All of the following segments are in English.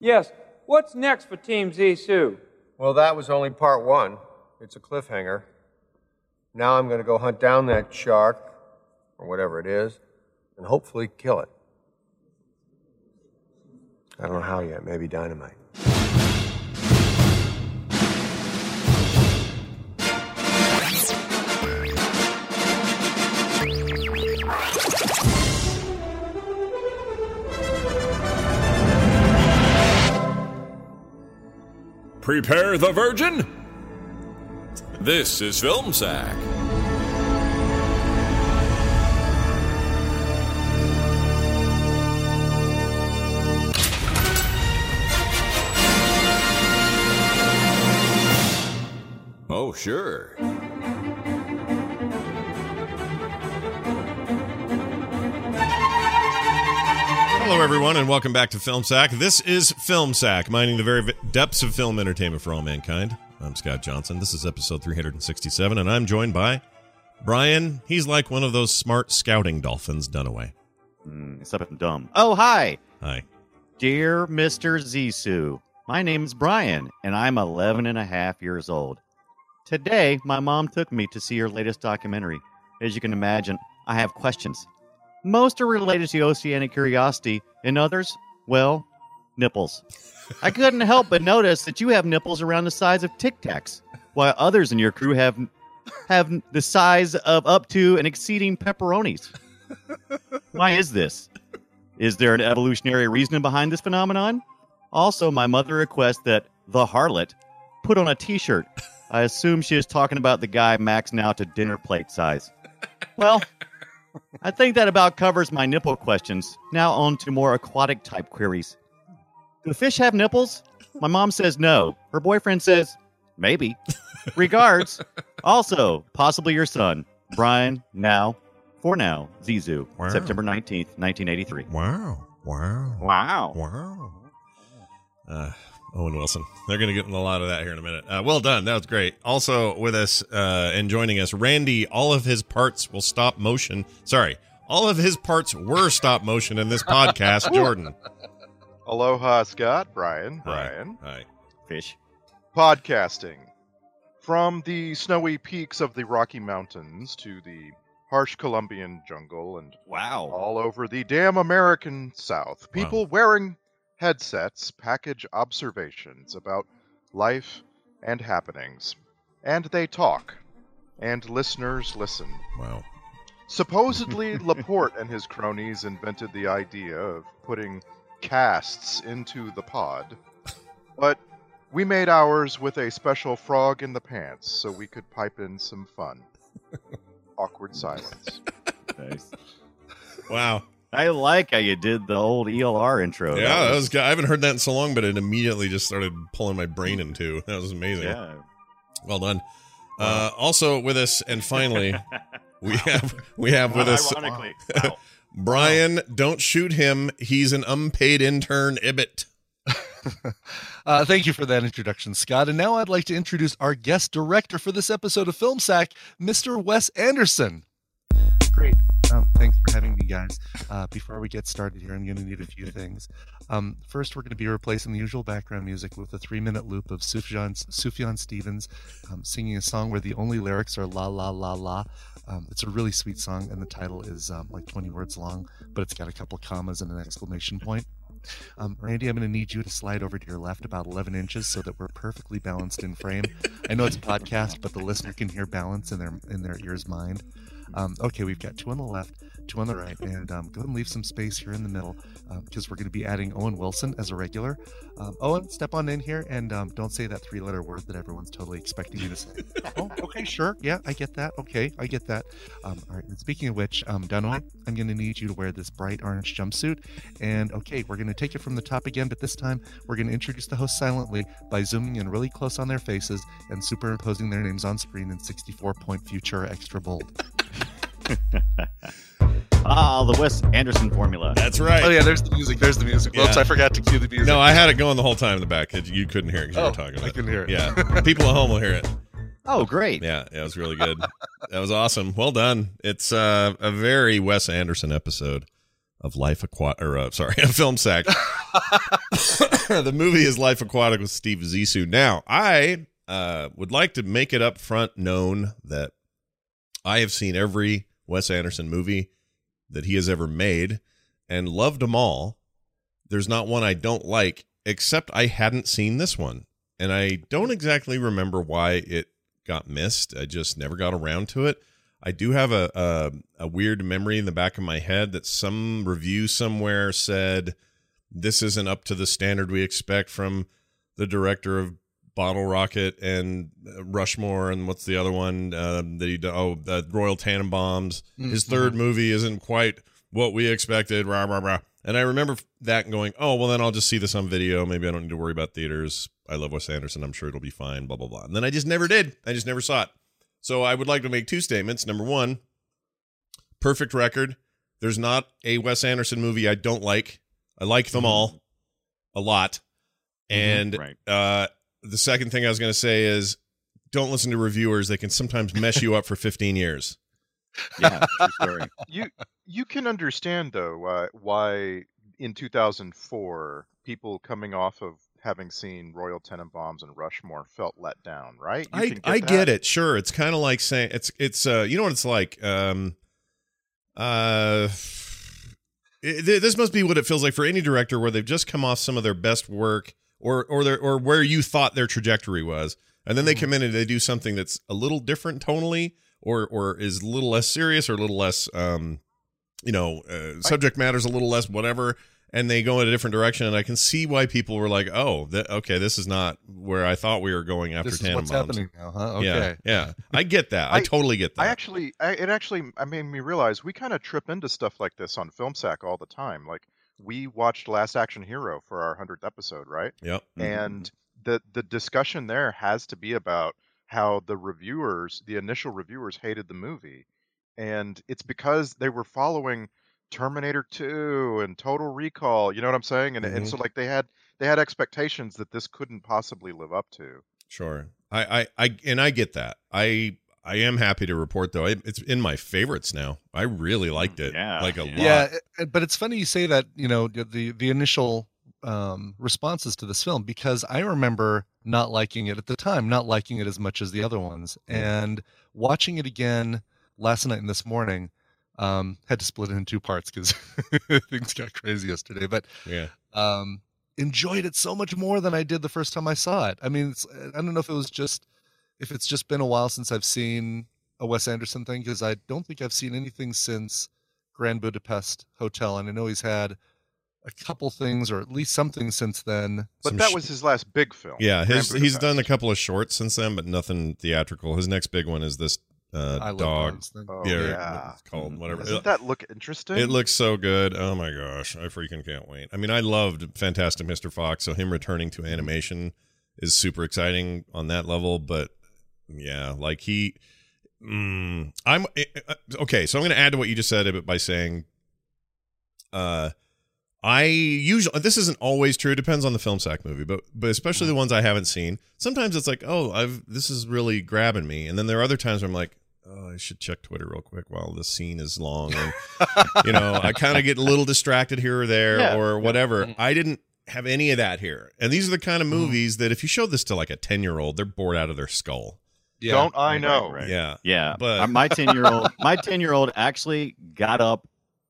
Yes, what's next for Team Zissou? Well, that was only part one. It's a cliffhanger. Now I'm going to go hunt down that shark, or whatever it is, and hopefully kill it. I don't know how yet. Maybe dynamite. Prepare the Virgin. This is Film Sack. Oh, sure. Hello, everyone, and welcome back to Film Sack. This is Film Sack, mining the very depths of film entertainment for all mankind. I'm Scott Johnson. This is episode 367, and I'm joined by Brian. He's like one of those smart scouting dolphins, Dunaway. Mm, except I'm dumb. Oh, hi. Hi. Dear Mr. Zissou, my name is Brian, and I'm 11 and a half years old. Today, my mom took me to see her latest documentary. As you can imagine, I have questions. Most are related to oceanic curiosity, and others, well, nipples. I couldn't help but notice that you have nipples around the size of Tic Tacs, while others in your crew have have the size of up to and exceeding pepperonis. Why is this? Is there an evolutionary reason behind this phenomenon? Also, my mother requests that the harlot put on a t-shirt. I assume she is talking about the guy maxing out to dinner plate size. Well, I think that about covers my nipple questions. Now on to more aquatic type queries. Do fish have nipples? My mom says no. Her boyfriend says maybe. Regards. Also, possibly your son, Brian, now, for now, Zissou, Wow. September 19th, 1983. Wow. Wow. Wow. Wow. Uh, Owen Wilson. They're going to get in a lot of that here in a minute. Uh, well done. That was great. Also with us uh, and joining us, Randy. All of his parts will stop motion. Sorry, all of his parts were stop motion in this podcast. Jordan. Aloha, Scott, Brian, Brian. Hi. Fish. Podcasting. From the snowy peaks of the Rocky Mountains to the harsh Colombian jungle and Wow. all over the damn American South, people wearing headsets package observations about life and happenings. And they talk. And listeners listen. Wow. Supposedly, Laporte and his cronies invented the idea of putting casts into the pod, but we made ours with a special frog in the pants so we could pipe in some fun. Awkward silence. Nice. Wow. I like how you did the old ELR intro. Yeah, that was. good. I haven't heard that in so long, but it immediately just started pulling my brain into. That was amazing. Yeah. Well done. Uh, also with us, and finally, we have we have with us Ironically. Wow. Brian. Don't shoot him. He's an unpaid intern. Ibbott. Uh, thank you for that introduction, Scott. And now I'd like to introduce our guest director for this episode of Film Sack, Mr. Wes Anderson. Great. Um, thanks for having me, guys. Uh, before we get started here, I'm going to need a few things. Um, first, we're going to be replacing the usual background music with a three-minute loop of Sufjan, Sufjan Stevens um, singing a song where the only lyrics are la la la la. Um, it's a really sweet song, and the title is um, like 20 words long, but it's got a couple commas and an exclamation point. Um, Randy, I'm going to need you to slide over to your left about 11 inches so that we're perfectly balanced in frame. I know it's a podcast, but the listener can hear balance in their in their ears mind. Um, okay, we've got two on the left, two on the right, and um, go ahead and leave some space here in the middle because we're going to be adding Owen Wilson as a regular. Um, Owen, step on in here and um, don't say that three-letter word that everyone's totally expecting you to say. oh, okay, sure, yeah, I get that. Okay, I get that. Um, all right. And speaking of which, um, Dunaway, I'm going to need you to wear this bright orange jumpsuit. And okay, we're going to take it from the top again, but this time we're going to introduce the host silently by zooming in really close on their faces and superimposing their names on screen in 64 point Futura extra bold. Ah, the Wes Anderson formula. That's right. Oh yeah, there's the music. There's the music. Whoops, Yeah. I forgot to cue the music. No, I had it going the whole time in the back. Because you couldn't hear it because you Oh, were talking about I it. couldn't hear it. Yeah, people at home will hear it. Oh, great. Yeah, yeah, it was really good. that was awesome. Well done. It's uh, a very Wes Anderson episode. of Life Aquatic, or uh, sorry, a film sack. the movie is Life Aquatic with Steve Zissou. Now, I uh, would like to make it up front known that I have seen every Wes Anderson movie that he has ever made and loved them all. There's not one I don't like, except I hadn't seen this one. And I don't exactly remember why it got missed. I just never got around to it. I do have a, a a weird memory in the back of my head that some review somewhere said this isn't up to the standard we expect from the director of Bottle Rocket and uh, Rushmore and what's the other one uh, that he oh the Royal Tenenbaums. His 3rd movie isn't quite what we expected. Rah rah rah. And I remember that going, oh well, then I'll just see this on video. Maybe I don't need to worry about theaters. I love Wes Anderson. I'm sure it'll be fine. Blah blah blah. And then I just never did. I just never saw it. So I would like to make two statements. Number one, perfect record. There's not a Wes Anderson movie I don't like. I like them all a lot. And Right. uh, the second thing I was going to say is don't listen to reviewers. They can sometimes mess you up for 15 years. Yeah, true story. you you can understand though uh, why in 2004 people coming off of having seen Royal Tenenbaums and Rushmore felt let down, right? You I can I that. get it. Sure, it's kind of like saying it's it's uh you know what it's like. Um, uh, it- this must be what it feels like for any director where they've just come off some of their best work or or their or where you thought their trajectory was, and then they Mm-hmm. come in and they do something that's a little different tonally or or is a little less serious or a little less um you know uh, subject matters a little less whatever and they go in a different direction and i can see why people were like oh th- okay this is not where i thought we were going after this is what's Tenenbaums. happening now, huh? Okay. Yeah, yeah. I get that. I, I- totally get that. I actually, I, it actually, I made me realize we kind of trip into stuff like this on FilmSack all the time. Like we watched Last Action Hero for our hundredth episode, right? yep. and the the discussion there has to be about how the reviewers the initial reviewers hated the movie and it's because they were following terminator 2 and total recall you know what i'm saying and, and Mhm. so like they had they had expectations that this couldn't possibly live up to Sure. I, I, I, and I get that. I, I am happy to report though. It, it's in my favorites now. I really liked it. Yeah, Like a yeah. lot. Yeah, but it's funny you say that. You know, the the initial um, responses to this film because I remember not liking it at the time, not liking it as much as the other ones, and watching it again last night and this morning. Um, had to split it in two parts because things got crazy yesterday, but Yeah. um, enjoyed it so much more than I did the first time I saw it. I mean, it's, I don't know if it was just if it's just been a while since I've seen a Wes Anderson thing because I don't think I've seen anything since Grand Budapest Hotel, and I know he's had a couple things or at least something since then. but Some that sh- was his last big film Yeah. His, he's done a couple of shorts since then, but nothing theatrical. His next big one is this uh, I dog. dogs oh yeah. yeah, It's called whatever. doesn't that look interesting It looks so good. Oh my gosh, I freaking can't wait. I mean, I loved Fantastic Mr. Fox, so him returning to animation is super exciting on that level. But yeah, like he, mm, I'm uh, okay. So I'm going to add to what you just said by saying, uh, I usually this isn't always true. It depends on the film sack movie, but but especially the ones I haven't seen. Sometimes it's like, oh, I've this is really grabbing me, and then there are other times where I'm like, oh, I should check Twitter real quick while the scene is long, and you know, I kind of get a little distracted here or there Yeah. or whatever. I didn't have any of that here, and these are the kind of movies that if you showed this to like a ten year old, they're bored out of their skull. Yeah. don't i Right, know right, right. Yeah, Yeah, But- Uh, my ten year old, my ten year old actually got up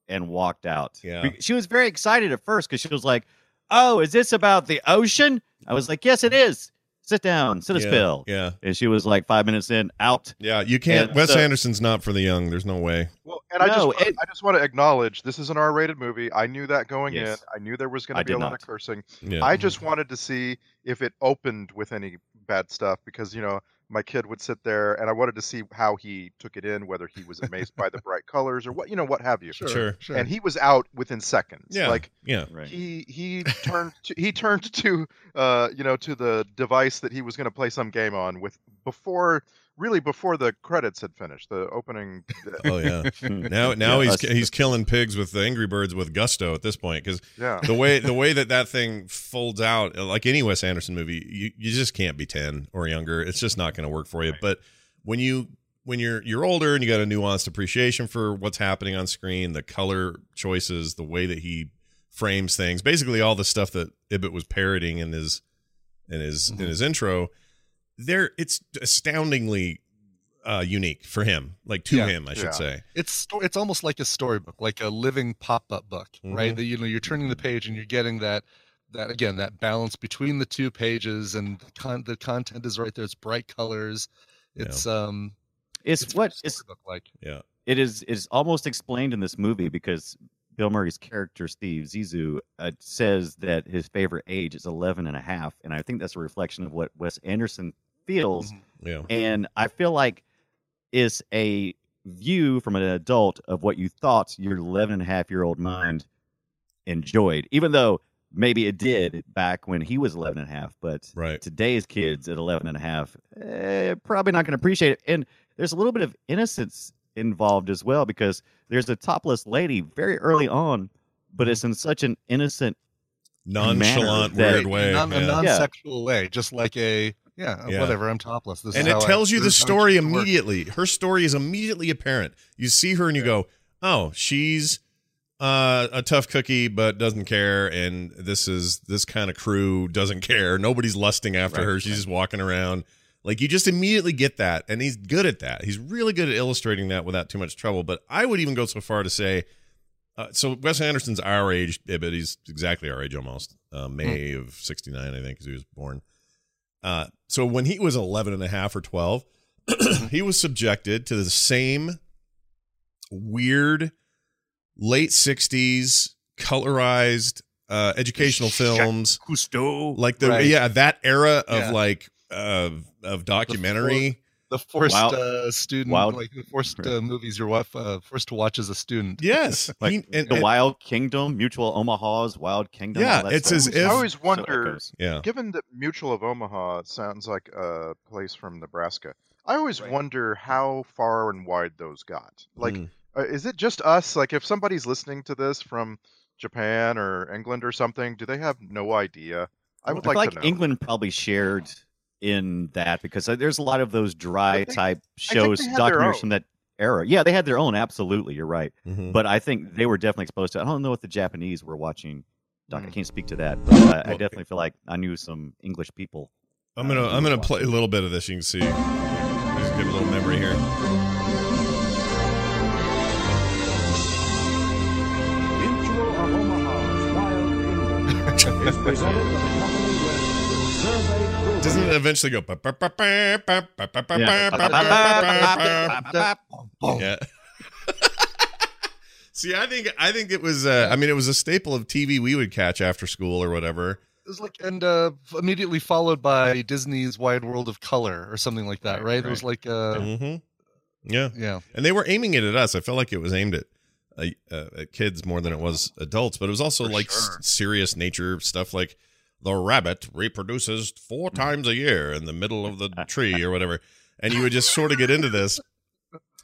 and walked out. Yeah. She was very excited at first because she was like, "Oh, is this about the ocean?" I was like, "Yes, it is. Sit down, sit a yeah, spill." Yeah, And she was like five minutes in, out. yeah. You can't. And Wes so- Anderson's not for the young. There's no way. Well, and I No, just wanna- it- I just want to acknowledge this is an R-rated movie. I knew that going Yes. in. I knew there was going to be a did lot not. of cursing. Yeah, I just wanted to see if it opened with any bad stuff because you know my kid would sit there and I wanted to see how he took it in, whether he was amazed by the bright colors or what you know what have you. Sure. sure. And he was out within seconds. yeah, Like yeah. Right. he he turned to, he turned to uh you know to the device that he was going to play some game on with before really before the credits had finished the opening Oh yeah. Now now Yeah, he's us- he's killing pigs with the Angry Birds with gusto at this point because yeah. the way the way that that thing folds out uh, like any Wes Anderson movie you, you just can't be 10 or younger. It's just not going to work for you. But when you when you're you're older and you got a nuanced appreciation for what's happening on screen, the color choices, the way that he frames things, basically all the stuff that Ibbott was parroting in his in his in mm-hmm. his intro, there it's astoundingly uh unique for him, like to Yeah. him, I should Yeah. say. It's sto- it's almost like a storybook, like a living pop-up book, right? Mhm. That you know you're turning the page and you're getting that that again that balance between the two pages and the, con- the content is right there. It's bright colors. Yeah. It's um It's, what it's storybook like. Yeah. it is It's almost explained in this movie because Bill Murray's character Steve Zissou uh, says that his favorite age is 11 and a half and I think that's a reflection of what Wes Anderson feels Yeah. and I feel like it's a view from an adult of what you thought your 11 and a half year old mind enjoyed even though maybe it did back when he was 11 and a half but Right. today's kids at 11 and a half eh, probably not going to appreciate it and there's a little bit of innocence involved as well because there's a topless lady very early on but it's in such an innocent Nonchalant, weird way. non, a non-sexual way, just like a yeah, Yeah. whatever. I'm topless. This and is it how I- tells you the this is how I story immediately. Her story is immediately apparent. You see her and you go, "Oh, she's uh, a tough cookie, but doesn't care." And this is this kind of crew doesn't care. Nobody's lusting after Right, her. She's just walking around. Like you just immediately get that, and he's good at that. He's really good at illustrating that without too much trouble. But I would even go so far to say, uh, so Wes Anderson's our age, but he's exactly our age almost. Uh, May of '69, I think, because he was born. Uh, so when he was 11 and a half or 12, he was subjected to the same weird late 60s colorized uh, educational films Cousteau like the Right. yeah that era of Yeah. like of of documentary the forced Wild- uh, student, Wild- like the forced uh, movies you're wa- uh, forced to watch as a student. yes like He- and- the and- Wild Kingdom, Mutual Omaha's Wild Kingdom. Yeah, it's stuff. as if- I always So wonder, echoes. yeah given that Mutual of Omaha sounds like a place from Nebraska, I always Right. wonder how far and wide those got. Like, Mm. uh, is it just us? Like, if somebody's listening to this from Japan or England or something, do they have no idea? I would I feel like, like to know. England probably shared in that because uh, there's a lot of those dry think- type shows, they had their documentaries from that era. Yeah, they had their own. Absolutely, you're right. Mhm. But I think they were definitely exposed to. I don't know what the Japanese were watching. Doc, I Mm. can't speak to that, but uh, I Well, definitely feel like I knew some English people. i'm gonna uh, i'm gonna play a little bit of this you can see just give a little memory here Mutual of Omaha's Wild Kingdom is presented by the company with survey proven doesn't it eventually go? Yeah. See, I think I think it was. Uh, I mean, it was a staple of TV we would catch after school or whatever. It was like, and uh, immediately followed by Disney's Wide World of Color or something like that, right? right. It was like, uh, mm-hmm. yeah, yeah. And they were aiming it at us. I felt like it was aimed at uh, at kids more than it was adults, but it was also For like sure. s- serious nature stuff, like the rabbit reproduces four times a year in the middle of the tree or whatever, and you would just sort of get into this,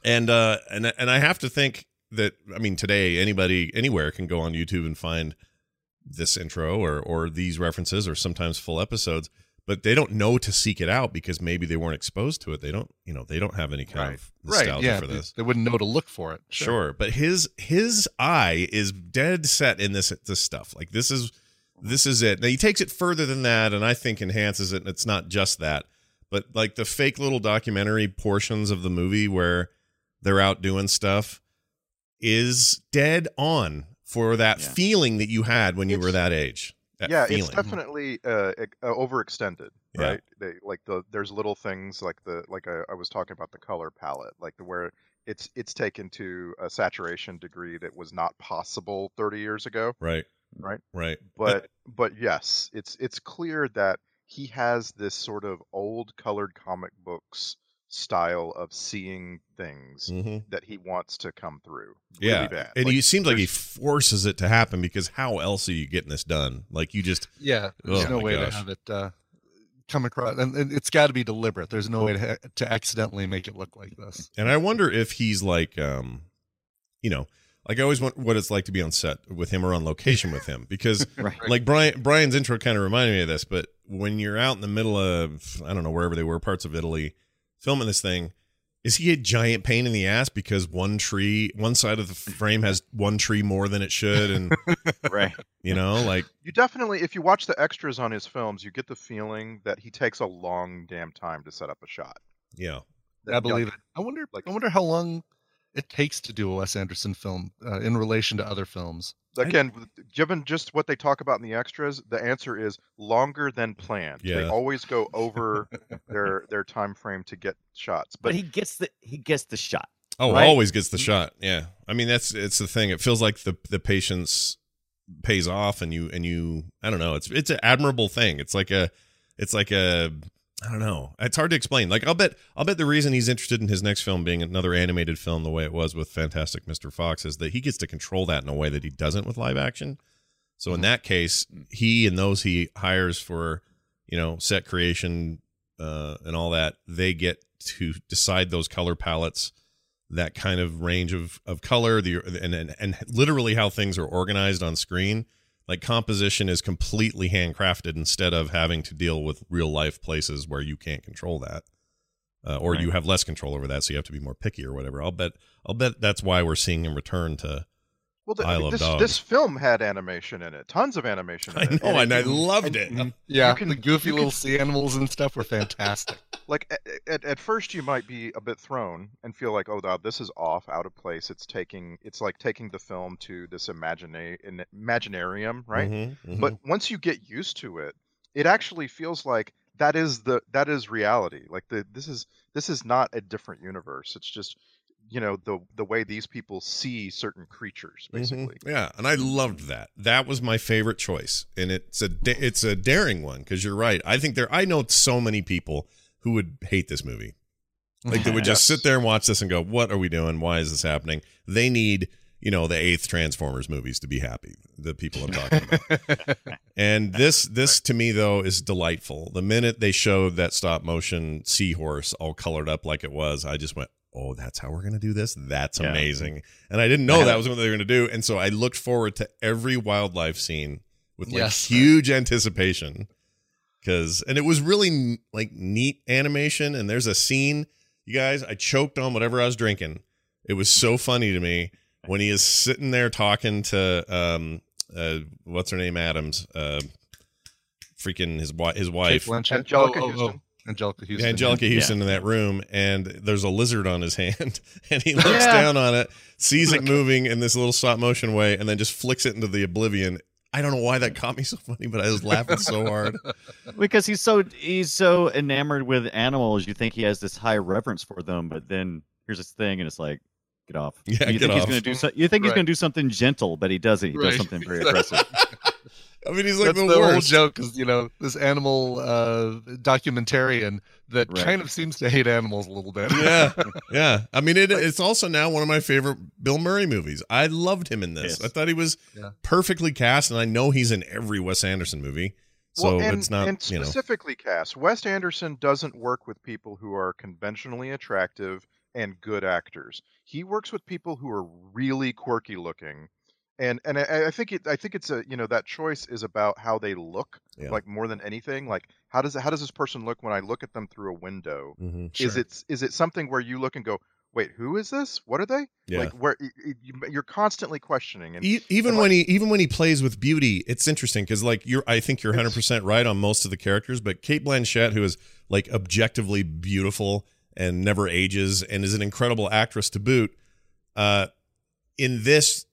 and uh, and and I have to think that I mean today anybody anywhere can go on YouTube and find this intro or or these references or sometimes full episodes but they don't know to seek it out because maybe they weren't exposed to it they don't you know they don't have any kind Right. of nostalgia right, yeah. for this They, wouldn't know to look for it. sure. but his his eye is dead set in this this stuff like this is this is it now he takes it further than that and i think enhances it and it's not just that but like the fake little documentary portions of the movie where they're out doing stuff is dead on for that Yeah. feeling that you had when you were that age that yeah, feeling. it's definitely uh, uh, overextended, Yeah. right? They, like the there's little things like the like I, I was talking about the color palette, like the where it's it's taken to a saturation degree that was not possible 30 years ago, right right? right But but yes, it's it's clear that he has this sort of old colored comic books style of seeing things hmm that he wants to come through. Really yeah bad. and Like, he seems like he forces it to happen because how else are you getting this done like you just Yeah, there's Oh no way gosh. to have it uh, come across, and, and it's got to be deliberate. There's no way to, to accidentally make it look like this. And I wonder if he's like, um, you know, like I always want what it's like to be on set with him or on location with him because, Right. like Brian Brian's intro kind of reminded me of this. But when you're out in the middle of I don't know wherever they were, parts of Italy, filming this thing, Is he a giant pain in the ass because one tree, one side of the frame has one tree more than it should, and Right. you know, like You definitely, if you watch the extras on his films, you get the feeling that he takes a long damn time to set up a shot. yeah, That- I believe it. I wonder. Like- I wonder how long it takes to do a Wes Anderson film uh, in relation to other films. Again, given just what they talk about in the extras, the answer is longer than planned. They always go over their their time frame to get shots. But But he gets the he gets the shot. Oh, Right? always gets the shot. Yeah. I mean, that's it's the thing. It feels like the the patience pays off and you and you I don't know. It's it's an admirable thing. It's like a it's like a I don't know. It's hard to explain. Like I'll bet I'll bet the reason he's interested in his next film being another animated film the way it was with Fantastic Mr. Fox is that he gets to control that in a way that he doesn't with live action. So in that case, he and those he hires for, you know, set creation uh, and all that, they get to decide those color palettes, that kind of range of, of color, the and, and and literally how things are organized on screen. Like composition is completely handcrafted instead of having to deal with real life places where you can't control that, uh, or you have less control over that, so you have to be more picky or whatever. I'll bet I'll bet that's why we're seeing him return to. well, the, I I mean, love this dogs. this film had animation in it, tons of animation. In I it. know, and I you- loved and it. Yeah, can- the goofy you can- little sea animals and stuff were fantastic. Like at, at first you might be a bit thrown and feel like oh wow, this is off out of place it's taking it's like taking the film to this imagina- in- imaginarium right Mhm, mhm. but once you get used to it it actually feels like that is the that is reality like the this is this is not a different universe it's just you know the the way these people see certain creatures Mhm. basically Yeah, and I loved that. That was my favorite choice, and it's a it's a daring one because you're right. I think there. I know so many people who would hate this movie. Like they would just sit there and watch this and go, "What are we doing? Why is this happening?" They need you know the eighth Transformers movies to be happy. The people I'm talking about. And this this to me though is delightful. The minute they showed that stop motion seahorse all colored up like it was, I just went, "Oh, that's how we're going to do this. That's Yeah. amazing." And I didn't know that was what they were going to do, and so I looked forward to every wildlife scene with like Yes. huge anticipation cuz and it was really like neat animation and there's a scene, you guys, I choked on whatever I was drinking. It was so funny to me when he is sitting there talking to um uh what's her name Adams uh freaking his wife his wife Angelica Oh, oh, oh. Houston. Anjelica Huston. Anjelica Huston in that room and there's a lizard on his hand and he looks Yeah. down on it sees it moving in this little stop motion way and then just flicks it into the oblivion I don't know why that caught me so funny but I was laughing so hard because he's so he's so enamored with animals. You think he has this high reverence for them, but then here's this thing, and it's like, get off. Yeah, you get think he's gonna do so, You think he's gonna do something gentle, but he doesn't. He Right. does something very aggressive. I mean he's like That's the, the, whole worst joke is you know this animal uh, documentarian that Right. kind of seems to hate animals a little bit. yeah, yeah. I mean, it, it's also now one of my favorite Bill Murray movies. I loved him in this. Yes. I thought he was Yeah. perfectly cast, and I know he's in every Wes Anderson movie. So well, and, it's not, and you know, specifically cast. Wes Anderson doesn't work with people who are conventionally attractive and good actors. He works with people who are really quirky looking, and and I, I think it I think it's a you know that choice is about how they look, Yeah. like more than anything. Like how does how does this person look when I look at them through a window? mhm. Is it is it something where you look and go, wait, who is this? What are they? yeah. Like where y- y- you, you're constantly questioning and E- even and when like- he even when he plays with beauty, it's interesting because like you're, I think you're 100 percent right on most of the characters, but Cate Blanchett, who is like objectively beautiful and never ages and is an incredible actress to boot, uh, in this,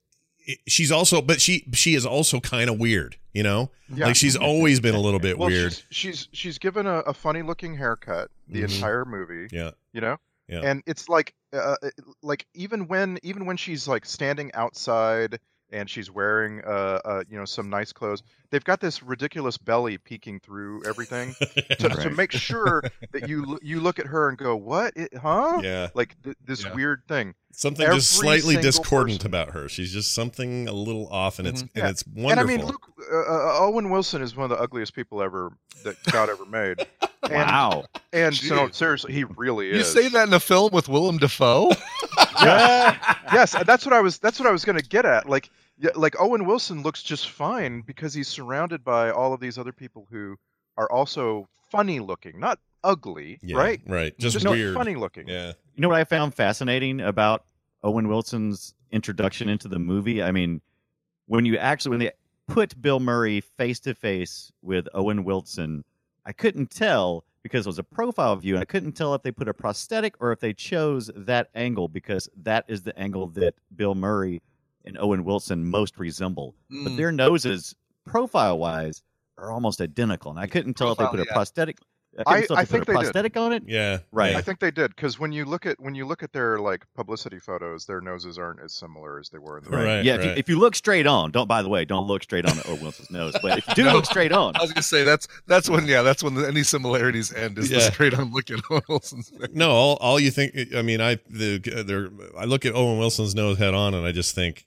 she's also, but she she is also kind of weird, you know, Yeah. like she's always been a little bit well, weird. She's, she's she's given a, a funny looking haircut the Mhm. entire movie. Yeah, you know Yeah. and it's like uh, like even when even when she's like standing outside and she's wearing uh, uh you know some nice clothes they've got this ridiculous belly peeking through everything to, to make sure that you you look at her and go what it, huh yeah. like th- this Yeah. weird thing Something Every just slightly discordant person. about her. She's just something a little off, and it's Mhm. and Yeah. it's wonderful. and i mean look uh, uh, owen wilson is one of the ugliest people ever that god ever made and, wow. and so no, seriously he really is You say that in a film with Willem Dafoe? yeah. yes, that's what I was. That's what I was going to get at. Like, yeah, like Owen Wilson looks just fine because he's surrounded by all of these other people who are also funny looking, not ugly, yeah, right? Right. Just, Just weird. funny looking. Yeah. You know what I found fascinating about Owen Wilson's introduction into the movie? I mean, when you actually when they put Bill Murray face to face with Owen Wilson, I couldn't tell because it was a profile view, and I couldn't tell if they put a prosthetic or if they chose that angle because that is the angle that Bill Murray and Owen Wilson most resemble. But Mm. their noses, profile wise, are almost identical, and I couldn't tell if they put a prosthetic. I, I- couldn't I if they think a they did. on it. Yeah. Right. yeah. I think they did because when you look at when you look at their like publicity photos, their noses aren't as similar as they were in the movie. Right. yeah, if you, if you look straight on, don't. By the way, don't look straight on at Owen Wilson's nose. But if you do No. look straight on, I was gonna say that's that's when yeah that's when the, any similarities end is the straight on look at Owen Wilson's face. No, all, all you think. I mean, I the there. I look at Owen Wilson's nose head on, and I just think,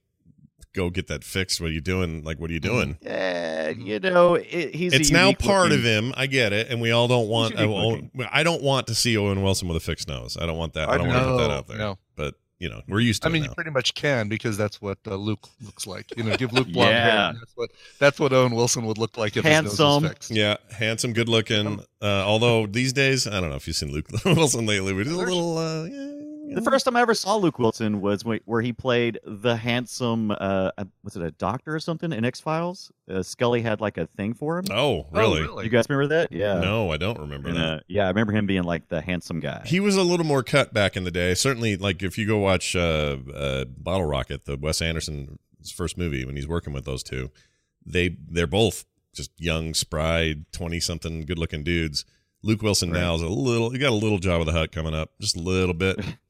go get that fixed. What are you doing? Like, what are you doing? yeah, you know, it, he's. a It's now part looking- of him. I get it, and we all don't want. I, won't- I don't want to see Owen Wilson with a fixed nose. I don't want that. I I don't want to put that No, out there. no. But you know, we're used to I mean, it you pretty much can because that's what uh, Luke looks like. You know, give Luke blonde hair. Yeah. and That's what that's what Owen Wilson would look like if his Handsome. nose was fixed. Yeah, handsome, good looking. Uh, although these days, I don't know if you've seen Luke Wilson lately, but he's a little. Uh, yeah, you The first time I ever saw Luke Wilson was where he played the handsome. Uh, uh, was it a doctor or something in X Files? Uh, Scully had like a thing for him. Oh, Oh, really? really? You guys remember that? Yeah. No, I don't remember And, that. uh, yeah, I remember him being like the handsome guy. He was a little more cut back in the day. Certainly, like if you go watch uh, uh, Bottle Rocket, the Wes Anderson's first movie, when he's working with those two, they they're both just young, spry, twenty something, good looking dudes. Luke Wilson Right. now is a little. He got a little Jabba the Hutt coming up, just a little bit,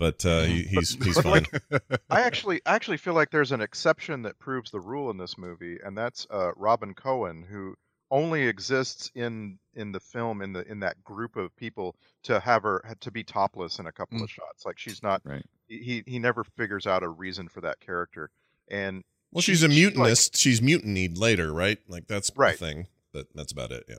but uh, he, he's he's fine. I actually I actually feel like there's an exception that proves the rule in this movie, and that's uh, Robyn Cohen, who only exists in in the film in the in that group of people to have her to be topless in a couple Mm. of shots. Like she's not Right. he he never figures out a reason for that character, and Well, she- she's a she, like- mutinist. she's mutinied later, right? Like that's Right. the thing. But that's about it. Yeah.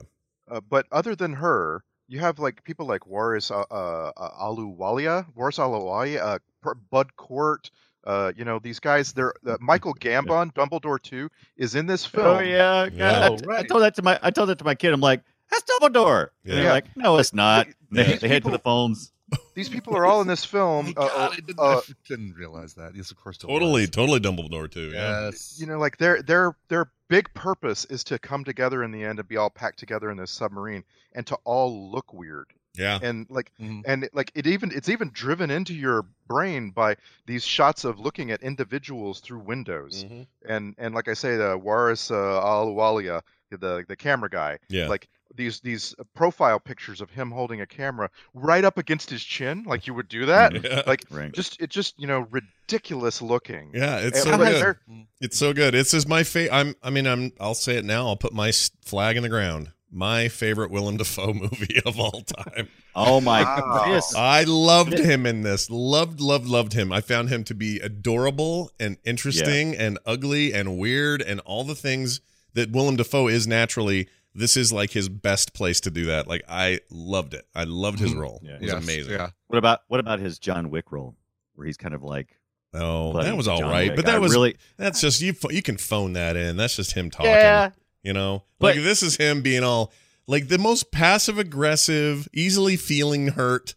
Uh, but other than her, you have like people like Waris uh, uh, uh, Ahluwalia, Waris Ahluwalia, uh, Bud Cort. Uh, you know these guys. They're uh, Michael Gambon, Dumbledore too, is in this film. Oh yeah, Yeah. I, Oh, I told that to my I told that to my kid. I'm like, that's Dumbledore. And they're Yeah. like, no, it's not. They, These they head to the phones. These people are all in this Oh film. my uh, God, I didn't, uh, I didn't realize that. Yes, of course. Totally, was. totally Dumbledore too. Yeah. Yes. you know, like they're they're their their big purpose is to come together in the end and be all packed together in this submarine and to all look weird. Yeah. And like Mhm. and like it even it's even driven into your brain by these shots of looking at individuals through windows. Mhm. And and like I say, the Waris uh, Ahluwalia, the the camera guy, Yeah. like these these uh, profile pictures of him holding a camera right up against his chin, like you would do that. Yeah. Like Right. just it just you know ridiculous looking. Yeah, it's And, so good. they're- It's so good. It's is my favorite. I'm. I mean, I'm. I'll say it now. I'll put my flag in the ground. My favorite Willem Dafoe movie of all time. Oh my Wow. goodness. I loved him in this. Loved, loved, loved him. I found him to be adorable and interesting and ugly and weird and all the things that Willem Dafoe is naturally. This is like his best place to do that. Like I loved it. I loved his Mhm. role. Yeah. It was Yes, amazing. Yeah. What about what about his John Wick role, where he's kind of like Oh, that was all John right, Wick? but that I was really that's just you. You can phone that in. That's just him talking. yeah. You know, But- like this is him being all like the most passive aggressive, easily feeling hurt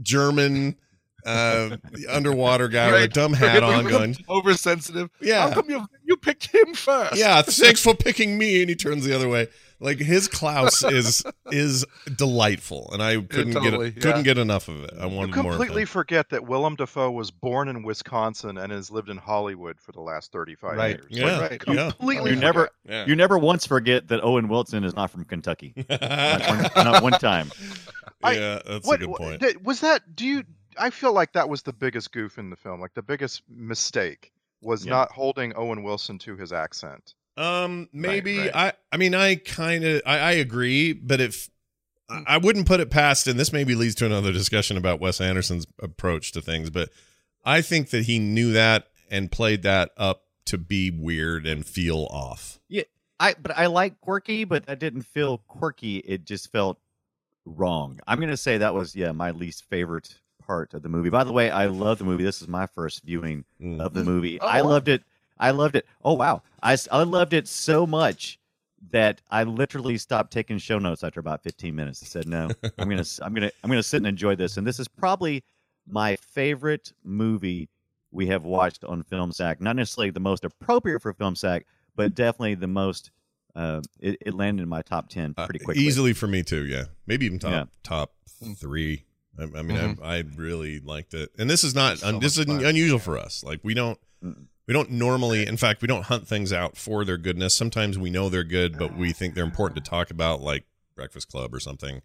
German uh underwater guy with a dumb hat on going, Oversensitive. How yeah, come you you picked him first? yeah, thanks for picking me. And he turns the other way. Like his Klaus is is delightful, and I couldn't totally, get couldn't get enough of it. I You wanted more. Of completely forget that Willem Dafoe was born in Wisconsin and has lived in Hollywood for the last 35 Right. years. Yeah, Right. yeah. Completely You never Yeah. you never once forget that Owen Wilson is not from Kentucky. Not one, not one time. I- yeah, that's What, a good point. was that? Do you? I feel like that was the biggest goof in the film. Like the biggest mistake was Yeah. not holding Owen Wilson to his accent. Um, maybe right. I. I mean, I kind of I, I agree, but if I I wouldn't put it past, and this maybe leads to another discussion about Wes Anderson's approach to things, but I think that he knew that and played that up to be weird and feel off. Yeah, I but I like quirky, but that didn't feel quirky. It just felt wrong. I'm gonna say that was yeah my least favorite part of the movie. By the way, I love the movie. This is my first viewing Mm. of the movie. Oh, I wow. loved it. I loved it. Oh wow, I I loved it so much that I literally stopped taking show notes after about 15 minutes. I said no, I'm gonna s- I'm gonna I'm gonna sit and enjoy this. And this is probably my favorite movie we have watched on Film Sack. Not necessarily the most appropriate for Film Sack, but definitely the most. Uh, it, it landed in my top ten Uh, pretty quickly. easily for me too. Yeah, maybe even top Yeah. top three. I, I mean, Mhm. I, I really liked it, and this is not So un, this is fun. unusual for us. Like we don't we don't normally, in fact, we don't hunt things out for their goodness. Sometimes we know they're good, but we think they're important to talk about, like Breakfast Club or something.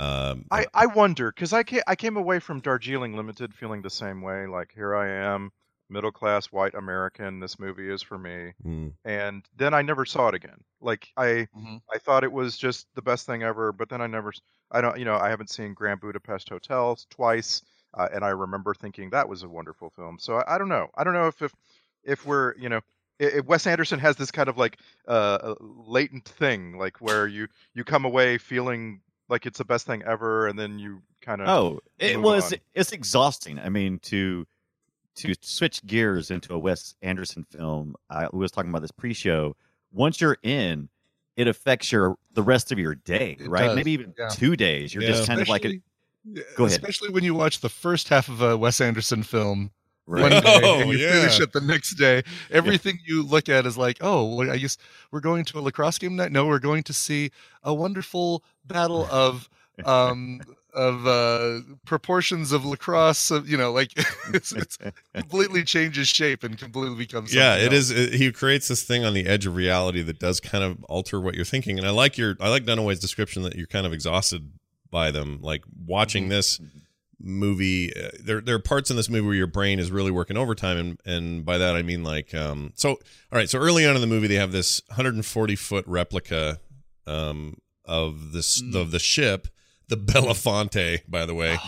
Um, I, I wonder because I came, I came away from Darjeeling Limited feeling the same way. Like here I am, middle class white American. This movie is for me. mm, And then I never saw it again. Like I Mhm. I thought it was just the best thing ever. But then I never I don't you know I haven't seen Grand Budapest Hotel twice, uh, and I remember thinking that was a wonderful film. So I, I don't know. I don't know if if if we're you know. i- If Wes Anderson has this kind of like uh, uh, latent thing, like where you you come away feeling like it's the best thing ever, and then you kind of Oh, it move was. on. It's exhausting. I mean, to to switch gears into a Wes Anderson film. I we was talking about this pre-show. Once you're in, it affects your the rest of your day, It right? does, Maybe even yeah. two days. You're Yeah. just kind of like a Go ahead. Especially when you watch the first half of a Wes Anderson film one right. day Oh, and you yeah. finish it the next day. Everything you look at is like, oh, I guess we're going to a lacrosse game night. No, we're going to see a wonderful battle of um of uh proportions of lacrosse. Of, you know, like it's, it's completely changes shape and completely becomes yeah, it else. is. It, he creates this thing on the edge of reality that does kind of alter what you're thinking. And I like your, I like Dunaway's description that you're kind of exhausted by them. Like watching Mhm. this movie, uh, there there are parts in this movie where your brain is really working overtime, and and by that I mean like, um, so all right. So early on in the movie, they have this 140 foot replica, um, of this Mm. of the ship, the Belafonte, by the way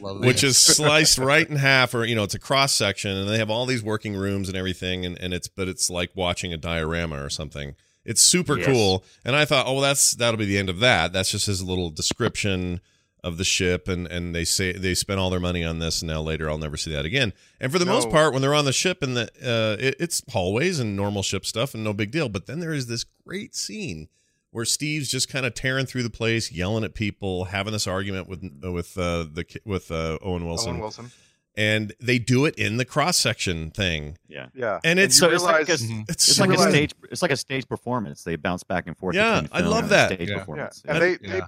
Love which is sliced right in half or you know it's a cross section and they have all these working rooms and everything and, and it's but it's like watching a diorama or something. It's super Yes. cool. And i thought oh well that's that'll be the end of that. That's just his little description of the ship and and they say they spent all their money on this and now later i'll never see that again. And for the most part when they're on the ship and the uh it, it's hallways and normal ship stuff and no big deal. But then there is this great scene where Steve's just kind of tearing through the place, yelling at people, having this argument with with uh, the with uh, Owen Wilson, Owen Wilson. and they do it in the cross section thing, Yeah. Yeah, and it's you So it's like realize- a, Mhm. it's, it's so like a stage. It's like a stage performance. They bounce back and forth. Yeah, I love and that. stage Yeah. Yeah, performance. and Yeah. they they Yeah.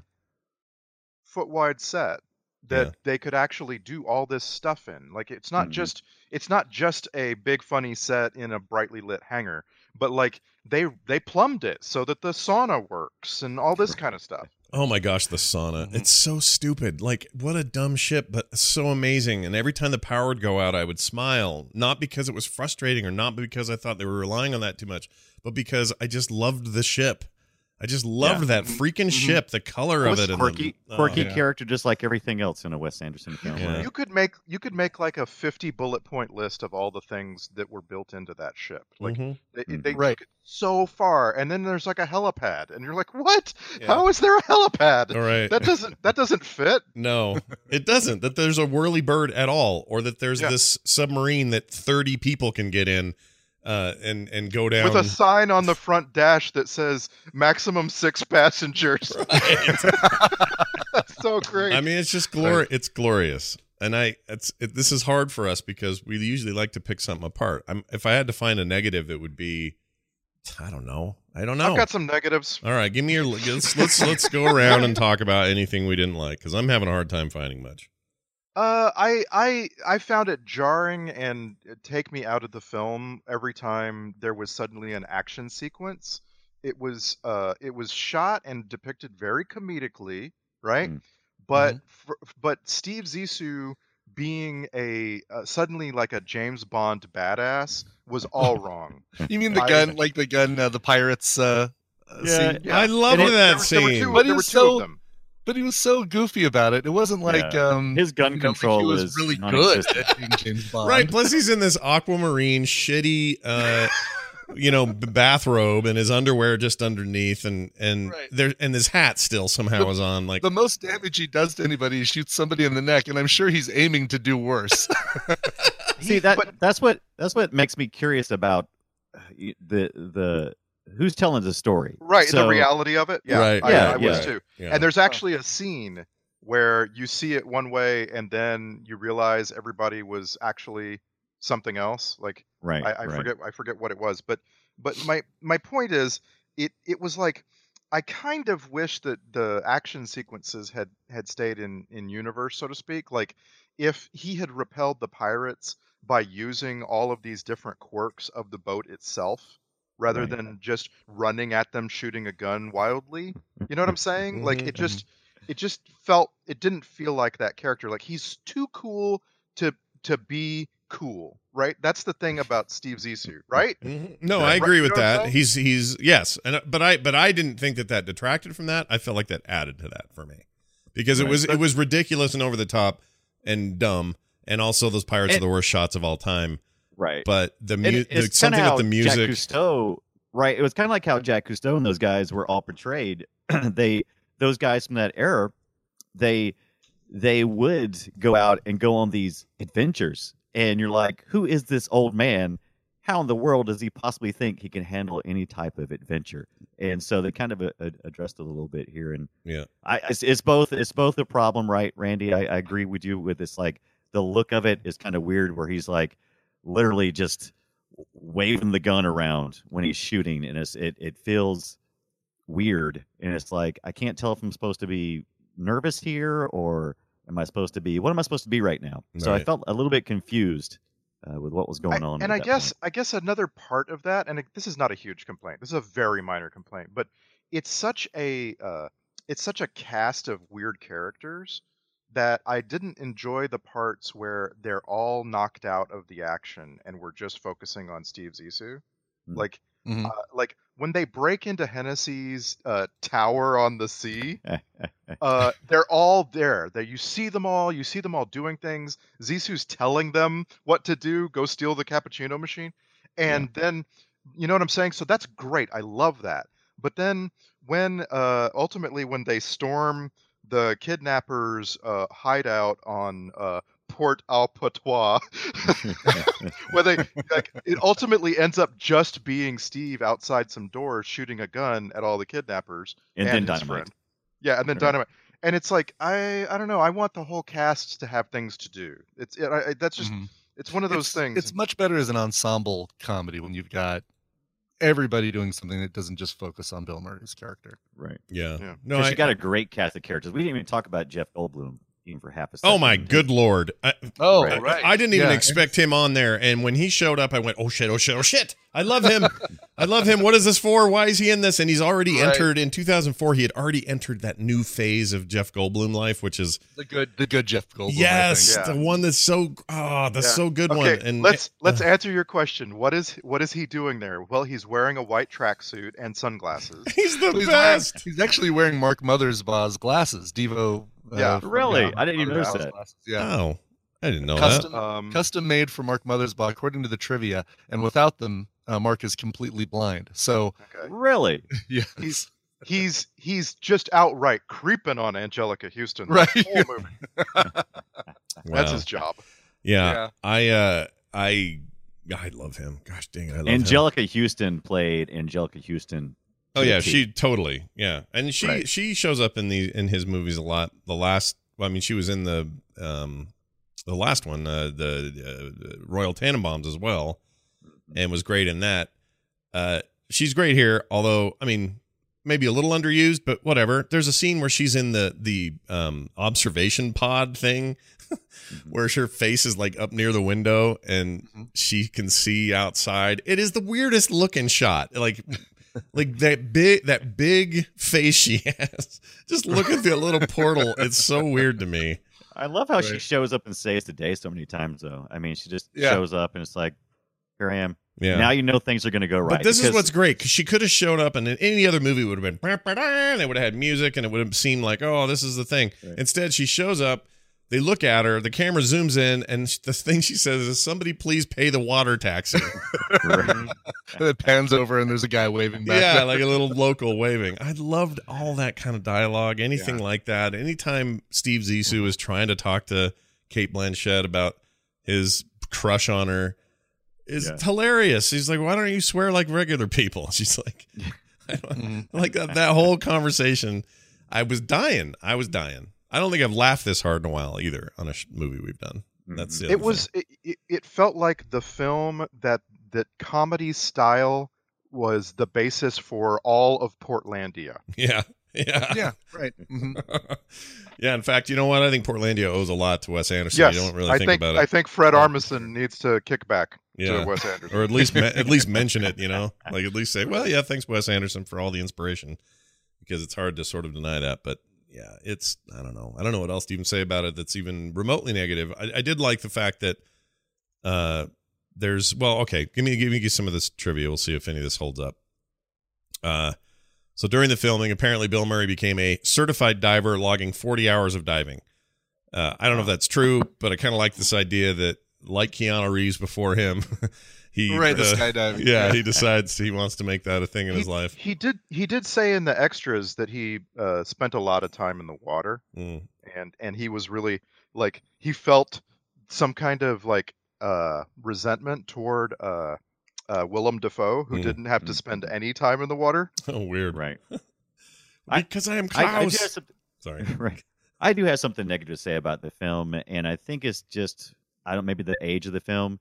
foot wide set that Yeah. they could actually do all this stuff in. Like it's not Mhm. just it's not just a big funny set in a brightly lit hangar, but like they they plumbed it so that the sauna works and all this kind of stuff. Oh my gosh, the sauna. Mhm. It's so stupid. Like, what a dumb ship, but so amazing. And every time the power would go out, I would smile. Not because it was frustrating or not because I thought they were relying on that too much, but because I just loved the ship. I just loved that freaking Mhm. ship, the color It of was it. and quirky, the, quirky oh, yeah. character, just like everything else in a Wes Anderson film. Yeah. You could make you could make like a 50 bullet point list of all the things that were built into that ship. Like mhm. they, Mhm. they Right. took it so far and then there's like a helipad and you're like, "What? Yeah. How is there a helipad?" All right. That doesn't that doesn't fit. No, it doesn't. That there's a whirly bird at all, or that there's Yeah. this submarine that 30 people can get in uh, and and go down. with a sign on the front dash that says maximum six passengers. That's so great. I mean, it's just glor. It's glorious, and I. It's it, this is hard for us because we usually like to pick something apart. I'm, if I had to find a negative, it would be, I don't know. I don't know. I've got some negatives. All right, give me your. Let's let's, let's go around and talk about anything we didn't like because I'm having a hard time finding much. Uh, I I I found it jarring and take me out of the film every time there was suddenly an action sequence. It was uh it was shot and depicted very comedically, right? Mm. But fr- but Steve Zissou being a uh, suddenly like a James Bond badass was all wrong. You mean the I- gun, like the gun, uh, the pirates uh, uh, Yeah, scene? Yeah. I love And it- that there, were- there were scene. two, But there were two so- of them. But he was so goofy about it. It wasn't like Yeah. um, His gun you know, like control he was is really good at James Bond. Right. Plus, he's in this aquamarine shitty, uh, you know, bathrobe and his underwear just underneath, and and Right. there and his hat still somehow The- was on. Like, The most damage he does to anybody he shoots somebody in the neck, and I'm sure he's aiming to do worse. See that but that's what that's what makes me curious about uh, the the who's telling the story. right, So- the reality of it. Yeah, Right, I, yeah, I was yeah. too. yeah. And there's actually a scene where you see it one way and then you realize everybody was actually something else. Like Right. I, I right. forget I forget what it was, but but my my point is it it was like I kind of wish that the action sequences had had stayed in in universe, so to speak. Like if he had repelled the pirates by using all of these different quirks of the boat itself rather Right. than just running at them shooting a gun wildly. You know what I'm saying? Like it just it just felt it didn't feel like that character. Like he's too cool to to be cool, right? That's the thing about Steve Zissou, right? Mhm. No, Yeah. I Right, agree you with know that. He's he's yes, and uh, but I but I didn't think that that detracted from that. I felt like that added to that for me because it Right. was it was ridiculous and over the top and dumb, and also those pirates are the worst shots of all time. Right. But the, And mu- it- the something with the how Jack music, Cousteau, right? It was kind of like how Jacques Cousteau and those guys were all portrayed. they those guys from that era, they they would go out and go on these adventures, and you're like, who is this old man? How in the world does he possibly think he can handle any type of adventure? And so they kind of uh, uh, addressed it a little bit here, and yeah, I it's, it's both it's both a problem, right, Randy? I, I agree with you with this. Like the look of it is kind of weird, where he's like literally just waving the gun around when he's shooting, and it's it it feels weird, and it's like I can't tell if I'm supposed to be nervous here or am I supposed to be what am I supposed to be right now? So I felt a little bit confused uh, with what was going I- on. and I guess point. I guess another part of that, and it- this is not a huge complaint. This is a very minor complaint, but it's such a uh, it's such a cast of weird characters that I didn't enjoy the parts where they're all knocked out of the action and we're just focusing on Steve Zissou. Mm. Like Mhm. uh, like when they break into Hennessy's uh, tower on the sea, uh, they're all there. That you see them all. You see them all doing things. Zissou's telling them what to do. Go steal the cappuccino machine, and then you know what I'm saying. So that's great. I love that. But then when uh, ultimately when they storm the kidnappers' uh, hideout on uh, Port au Patois, where they like it ultimately ends up just being Steve outside some doors shooting a gun at all the kidnappers and then his dynamite. friend. Yeah, and then Right. dynamite. And it's like I I don't know. I want the whole cast to have things to do. It's it, I, I- that's just Mhm. it's one of those it's, things. It's much better as an ensemble comedy when you've got everybody doing something that doesn't just focus on Bill Murray's character. Right. yeah, Yeah. no, Because I, you got a great cast of characters. We didn't even talk about Jeff Goldblum even for half a second. oh my good lord, I, Oh, Right. I didn't even Yeah. expect him on there, and when he showed up, I went, "Oh shit! Oh shit! Oh shit! I love him! I love him! What is this for? Why is he in this?" And he's already Right. entered in 2004. He had already entered that new phase of Jeff Goldblum life, which is The good, the good Jeff Goldblum. I yes, think. Yeah. the one that's so ah, the Yeah. so good okay, one. And let's let's uh, answer your question. What is what is he doing there? Well, he's wearing a white tracksuit and sunglasses. he's the He's, wearing, best. he's actually wearing Mark Mothersbaugh's glasses. Devo. Uh, Yeah. from, Really? yeah, I didn't even notice Mothersbaugh's that. glasses, Yeah. Oh, I didn't know Custom, Um, custom made for Mark Mothersbaugh, according to the trivia, and without them, uh, Mark is completely blind. So, okay. Really? yeah, He's he's he's just outright creeping on Anjelica Huston. the Right. whole movie. that. That's his job. Yeah, Yeah. I uh, I I love him. Gosh dang it, I love him. Anjelica Huston played Anjelica Huston. Oh yeah, she totally yeah, and she Right. she shows up in the in his movies a lot. The last, I mean, she was in the um the last one, uh, the uh, Royal Tenenbaums as well, and was great in that. Uh, she's great here, although I mean, maybe a little underused, but whatever. There's a scene where she's in the the um observation pod thing. Where her face is like up near the window and Mhm. she can see outside. It is the weirdest looking shot. Like like that big that big face she has. Just look at the little portal. It's so weird to me. I love how she shows up and saves the day so many times, though. I mean, she just Yeah. shows up and it's like, here I am. Yeah. Now you know things are going to go right. but this is what's great because she could have shown up and in any other movie would have been they would have had music and it would have seemed like oh this is the thing. Right. Instead she shows up. They look at her. The camera zooms in, and the thing she says is, "Somebody please pay the water taxi." and it pans over and there's a guy waving back. yeah, there. like a little local waving. I loved all that kind of dialogue, anything like that. Anytime Steve Zissou is trying to talk to Cate Blanchett about his crush on her, is Yeah. hilarious. He's like, "Why don't you swear like regular people?" She's like, I don't, Mhm. like that, that whole conversation. I was dying. I was dying. I don't think I've laughed this hard in a while either on a sh- movie we've done. That's the other it was it, it, it felt like the film that that comedy style was the basis for all of Portlandia. yeah, yeah, Yeah, right. hmm yeah. In fact, you know what? I think Portlandia owes a lot to Wes Anderson. yes, you don't really I think, think about I think Fred Armisen needs to kick back Yeah. to Wes Anderson. or at least me- at least mention it. You know, like at least say, well, yeah, thanks Wes Anderson for all the inspiration, because it's hard to sort of deny that. But yeah, it's I don't know. I don't know what else to even say about it that's even remotely negative. I, I did like the fact that uh there's well, okay, give me give me some of this trivia. We'll see if any of this holds up. Uh so during the filming, apparently Bill Murray became a certified diver logging 40 hours of diving. Uh, I don't know if that's true, but I kind of like this idea that, like Keanu Reeves before him, he Right, the uh, skydiving. Yeah, he decides he wants to make that a thing in his life. he did he did say in the extras that he uh, spent a lot of time in the water Mm. and and he was really like he felt some kind of like uh resentment toward uh uh Willem Dafoe who Mm. didn't have to spend any time in the water. Oh, weird. Right. Because I, am I, I do Klaus. Sorry. right. I do have something negative to say about the film, and I think it's just I don't maybe the age of the film.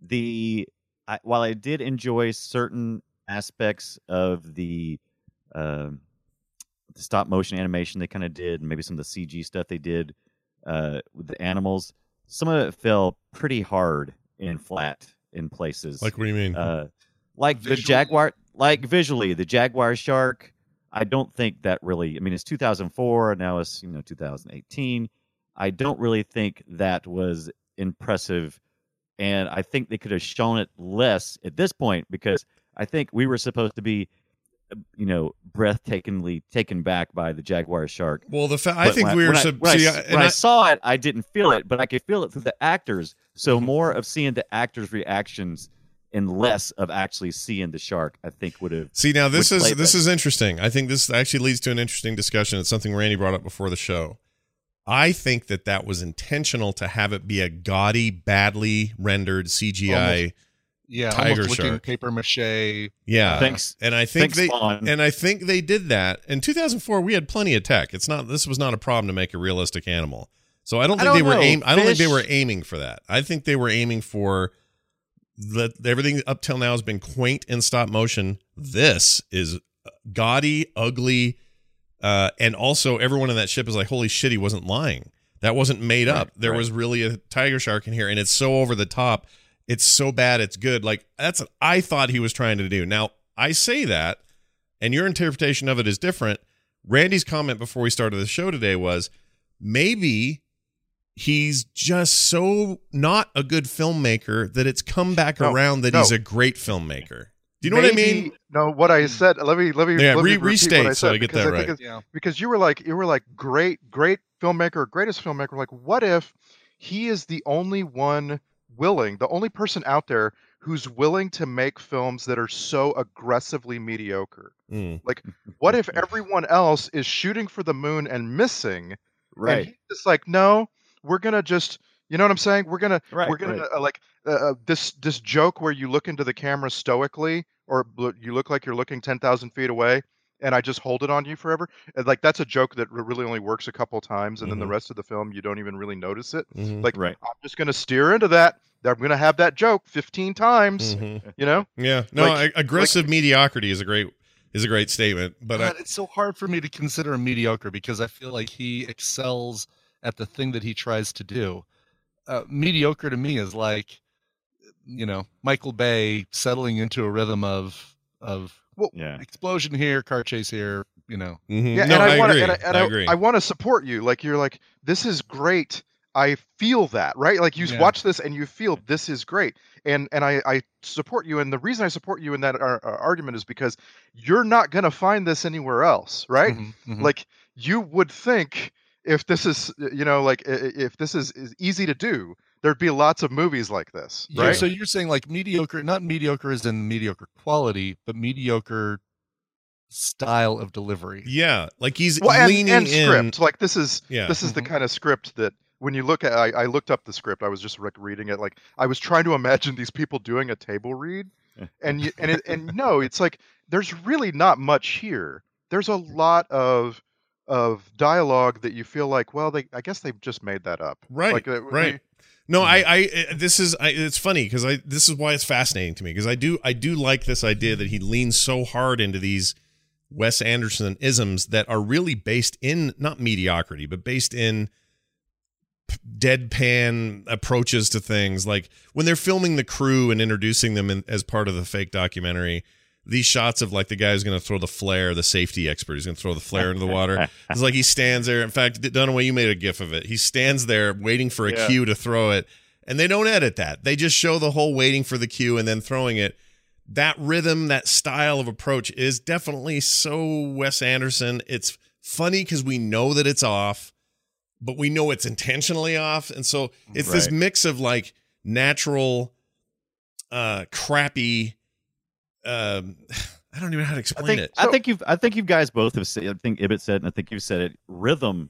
The I, while I did enjoy certain aspects of the um the stop motion animation they kind of did, and maybe some of the CG stuff they did uh, with the animals, some of it fell pretty hard and flat in places. Like, what do you mean? uh, like the jaguar like visually the jaguar shark i don't think that really i mean it's 2004 now it's you know 2018 i don't really think that was impressive and i think they could have shown it less at this point because i think we were supposed to be you know breathtakingly taken back by the jaguar shark well, the fa- I think we were. when I- when, I, see, s- I- when I I- saw it, I didn't feel it, but I could feel it through the actors. So mm-hmm. more of seeing the actors' reactions and less of actually seeing the shark, I think would have. See now this is this is interesting. I think this actually leads to an interesting discussion. It's something Randy brought up before the show. I think that that was intentional to have it be a gaudy, badly rendered CGI. Yeah, Tiger almost looking shark. paper mache. yeah, Thanks. and I think Thanks, they Spawn. and I think they did that in 2004. We had plenty of tech. It's not this was not a problem to make a realistic animal. So I don't think they don't were know. aim. I don't think they were aiming for that. I think they were aiming for that. Everything up till now has been quaint and stop motion. This is gaudy, ugly, uh, and also everyone in that ship is like, "Holy shit, he wasn't lying. That wasn't made up. there right. was really a tiger shark in here, and it's so over the top. It's so bad, it's good. Like that's what I thought he was trying to do. Now I say that, and your interpretation of it is different. Randy's comment before we started the show today was maybe he's just so not a good filmmaker that it's come back No, around that no. he's a great filmmaker. Do you know what I mean? No, what I said. Let me let me Yeah, let me re- restate what I so said I get because that I right. it's- Yeah. because you were like you were like great great filmmaker greatest filmmaker like what if he is the only one willing the only person out there who's willing to make films that are so aggressively mediocre Mm. what if everyone else is shooting for the moon and missing and Right. he's just like no we're gonna just you know what i'm saying we're gonna Right. we're gonna right. uh, like uh, uh, this this joke where you look into the camera stoically or bl- you look like you're looking 10,000 feet away and I just hold it on you forever. And, like that's a joke that really only works a couple times and then the Mhm. rest of the film you don't even really notice it. Mhm. Like Right. I'm just going to steer into that. I'm going to have that joke 15 times, Mhm. you know? Yeah, no, Like- a- aggressive mediocrity is a great is a great statement, but I, it's so hard for me to consider him mediocre because I feel like he excels at the thing that he tries to do. Uh, mediocre to me is like, you know, Michael Bay settling into a rhythm of of Yeah. explosion here, car chase here. You know, mhm. Yeah, no, and I, want to and I, and I I, agree. I want to support you. Like you're like this is great. I feel that, right? Like you Yeah. watch this and you feel this is great. And and I I support you and the reason I support you in that ar- ar- argument is because you're not going to find this anywhere else, right? Mhm, mhm. Like you would think if this is you know like i- i- if this is, is easy to do, there'd be lots of movies like this, Yeah. So you're saying like mediocre, not mediocre is in mediocre quality, but mediocre style of delivery. yeah, like he's well, and, leaning and in. script like this is Yeah. this is the Mhm. kind of script that when you look at I, I looked up the script i was just like reading it like i was trying to imagine these people doing a table read and you and it, and no it's like there's really not much here there's a lot of of dialogue that you feel like, well, they I guess they've just made that up. Right, Like, uh, right. No, I, I, uh, this is, I, it's funny because I, this is why it's fascinating to me because I do, I do like this idea that he leans so hard into these Wes Anderson isms that are really based in not mediocrity, but based in p- deadpan approaches to things. Like when they're filming the crew and introducing them in, as part of the fake documentary, these shots of like the guy who's going to throw the flare, the safety expert, who's going to throw the flare into the water. It's like he stands there. In fact, Dunaway, you made a gif of it. He stands there waiting for a Yeah. cue to throw it, and they don't edit that. They just show the whole waiting for the cue and then throwing it. That rhythm, that style of approach is definitely so Wes Anderson. It's funny because we know that it's off, but we know it's intentionally off. And so it's this mix of like natural, uh, crappy, um, I don't even know how to I explain think it. I think you've I think you guys both have said I think Ibbott said and I think you've said it. Rhythm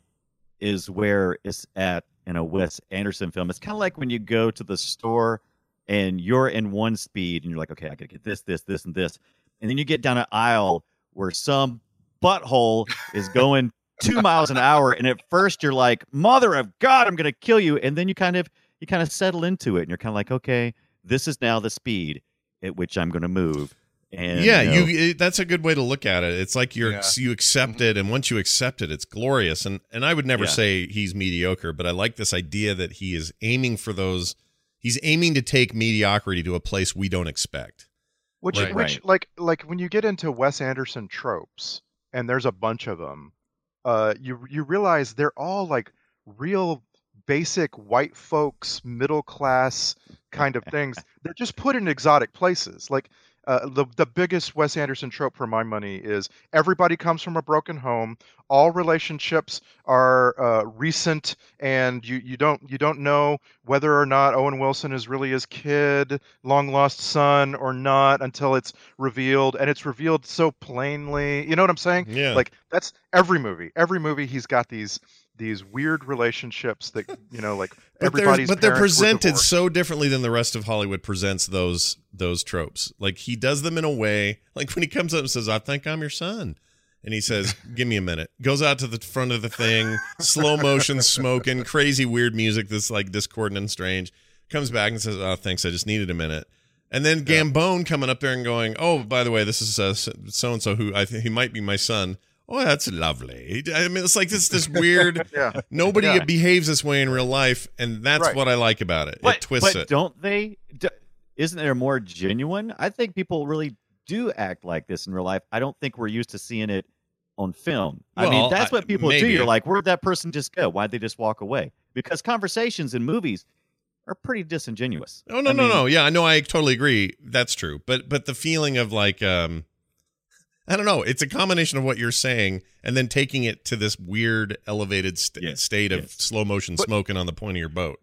is where it's at in a Wes Anderson film. It's kind of like when you go to the store and you're in one speed and you're like, okay, I gotta get this, this, this, and this, and then you get down an aisle where some butthole is going two miles an hour, and at first you're like, mother of God, I'm gonna kill you, and then you kind of you kind of settle into it, and you're kind of like, okay, this is now the speed at which I'm gonna move. And yeah, know, you it, that's a good way to look at it. It's like you're Yeah. you accept it, and once you accept it, it's glorious. And and I would never Yeah. say he's mediocre, but I like this idea that he is aiming for those. He's aiming to take mediocrity to a place we don't expect. Which, Right. which, Right. like, like when you get into Wes Anderson tropes, and there's a bunch of them, uh, you you realize they're all like real basic white folks, middle class kind of things. they're just put in exotic places. Like uh, the the biggest Wes Anderson trope for my money is everybody comes from a broken home. All relationships are uh, recent, and you you don't you don't know whether or not Owen Wilson is really his kid, long lost son, or not until it's revealed, and it's revealed so plainly. You know what I'm saying? Yeah, Like that's every movie. Every movie he's got these these weird relationships that you know like but everybody's but they're presented so differently than the rest of Hollywood presents those those tropes. Like he does them in a way like when he comes up and says, "I think I'm your son." And he says, "Give me a minute." Goes out to the front of the thing, slow motion, smoking, crazy, weird music that's like discordant and strange. Comes back and says, "Oh, thanks. I just needed a minute." And then Gambone coming up there and going, "Oh, by the way, this is uh, so and so who I think he might be my son." Oh, that's lovely. I mean, it's like this this weird. Yeah. Nobody Yeah. behaves this way in real life, and that's Right. what I like about it. but, it twists but it. don't they? D- isn't there more genuine? I think people really do act like this in real life. I don't think we're used to seeing it on film. I mean, that's what people maybe. do. You're like, where'd that person just go? Why'd they just walk away? Because conversations in movies are pretty disingenuous. Oh no, I no, mean, no. Yeah, I know. I totally agree. That's true. But but the feeling of like, um, I don't know. It's a combination of what you're saying and then taking it to this weird elevated st- Yes, state of yes. slow motion But- smoking on the point of your boat.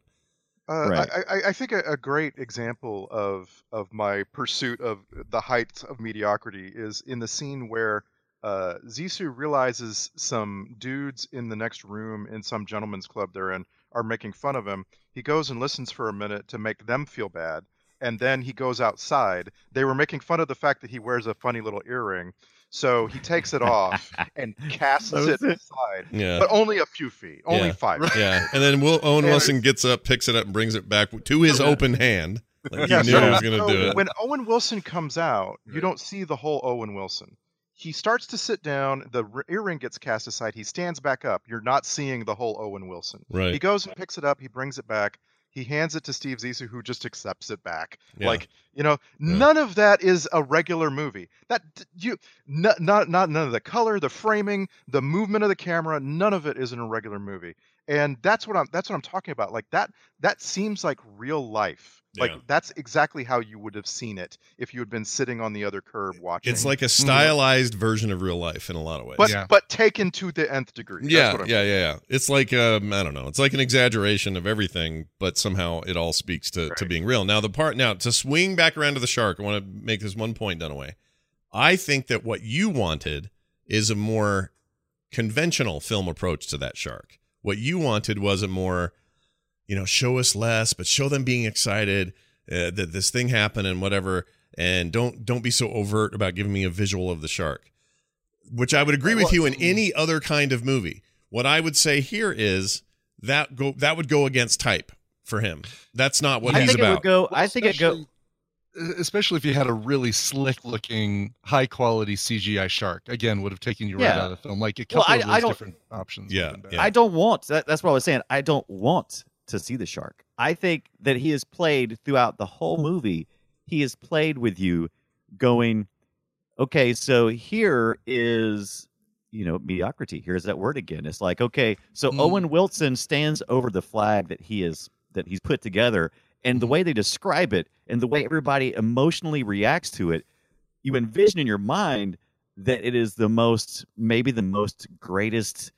Uh, Right. I, I, I think a, a great example of of my pursuit of the heights of mediocrity is in the scene where uh, Zissou realizes some dudes in the next room in some gentleman's club they're in are making fun of him. He goes and listens for a minute to make them feel bad, and then he goes outside. They were making fun of the fact that he wears a funny little earring, so he takes it off and casts it it. aside, Yeah. but only a few feet, only Yeah. five. yeah, and then Will Owen Wilson gets up, picks it up, and brings it back to his open hand. Like he Yeah, knew so, he was going to so do it. when Owen Wilson comes out, you Right. don't see the whole Owen Wilson. He starts to sit down, the r- earring gets cast aside, he stands back up. You're not seeing the whole Owen Wilson. Right. He goes and picks it up, he brings it back, he hands it to Steve Zissou, who just accepts it back. Yeah. Like, you know, none of that is a regular movie. That you not, not not none of the color, the framing, the movement of the camera, none of it is in a regular movie. And that's what I'm that's what I'm talking about. Like that that seems like real life. Like Yeah. that's exactly how you would have seen it if you had been sitting on the other curb watching. It's like a stylized version of real life in a lot of ways. but Yeah. but taken to the nth degree. That's yeah, what I'm yeah, yeah, yeah. It's like um, I don't know. It's like an exaggeration of everything, but somehow it all speaks to, to being real. Now the part now to swing back around to the shark. I want to make this one point, Dunaway. I think that what you wanted is a more conventional film approach to that shark. What you wanted was a more, you know, show us less, but show them being excited uh, that this thing happened and whatever, and don't don't be so overt about giving me a visual of the shark. which I would agree with you in any other kind of movie. What I would say here is that go that would go against type for him. That's not what I he's think it about. would go. I think it go. Especially- Especially if you had a really slick looking, high quality CGI shark, again, would have taken you right out of the film. Like a Well, couple I- of those I don't- different options. Yeah, yeah. I don't want. That, that's what I was saying. I don't want to see the shark. I think that he has played throughout the whole movie. He has played with you, going, okay, so here is you know mediocrity. Here's that word again. It's like okay, so Mm. Owen Wilson stands over the flag that he is that he's put together, and the way they describe it, and the way everybody emotionally reacts to it, you envision in your mind that it is the most maybe the most greatest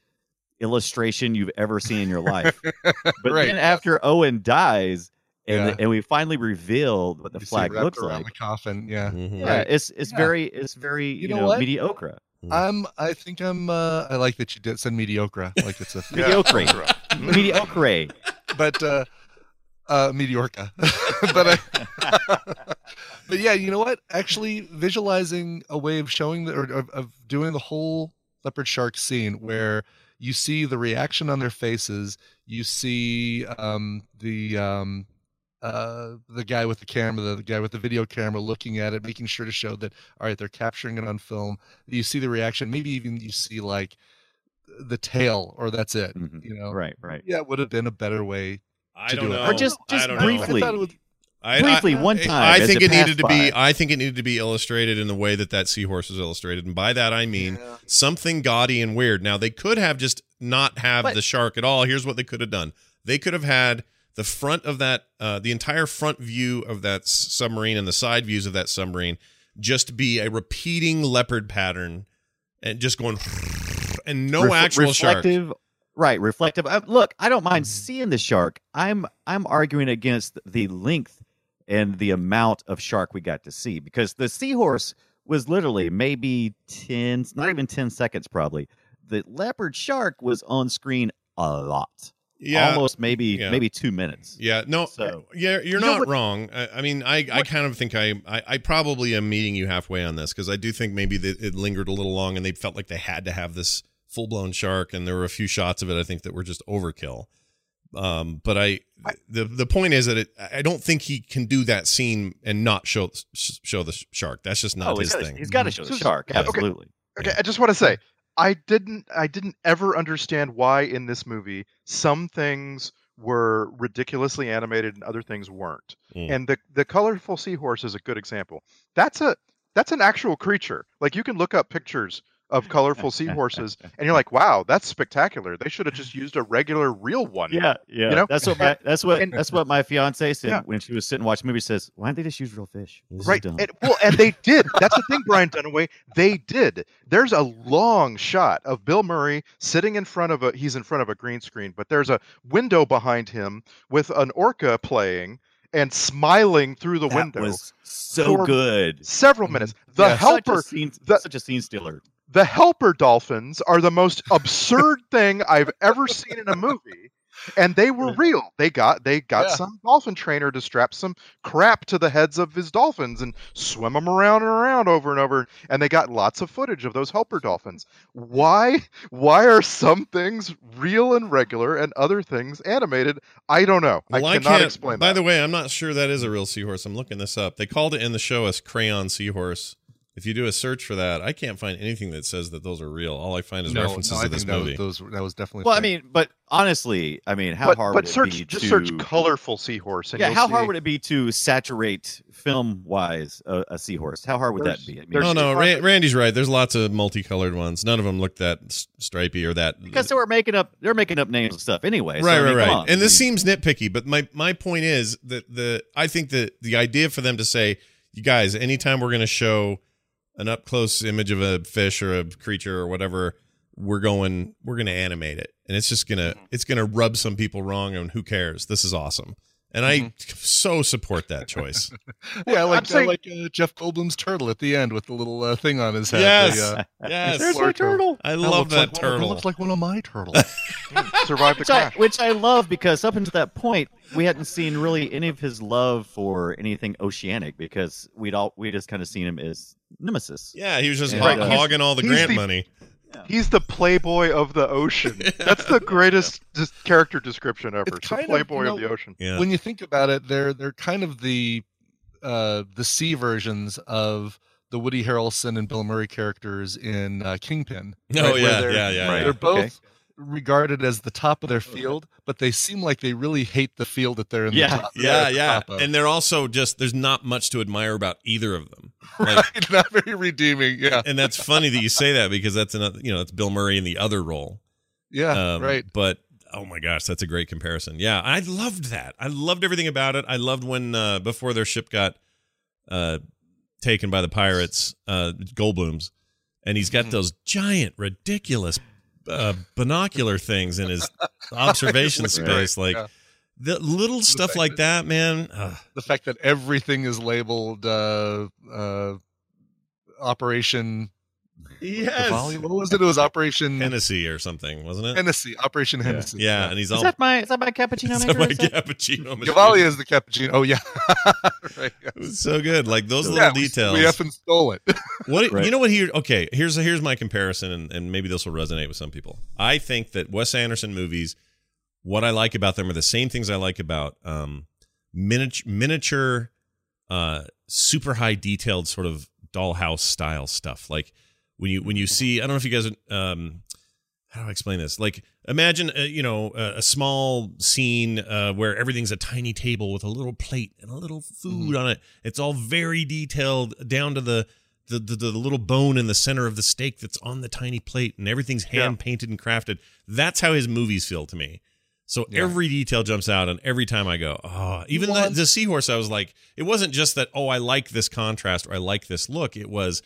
illustration you've ever seen in your life. But Right. then after Owen dies, and Yeah. and we finally reveal what the You see flag wrapped looks around like. the coffin. Yeah. Mhm. Yeah, Right. it's it's Yeah. very it's very you, You know know, mediocre. I'm. I think I'm. Uh, I like that you did said mediocre. Like it's a. Mediocre. mediocre. but uh, uh, but I, but yeah, you know what? Actually, visualizing a way of showing the, or of, of doing the whole leopard shark scene where you see the reaction on their faces, you see um, the um, uh, the guy with the camera, the, the guy with the video camera looking at it, making sure to show that all right, they're capturing it on film. You see the reaction, maybe even you see like the tail, or that's it. Mhm. You know, Right, right. yeah, it would have been a better way I to don't do it. Or just- just don't briefly. I thought it I, Briefly, I- one time I as think it it needed passed to be. I think it needed to be illustrated in the way that that seahorse was illustrated, and by that I mean Yeah. something gaudy and weird. Now they could have just not have But- the shark at all. Here's what they could have done: they could have had the front of that, uh, the entire front view of that submarine and the side views of that submarine just be a repeating leopard pattern, and just going, and no Ref- actual shark. Right, reflective. Uh, look, I don't mind Mm-hmm. seeing the shark. I'm I'm arguing against the length and the amount of shark we got to see because the seahorse was literally maybe 10 not even 10 seconds probably. The leopard shark was on screen a lot. Yeah, Almost maybe yeah. maybe 2 minutes. Yeah, no, So- yeah, you're You not what- wrong. I, I mean, I, I kind of think I, I, I probably am meeting you halfway on this because I do think maybe that it lingered a little long and they felt like they had to have this full blown shark, and there were a few shots of it I think that were just overkill. Um, but I, the the point is that it, I don't think he can do that scene and not show show the shark. That's just not oh, his he's gotta, thing. he's got to show the shark. yeah. Okay. Absolutely. Okay, I just want to say, I didn't, I didn't ever understand why in this movie some things were ridiculously animated and other things weren't. Mm. And the the colorful seahorse is a good example. That's a that's an actual creature. Like you can look up pictures of colorful seahorses, and you're like, wow, that's spectacular. They should have just used a regular, real one. Yeah, yeah. You know? that's what my that's what And- that's what my fiance said Yeah. when she was sitting watching movie. Says, "Why don't they just use real fish?" This Right. And, well, and they did. That's the thing, Brian Dunaway. They did. There's a long shot of Bill Murray sitting in front of a. He's in front of a green screen, but there's a window behind him with an orca playing and smiling through the That window. was so good. Several minutes. Mm-hmm. The Yeah. helper, such a scene, the- such a scene stealer. The helper dolphins are the most absurd thing I've ever seen in a movie. And they were real. They got they got Yeah. some dolphin trainer to strap some crap to the heads of his dolphins and swim them around and around over and over. And they got lots of footage of those helper dolphins. Why why are some things real and regular and other things animated? I don't know. Well, I I, cannot can't. explain by that. the way, I'm not sure that is a real seahorse. I'm looking this up. They called it in the show as crayon seahorse. If you do a search for that, I can't find anything that says that those are real. All I find is no, references no, I to this think that was, movie. those, that was definitely. Well, I mean, but honestly, I mean, how but hard but would it search be just to search colorful seahorse and yeah, how see- hard would it be to saturate film wise a, a seahorse? How hard would There's- that be? I mean, there's- no, hardly- Randy's right. There's lots of multicolored ones. None of them look that s- stripy or that. because they were making up they're making up names and stuff anyway. so, right, I mean, right, right. on. And this seems nitpicky, but my my point is that the I think that the idea for them to say, you guys, anytime we're going to show an up close image of a fish or a creature or whatever, we're going we're going to animate it, and it's just gonna Mm-hmm. it's gonna rub some people wrong, and who cares? This is awesome. and I so support that choice. Yeah, I like saying- like uh, Jeff Goldblum's turtle at the end with the little uh, thing on his head. yes, The, uh, yes. There's my turtle. I that love looks that like turtle. That looks like one of my turtles. Survive the Which I, crash. which I love because up until that point, we hadn't seen really any of his love for anything oceanic because we'd all we just kind of seen him as Nemesis. yeah, he was just And, hog- uh, hogging all the he's grant the- money. He's the playboy of the ocean. That's the greatest dis- character description ever. It's It's kind the of, playboy you of the ocean. Yeah, when you think about it, they're they're kind of the uh, the C versions of the Woody Harrelson and Bill Murray characters in uh, Kingpin. oh right, yeah, they're- yeah, yeah, Right. yeah. They're both Okay. Regarded as the top of their field, but they seem like they really hate the field that they're in. Yeah. the top, Yeah, the yeah, and they're also just there's not much to admire about either of them. Like, right, not very redeeming. Yeah, and that's funny that you say that because that's another, you know, that's Bill Murray in the other role. yeah, Um, right. But oh my gosh, that's a great comparison. Yeah, I loved that. I loved everything about it. I loved when uh, before their ship got uh, taken by the pirates, uh, Goldblum's, and he's got Mhm. those giant, ridiculous uh, binocular things in his observation Right, space. Like yeah. the little stuff like that, man. Uh, the fact that everything is labeled uh, uh, Operation. Cavalli? What was it? It was Operation Hennessy or something, wasn't it? Hennessy. Operation Hennessy. yeah, and he's Is all that my is that my cappuccino Is maker? that my Is that- cappuccino machine? Cavalli is the cappuccino. Oh yeah, right. yeah. It was so good. Like those Yeah, little we- details. We effing stole it. What Right. you know? What here? Okay, here's here's my comparison, and, and maybe this will resonate with some people. I think that Wes Anderson movies, what I like about them are the same things I like about um, miniature, miniature, uh, super high detailed sort of dollhouse style stuff. Like when you when you see, I don't know if you guys, um, how do I explain this? Like imagine, uh, you know, a, a small scene uh, where everything's a tiny table with a little plate and a little food on it. It's all very detailed down to the the, the the little bone in the center of the steak that's on the tiny plate, and everything's hand painted and crafted. That's how his movies feel to me. So Yeah. every detail jumps out, and every time I go, oh, even the, the seahorse, I was like, it wasn't just that, oh, I like this contrast or I like this look. It was,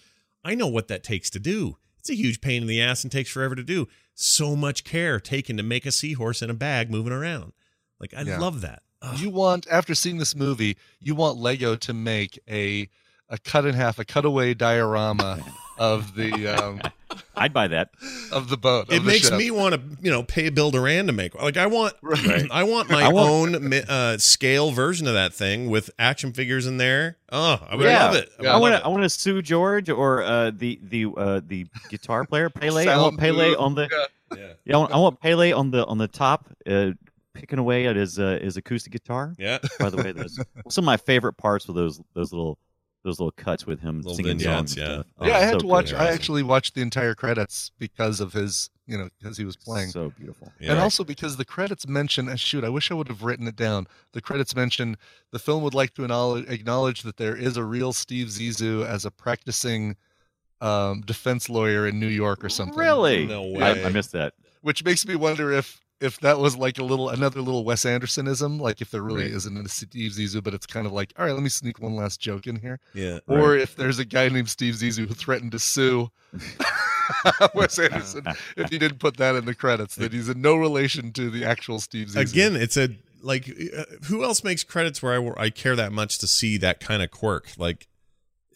I know what that takes to do. It's a huge pain in the ass and takes forever to do. So much care taken to make a seahorse in a bag moving around. Like I Yeah. love that. Ugh. you want after seeing this movie, you want Lego to make a a cut in half, a cutaway diorama of the um, I'd buy that. of the boat. it the makes ship. me want to you know pay Bill Duran to make like I want Right. I want my I want- own uh, scale version of that thing with action figures in there. Oh, I would Yeah. love it. I, Yeah. I want to. I want to Seu Jorge or uh, the the uh, the guitar player Pele. I want Pele booth. on the. Yeah. Yeah. Yeah, I want, I want Pele on the on the top, uh, picking away at his uh, his acoustic guitar. Yeah. By the way, those some of my favorite parts were those those little those little cuts with him Little singing vignettes, songs. yeah. stuff. Oh, yeah, I had so to watch. good. I actually watched the entire credits because of his, you know, because he was playing. So beautiful. Yeah. And also because the credits mention, shoot, I wish I would have written it down. The credits mention the film would like to acknowledge, acknowledge that there is a real Steve Zissou as a practicing um, defense lawyer in New York or something. Really? No I, way. I missed that. Which makes me wonder if if that was like a little another little Wes Andersonism, like if there really Right. isn't a Steve Zissou, but it's kind of like, all right, let me sneak one last joke in here. Yeah. Or if there's a guy named Steve Zissou who threatened to sue Wes Anderson if he didn't put that in the credits, that he's in no relation to the actual Steve Zissou. Again, it's a like uh, who else makes credits where I I care that much to see that kind of quirk like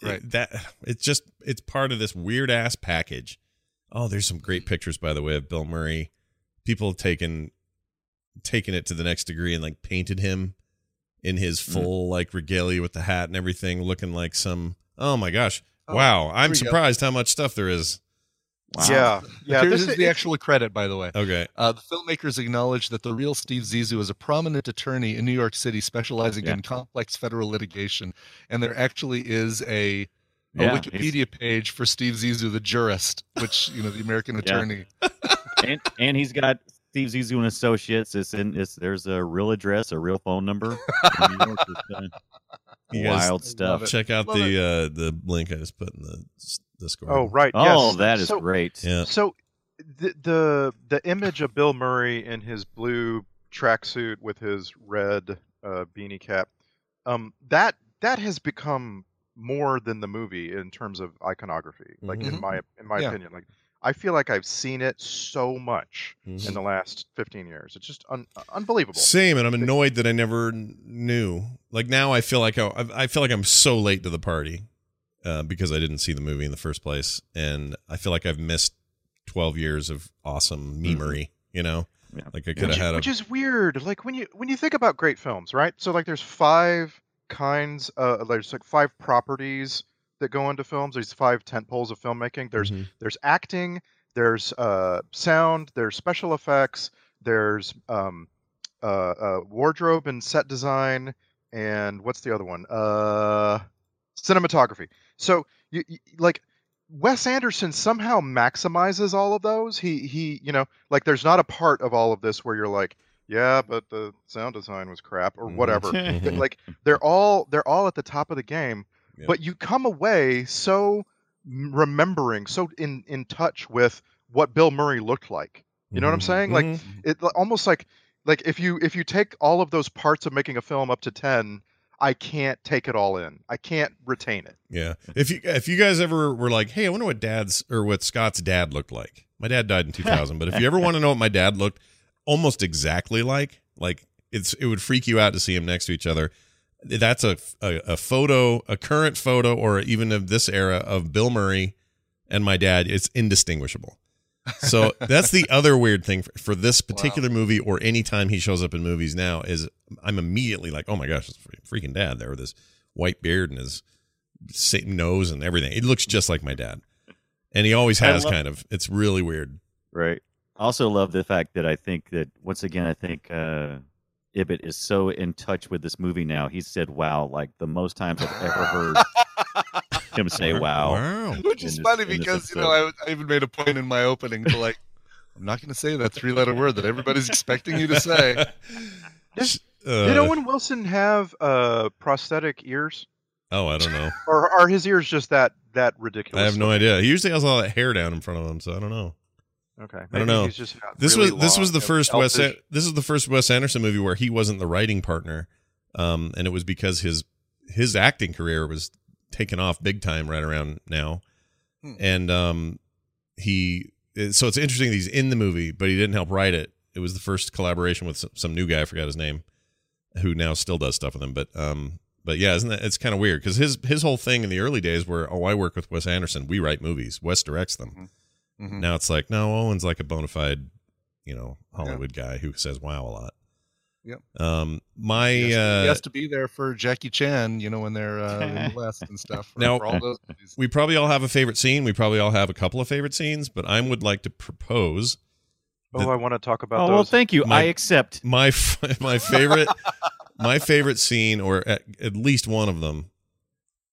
it- Right. that it's just it's part of this weird ass package. Oh, there's some great pictures by the way of Bill Murray. People have taken taken it to the next degree and like painted him in his Mm-hmm. full like regalia with the hat and everything looking like some Oh my gosh. Oh, wow, I'm we go. surprised how much stuff there is. Yeah, yeah. Here's This is the actual credit, by the way. Okay. Uh, the filmmakers acknowledge that the real Steve Zissou is a prominent attorney in New York City specializing Yeah. in complex federal litigation. And there actually is a, a Yeah, he's- Wikipedia page for Steve Zissou, the jurist, which, you know, the American attorney. and and he's got Steve Zissou and Associates. It's in. It's there's a real address, a real phone number. In New York, it's, You guys wild stuff. Check out Love the uh the link I just put in the s- Discord. oh right. Oh, yes. that is so, great. Yeah. So the, the the image of Bill Murray in his blue tracksuit with his red uh, beanie cap, um, that that has become more than the movie in terms of iconography. Like in Mhm. my in my Yeah. opinion, like I feel like I've seen it so much Mhm. in the last 15 years. It's just un- unbelievable. Same, and I'm annoyed that I never knew. Like now, I feel like I, I feel like I'm so late to the party uh, because I didn't see the movie in the first place, and I feel like I've missed 12 years of awesome memery. You know, Yeah. like I could have had a which is weird. Like when you when you think about great films, right? So like there's five kinds. Uh, there's like five properties that go into films. There's five tent poles of filmmaking. There's Mhm. there's acting. There's uh, sound. There's special effects. There's um, uh, uh, wardrobe and set design. And what's the other one? Uh, cinematography. So you, you like Wes Anderson somehow maximizes all of those. He he, you know, like there's not a part of all of this where you're like, yeah, but the sound design was crap or Mhm. whatever. Like they're all they're all at the top of the game, Yep. but you come away so remembering, so in in touch with what Bill Murray looked like. You know what I'm saying? Like Mhm. it almost like like if you if you take all of those parts of making a film up to 10, I can't take it all in. I can't retain it. Yeah. If you if you guys ever were like, hey, I wonder what dad's or what Scott's dad looked like. My dad died in 2000, but if you ever want to know what my dad looked almost exactly like, like it's it would freak you out to see him next to each other. That's a a, a photo, a current photo, or even of this era of Bill Murray and my dad. It's indistinguishable. So that's the other weird thing for, for this particular movie, or any time he shows up in movies now, is I'm immediately like, oh my gosh, it's freaking dad there with his white beard and his same nose and everything. It looks just like my dad, and he always has. love- kind of. It's really weird. Right. I also love the fact that I think that once again, I think uh, Ibbott is so in touch with this movie now. He said "wow" like the most times I've ever heard him say "wow." Wow. Which is this- funny because you know I, I even made a point in my opening to like I'm not going to say that three-letter word that everybody's expecting you to say. Does- Uh, Did Owen Wilson have uh, prosthetic ears, oh, I don't know. or are his ears just that that ridiculous? I have no idea. He usually has all that hair down in front of him, so I don't know. Okay, I don't know. He's just This really was this was the first elf Wes. vision. This is the first Wes Anderson movie where he wasn't the writing partner, um, and it was because his his acting career was taken off big time right around now, Hmm. and um, he so it's interesting that he's in the movie, but he didn't help write it. It was the first collaboration with some, some new guy. I forgot his name, who now still does stuff with him. But um, but yeah, isn't that it's kind of weird because his his whole thing in the early days were oh I work with Wes Anderson, we write movies, Wes directs them. Mhm. Now it's like no, Owen's like a bona fide, you know, Hollywood guy who says wow a lot. Yep. Um, my He has, to, he uh, has to be there for Jackie Chan, you know, when they're uh, in the West and stuff. For, Now- for all those we probably all have a favorite scene. We probably all have a couple of favorite scenes, but I would like to propose Oh, I want to talk about Oh those. well, thank you. My- I accept. my my favorite my favorite scene, or at, at least one of them,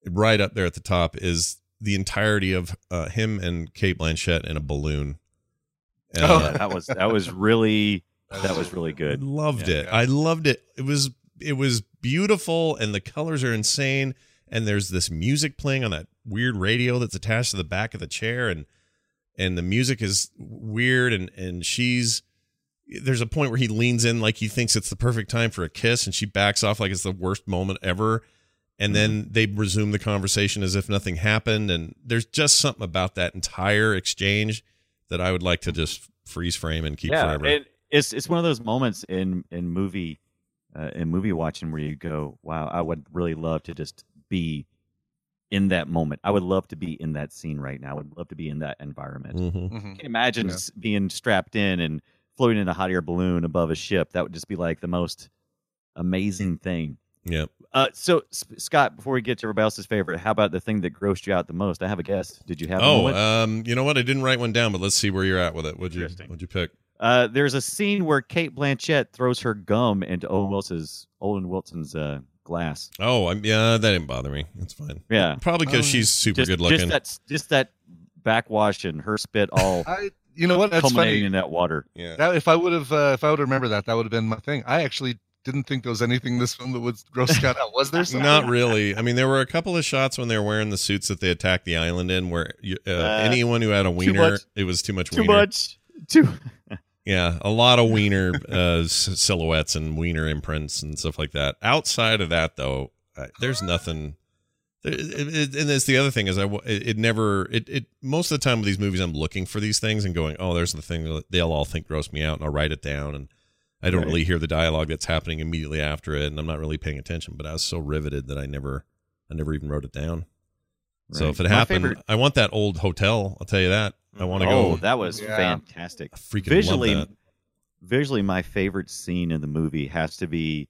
right up there at the top, is the entirety of uh, him and Cate Blanchett in a balloon. And, Oh. Yeah, that was that was really that was really I good. loved Yeah. it. I loved it. It was it was beautiful, and the colors are insane. And there's this music playing on that weird radio that's attached to the back of the chair, and and the music is weird. And and she's there's a point where he leans in like he thinks it's the perfect time for a kiss, and she backs off like it's the worst moment ever. And then they resume the conversation as if nothing happened. And there's just something about that entire exchange that I would like to just freeze frame and keep yeah, forever. it, it's it's one of those moments in in movie uh, in movie watching where you go, "Wow, I would really love to just be in that moment. I would love to be in that scene right now. I would love to be in that environment. Mhm. Mhm. I can imagine Yeah. being strapped in and floating in a hot air balloon above a ship. That would just be like the most amazing thing. Yep. Uh, so S- Scott, before we get to everybody else's favorite, how about the thing that grossed you out the most? I have a guess. Did you have? a Oh, moment? um, you know what? I didn't write one down, but let's see where you're at with it. What'd you Interesting. What'd you pick? Uh, there's a scene where Cate Blanchett throws her gum into Owen Wilson's Owen Wilson's uh, glass. Oh, I'm, yeah, that didn't bother me. That's fine. Yeah, Probably because Oh, she's super just, good looking. just that just that backwash and her spit all I, you know what? That's culminating funny. in that water. yeah. That, if I would have, uh, if I would remember that, that would have been my thing. I actually didn't think there was anything in this film that would gross Scott out. Was there? Something? Not really. I mean, there were a couple of shots when they were wearing the suits that they attacked the island in, where you, uh, Uh, anyone who had a wiener, it was too much wiener. Too wiener. much. Too. Yeah, a lot of wiener uh, silhouettes and wiener imprints and stuff like that. Outside of that, though, uh, there's nothing. It, it, and that's the other thing is I it, it never it, it most of the time with these movies I'm looking for these things and going oh there's the thing that they'll all think gross me out and I'll write it down and I don't Right. really hear the dialogue that's happening immediately after it and I'm not really paying attention but I was so riveted that I never I never even wrote it down. So if it My happened, favorite- I want that old hotel. I'll tell you that. I want to oh, go. that was Yeah. fantastic. I freaking visually, love that. visually, my favorite scene in the movie has to be.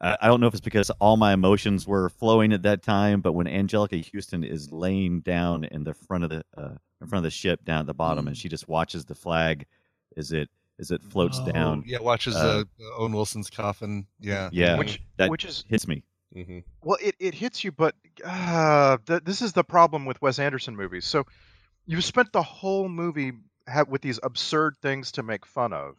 I I don't know if it's because all my emotions were flowing at that time, but when Anjelica Huston is laying down in the front of the uh, in front of the ship down at the bottom, and she just watches the flag as it as it floats Oh, down. Yeah, watches Uh, uh, Owen Wilson's coffin. Yeah. Yeah, Which that which is hits me. Mhm. Well, it, it hits you, but uh, th- this is the problem with Wes Anderson movies. So you spent the whole movie ha- with these absurd things to make fun of.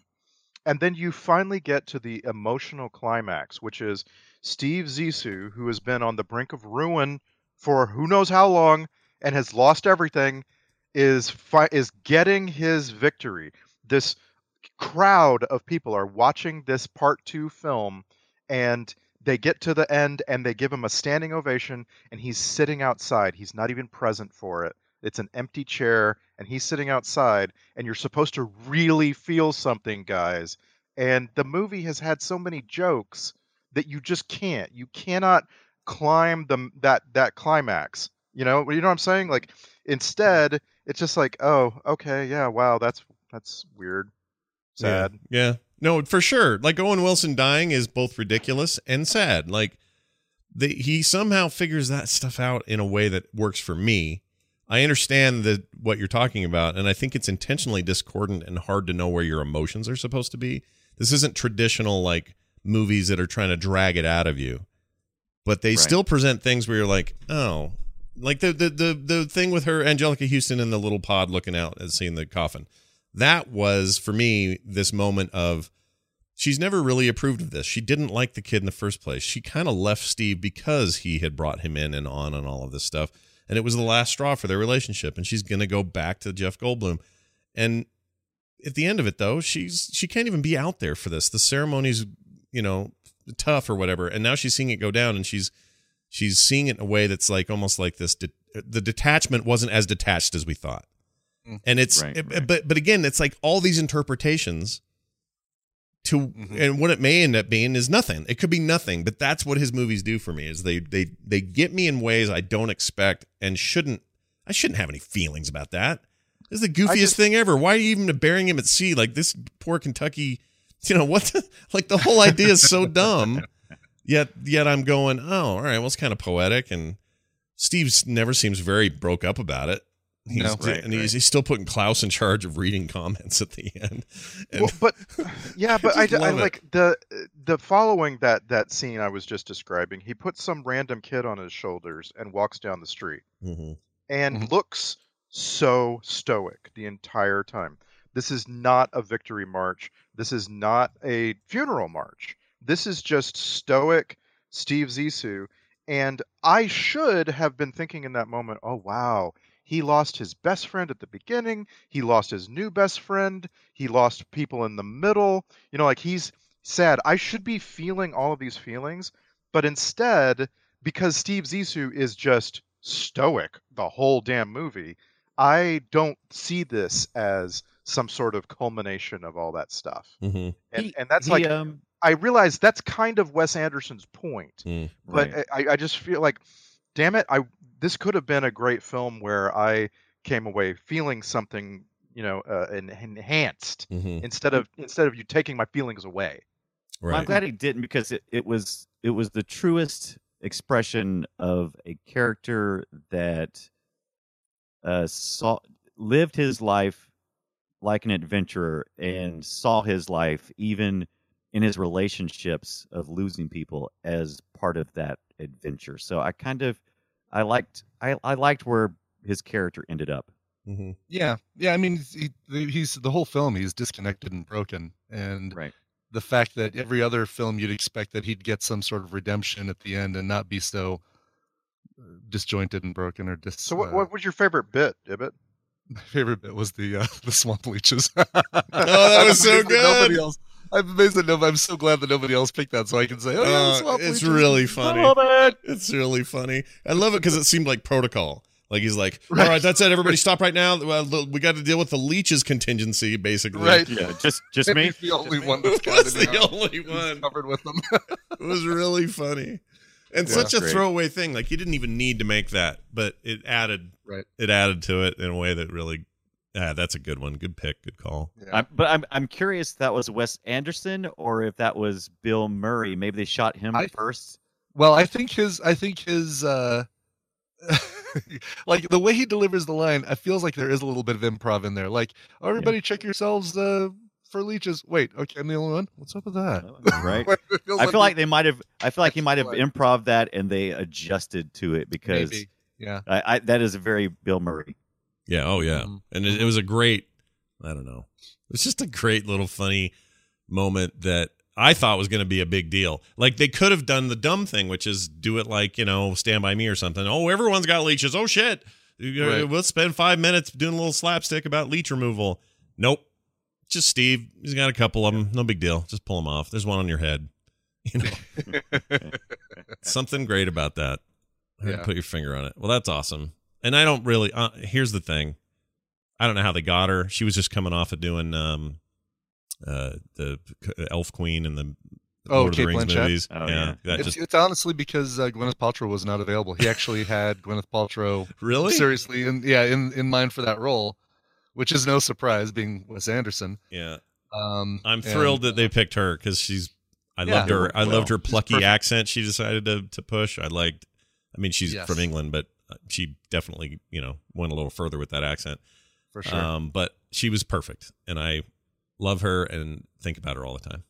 And then you finally get to the emotional climax, which is Steve Zissou, who has been on the brink of ruin for who knows how long and has lost everything, is fi- is getting his victory. This crowd of people are watching this part two film, and they get to the end and they give him a standing ovation, and he's sitting outside. He's not even present for it. It's an empty chair, and he's sitting outside, and you're supposed to really feel something, guys. And the movie has had so many jokes that you just can't. You cannot climb the that that climax. You know, you know what I'm saying? Like instead, it's just like, oh, okay, yeah, wow, that's that's weird, sad. Yeah, yeah. No, for sure. Like Owen Wilson dying is both ridiculous and sad. Like the, he somehow figures that stuff out in a way that works for me. I understand that what you're talking about, and I think it's intentionally discordant and hard to know where your emotions are supposed to be. This isn't traditional like movies that are trying to drag it out of you, but they Right. still present things where you're like, oh, like the the the the thing with her Anjelica Huston in the little pod looking out and seeing the coffin. That was for me this moment of she's never really approved of this. She didn't like the kid in the first place. She kind of left Steve because he had brought him in and on and all of this stuff. And it was the last straw for their relationship. And she's going to go back to Jeff Goldblum. And at the end of it, though, she's she can't even be out there for this. The ceremony's, you know, tough or whatever. And now she's seeing it go down, and she's she's seeing it in a way that's like almost like this. De- the detachment wasn't as detached as we thought. Mm. And it's, Right, it- right. but but again, it's like all these interpretations to Mhm. and what it may end up being is nothing. It could be nothing, but that's what his movies do for me is they they they get me in ways I don't expect and shouldn't I shouldn't have any feelings about that. This is the goofiest just- thing ever. Why are you even burying him at sea like this poor Kentucky, you know, what the, like the whole idea is so dumb. Yet yet I'm going, "Oh, all right, well it's kind of poetic and Steve's never seems very broke up about it. He's, No. Right, and he's, he's still putting Klaus in charge of reading comments at the end. And well, but yeah, but I, just d- I love it. like the the following that that scene I was just describing. He puts some random kid on his shoulders and walks down the street Mhm. and Mhm. looks so stoic the entire time. This is not a victory march. This is not a funeral march. This is just stoic Steve Zissou. And I should have been thinking in that moment, oh wow, he lost his best friend at the beginning. He lost his new best friend. He lost people in the middle. You know, like he's sad. I should be feeling all of these feelings, but instead, because Steve Zissou is just stoic the whole damn movie, I don't see this as some sort of culmination of all that stuff. Mhm. And, He- and that's he, like, um, I realize that's kind of Wes Anderson's point Mm. but right. I, I just feel like damn it i this could have been a great film where i came away feeling something you know uh, en- enhanced Mhm. instead of instead of you taking my feelings away Well, I'm glad he didn't because it, it was it was the truest expression of a character that uh, saw lived his life like an adventurer and saw his life even in his relationships of losing people as part of that adventure. So I kind of I liked I, I liked where his character ended up. Mhm. Yeah, yeah. I mean, he, he's the whole film. He's disconnected and broken, and Right. the fact that every other film you'd expect that he'd get some sort of redemption at the end and not be so uh, disjointed and broken or dis. so what, uh, what was your favorite bit Ibbott? my favorite bit was the uh, the swamp leeches. Oh, that was so good. Nobody good. else, I'm amazed that nobody. I'm so glad that nobody else picked that, so I can say, "Oh yeah, Uh, it's really funny. love it. It's really funny. I love it because it seemed like protocol. Like he's like, all Right. right, that's it. Everybody stop right now. Well, we got to deal with the leeches contingency, basically. Right. Yeah, just just me. He's the only one that's got Was it the out. only one. covered with them. It was really funny. And Yeah. such a Great. throwaway thing. Like you didn't even need to make that, but it added Right. it added to it in a way that really yeah, that's a good one. Good pick, good call. Yeah. I'm, but I'm I'm curious if that was Wes Anderson or if that was Bill Murray. Maybe they shot him I- first. Well, I think his I think his uh like the way he delivers the line, I feels like there is a little bit of improv in there. Like, "Oh, everybody check yourselves uh for leeches. Wait, okay, I'm the only one. What's up with that? Right. It feels I feel like we- they might have. I feel like he might have Like- improv that and they adjusted to it because maybe. Yeah. I, I, that is a very Bill Murray. Yeah, oh yeah. Mhm. And it, it was a great I don't know. It's just a great little funny moment that I thought was going to be a big deal. Like they could have done the dumb thing, which is do it like, you know, Stand By Me or something. Oh, everyone's got leeches. Oh shit. Right. We'll spend 5 minutes doing a little slapstick about leech removal. Nope. Just Steve. He's got a couple of them. No big deal. Just pull them off. There's one on your head. You know. Something great about that. Yeah. Put your finger on it. Well, that's awesome. And I don't really. Uh, here's the thing. I don't know how they got her. She was just coming off of doing um, uh, the Elf Queen and the Oh, Lord of the Cate Rings Blanchett? movies. Oh, yeah, yeah. It's, just it's honestly because uh, Gwyneth Paltrow was not available. He actually had Gwyneth Paltrow really. seriously in yeah in, in mind for that role, which is no surprise being Wes Anderson. Yeah, Um, I'm and- thrilled that they picked her because she's. I Yeah. loved her. I Well, loved her plucky accent. She decided to to push. I liked. I mean, she's Yes. from England, but uh, she definitely you know went a little further with that accent. for sure. Um, but she was perfect, and I love her and think about her all the time.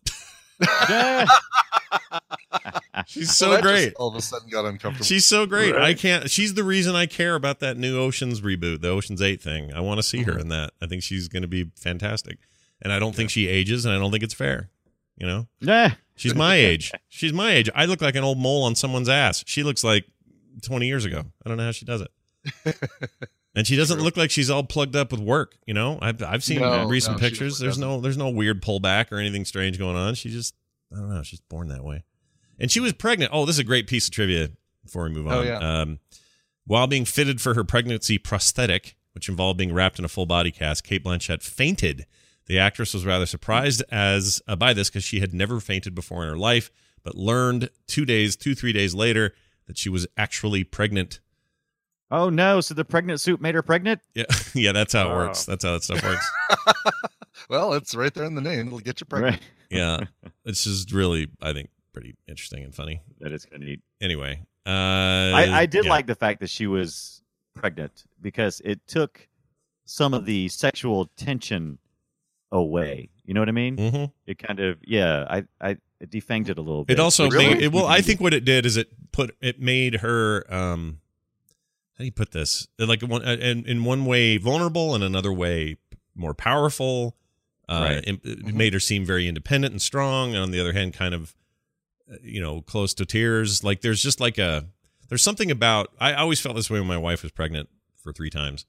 She's so Well, great. all of a sudden got uncomfortable. She's so great. I can't. She's the reason I care about that new Ocean's reboot, the Ocean's Eight thing. I want to see her Mhm. in that. I think she's going to be fantastic, and I don't think she ages, and I don't think it's fair. You know, Yeah. she's my age. She's my age. I look like an old mole on someone's ass. She looks like twenty years ago. I don't know how she does it. And she doesn't True. look like she's all plugged up with work. You know, I've I've seen No, recent no, pictures. There's no there's no weird pullback or anything strange going on. She just I don't know. She's born that way. And she was pregnant. Oh, this is a great piece of trivia before we move on. Oh, yeah. Um, while being fitted for her pregnancy prosthetic, which involved being wrapped in a full body cast, Cate Blanchett fainted. The actress was rather surprised as uh, by this because she had never fainted before in her life, but learned two days, two three days later that she was actually pregnant. Oh no! So the pregnant suit made her pregnant. Yeah, yeah, that's how it Wow. works. That's how that stuff works. well, it's right there in the name. It'll get you pregnant. Right. yeah, it's just really, I think, pretty interesting and funny. That is kind of neat. Anyway, uh, I, I did yeah. like the fact that she was pregnant because it took some of the sexual tension away. You know what I mean? Mhm. It kind of yeah. I I it defanged it a little bit. It also Really? made it, well. I think what it did is it put it made her. um How do you put this? Like one in in one way vulnerable, and another way more powerful. Uh, Right. it, it made her seem very independent and strong, and on the other hand, kind of uh, you know close to tears. Like there's just like a there's something about. I always felt this way when my wife was pregnant for three times.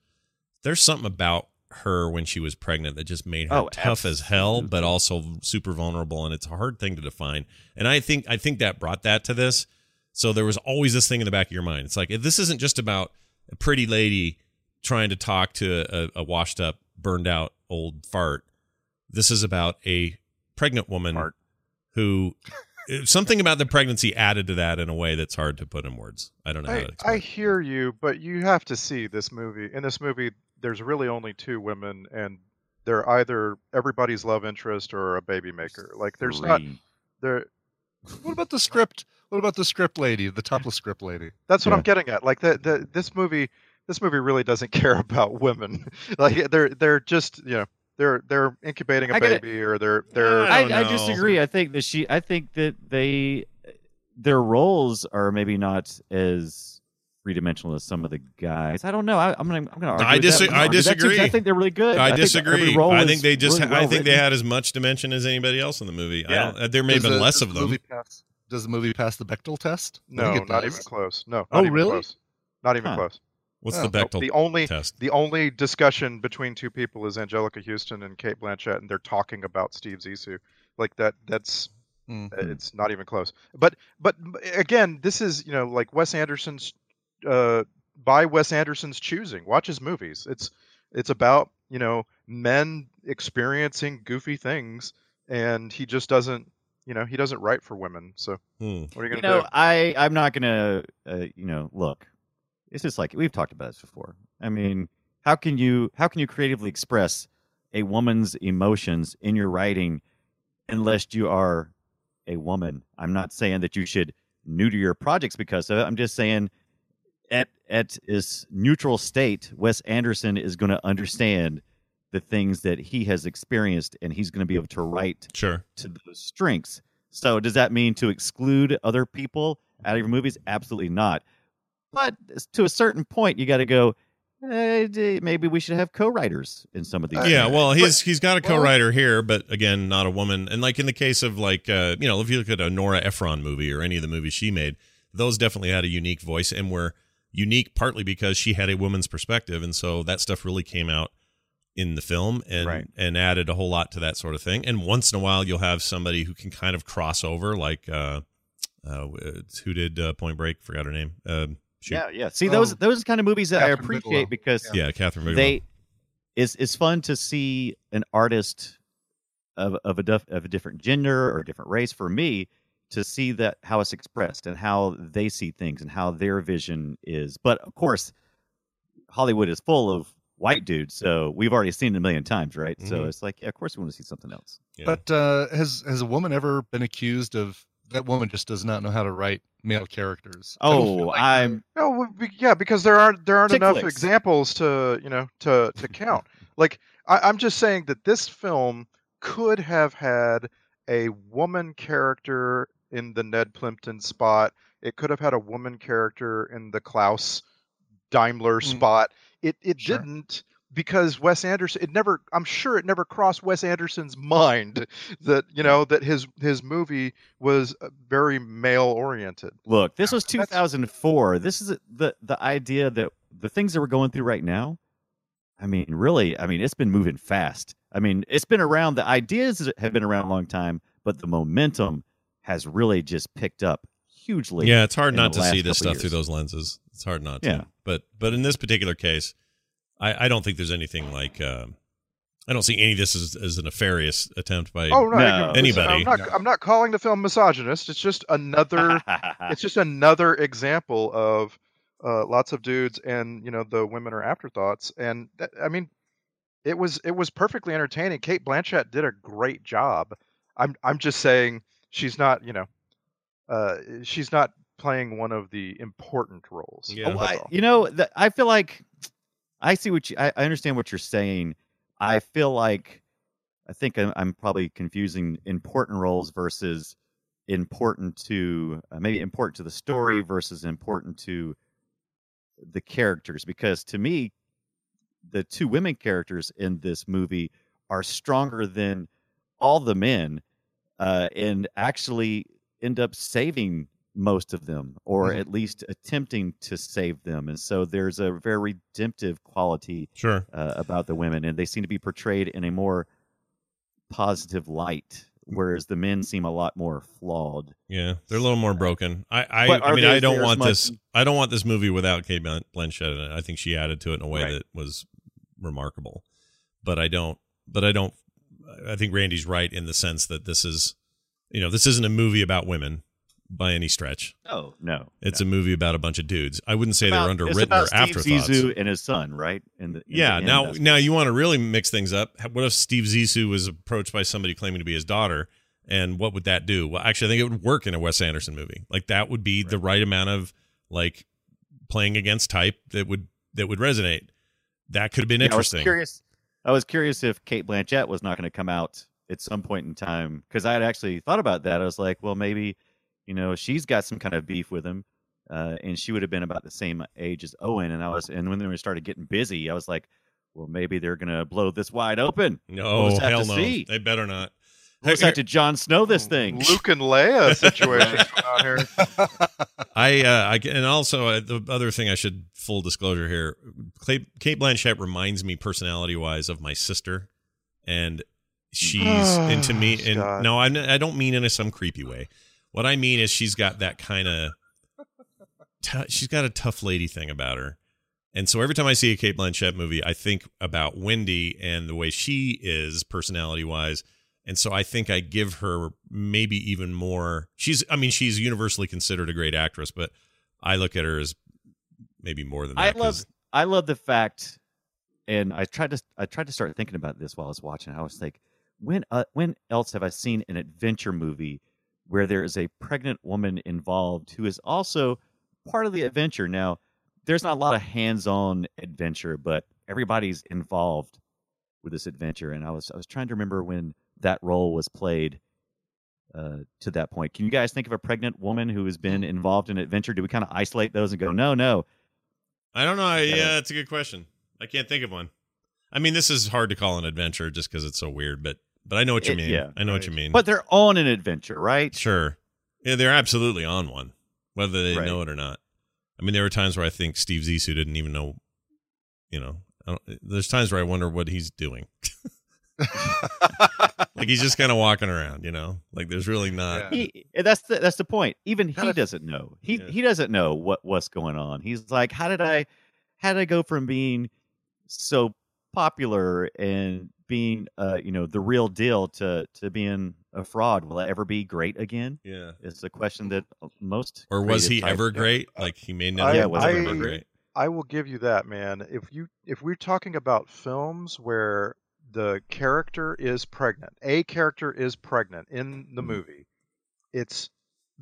There's something about her when she was pregnant that just made her Oh, tough as hell, but also super vulnerable, and it's a hard thing to define. And I think I think that brought that to this. So there was always this thing in the back of your mind. It's like if this isn't just about a pretty lady trying to talk to a, a washed up, burned out old fart. This is about a pregnant woman Fart. who something about the pregnancy added to that in a way that's hard to put in words. I don't know how I, to I hear you, but you have to see this movie. In this movie, there's really only two women, and they're either everybody's love interest or a baby maker. Like there's not there. What about the script? What about the script lady, the topless script lady? That's what Yeah. I'm getting at. Like the, the this movie this movie really doesn't care about women. like they're they're just you know they're they're incubating a I get it. baby or they're uh, they're I oh, I, I disagree. I think that she. I think that they, their roles are maybe not as three dimensional as some of the guys. I don't know. I, I'm gonna. I'm gonna. Argue I with that. dis- I'm gonna I argue that too, 'cause disagree. I think they're really good. I think that every disagree. role I think they just. really I well think they had as much dimension as anybody else in the movie. I Yeah. don't, there may have been the- less of the them. Pass, does the movie pass the Bechdel test? No not does. even close. No, not Oh, even really? close. Not even Huh. close. What's Oh, the Bechdel The only test? the only discussion between two people is Anjelica Huston and Cate Blanchett, and they're talking about Steve Zissou. Like that. That's Mm. it's not even close. But but again, this is you know like Wes Anderson's uh, by Wes Anderson's choosing. Watch his movies. It's it's about you know men experiencing goofy things, and he just doesn't you know he doesn't write for women. So Hmm. what are you You gonna know, do? I I'm not gonna uh, you know look. It's just like we've talked about this before. I mean, how can you how can you creatively express a woman's emotions in your writing unless you are a woman? I'm not saying that you should neuter your projects because of it. I'm just saying at at his neutral state, Wes Anderson is going to understand the things that he has experienced, and he's going to be able to write Sure. to those strengths. So does that mean to exclude other people out of your movies? Absolutely not. But to a certain point, you got to go. Eh, maybe we should have co-writers in some of these. yeah, things." well, he's he's got a co-writer here, but again, not a woman. And like in the case of like uh, you know, if you look at a Nora Ephron movie or any of the movies she made, those definitely had a unique voice and were unique partly because she had a woman's perspective, and so that stuff really came out in the film and Right. and added a whole lot to that sort of thing. And once in a while, you'll have somebody who can kind of cross over, like uh, uh, it's- who did uh, Point Break? Forgot her name. Uh, shoot. yeah, yeah. See, those Oh, those kind of movies that I appreciate Bigelow. because yeah, Kathryn Bigelow. they it's it's fun to see an artist of of a dif- of a different gender or a different race for me to see that how it's expressed and how they see things and how their vision is. But of course, Hollywood is full of white dudes, so we've already seen it a million times, right? So Mhm. it's like, yeah, of course, we want to see something else. Yeah. But uh, has has a woman ever been accused of that woman just does not know how to write male characters? I don't feel Oh, like- I'm No, yeah, because there aren't there aren't enough flicks. examples to you know to to count. like I, I'm just saying that this film could have had a woman character in the Ned Plimpton spot. It could have had a woman character in the Klaus Daimler Mm. spot. It it Sure. didn't because Wes Anderson. It never. I'm sure it never crossed Wes Anderson's mind that you know that his his movie was uh, very male oriented. Look, this was That's- 2004. This is the the idea that the things that we're going through right now. I mean, really, I mean, it's been moving fast. I mean, it's been around. The ideas have been around a long time, but the momentum has really just picked up hugely. yeah, it's hard not to see this couple stuff through those lenses. It's hard not to. Yeah. But but in this particular case, I, I don't think there's anything like uh, I don't see any of this as, as a nefarious attempt by Oh no, No. Anybody. I'm not, I'm not calling the film misogynist. It's just another. it's just another example of uh, lots of dudes, and you know the women are afterthoughts. And that, I mean, it was it was perfectly entertaining. Cate Blanchett did a great job. I'm I'm just saying she's not you know, uh, she's not playing one of the important roles. Yeah. Oh, I, you know, the, I feel like I see what you. I, I understand what you're saying. I feel like I think I'm, I'm probably confusing important roles versus important to uh, maybe important to the story versus important to the characters. Because to me, the two women characters in this movie are stronger than all the men, uh, and actually end up saving most of them, or Mhm. at least attempting to save them. And so there's a very redemptive quality Sure. uh, about the women, and they seem to be portrayed in a more positive light, whereas the men seem a lot more flawed. Yeah, they're a little more broken. I I, I mean I don't want much- this I don't want this movie without Cate Blan- Blanchett in it. I think she added to it in a way Right. that was remarkable. But I don't but I don't I think Randy's right in the sense that this is you know, this isn't a movie about women by any stretch. Oh no, It's a movie about a bunch of dudes. I wouldn't say they were About- underwritten it's about or Steve afterthoughts. Zissou and his son, right? In the, in Yeah. end, Now, that's now you want to really mix things up. What if Steve Zissou was approached by somebody claiming to be his daughter, and what would that do? Well, actually, I think it would work in a Wes Anderson movie. Like that would be the right amount of like playing against type that would that would resonate. That could have been Yeah, I was interesting. curious. I was curious if Cate Blanchett was not going to come out at some point in time because I had actually thought about that. I was like, well, maybe you know she's got some kind of beef with him, uh, and she would have been about the same age as Owen. And I was, and when they started getting busy, I was like, well, maybe they're going to blow this wide open. no, We'll hell no. see. They better not. We'll just have to Jon Snow this thing. Luke and Leia situation going on here. I, uh, I and also uh, the other thing I should full disclosure here. Cate, Cate Blanchett reminds me personality wise of my sister, and she's into me and Scott. no I, I don't mean in a some creepy way what i mean is she's got that kind of t- she's got a tough lady thing about her and so every time i see a cate blanchett movie i think about wendy and the way she is personality wise and so i think i give her maybe even more she's i mean she's universally considered a great actress but i look at her as maybe more than that I love I love the fact, and I tried to I tried to start thinking about this while I was watching. I was like, when uh, when else have I seen an adventure movie where there is a pregnant woman involved who is also part of the adventure? Now, there's not a lot of hands-on adventure, but everybody's involved with this adventure. And I was I was trying to remember when that role was played. Uh, to that point, can you guys think of a pregnant woman who has been involved in adventure? Do we kind of isolate those and go, no, no, I don't know. I, Yeah. yeah, that's a good question. I can't think of one. I mean, this is hard to call an adventure just because it's so weird, but but I know what you It- mean. yeah. I know what you mean. But they're on an adventure, right? sure, yeah, they're absolutely on one, whether they Right. know it or not. I mean, there were times where I think Steve Zissou didn't even know. You know, I don't, there's times where I wonder what he's doing. like he's just kind of walking around. You know, like there's really not. Yeah. He, that's the that's the point. Even he Kinda- doesn't know. He Yeah. he doesn't know what what's going on. He's like, how did I how did I go from being so popular and being uh you know the real deal to to being a fraud? Will I ever be great again? Yeah. Is the question that most Or was he ever great? Like he may never Yeah, was was he ever ever great. I will give you that, man. If you if we're talking about films where the character is pregnant, a character is pregnant in the Mm-hmm. movie, it's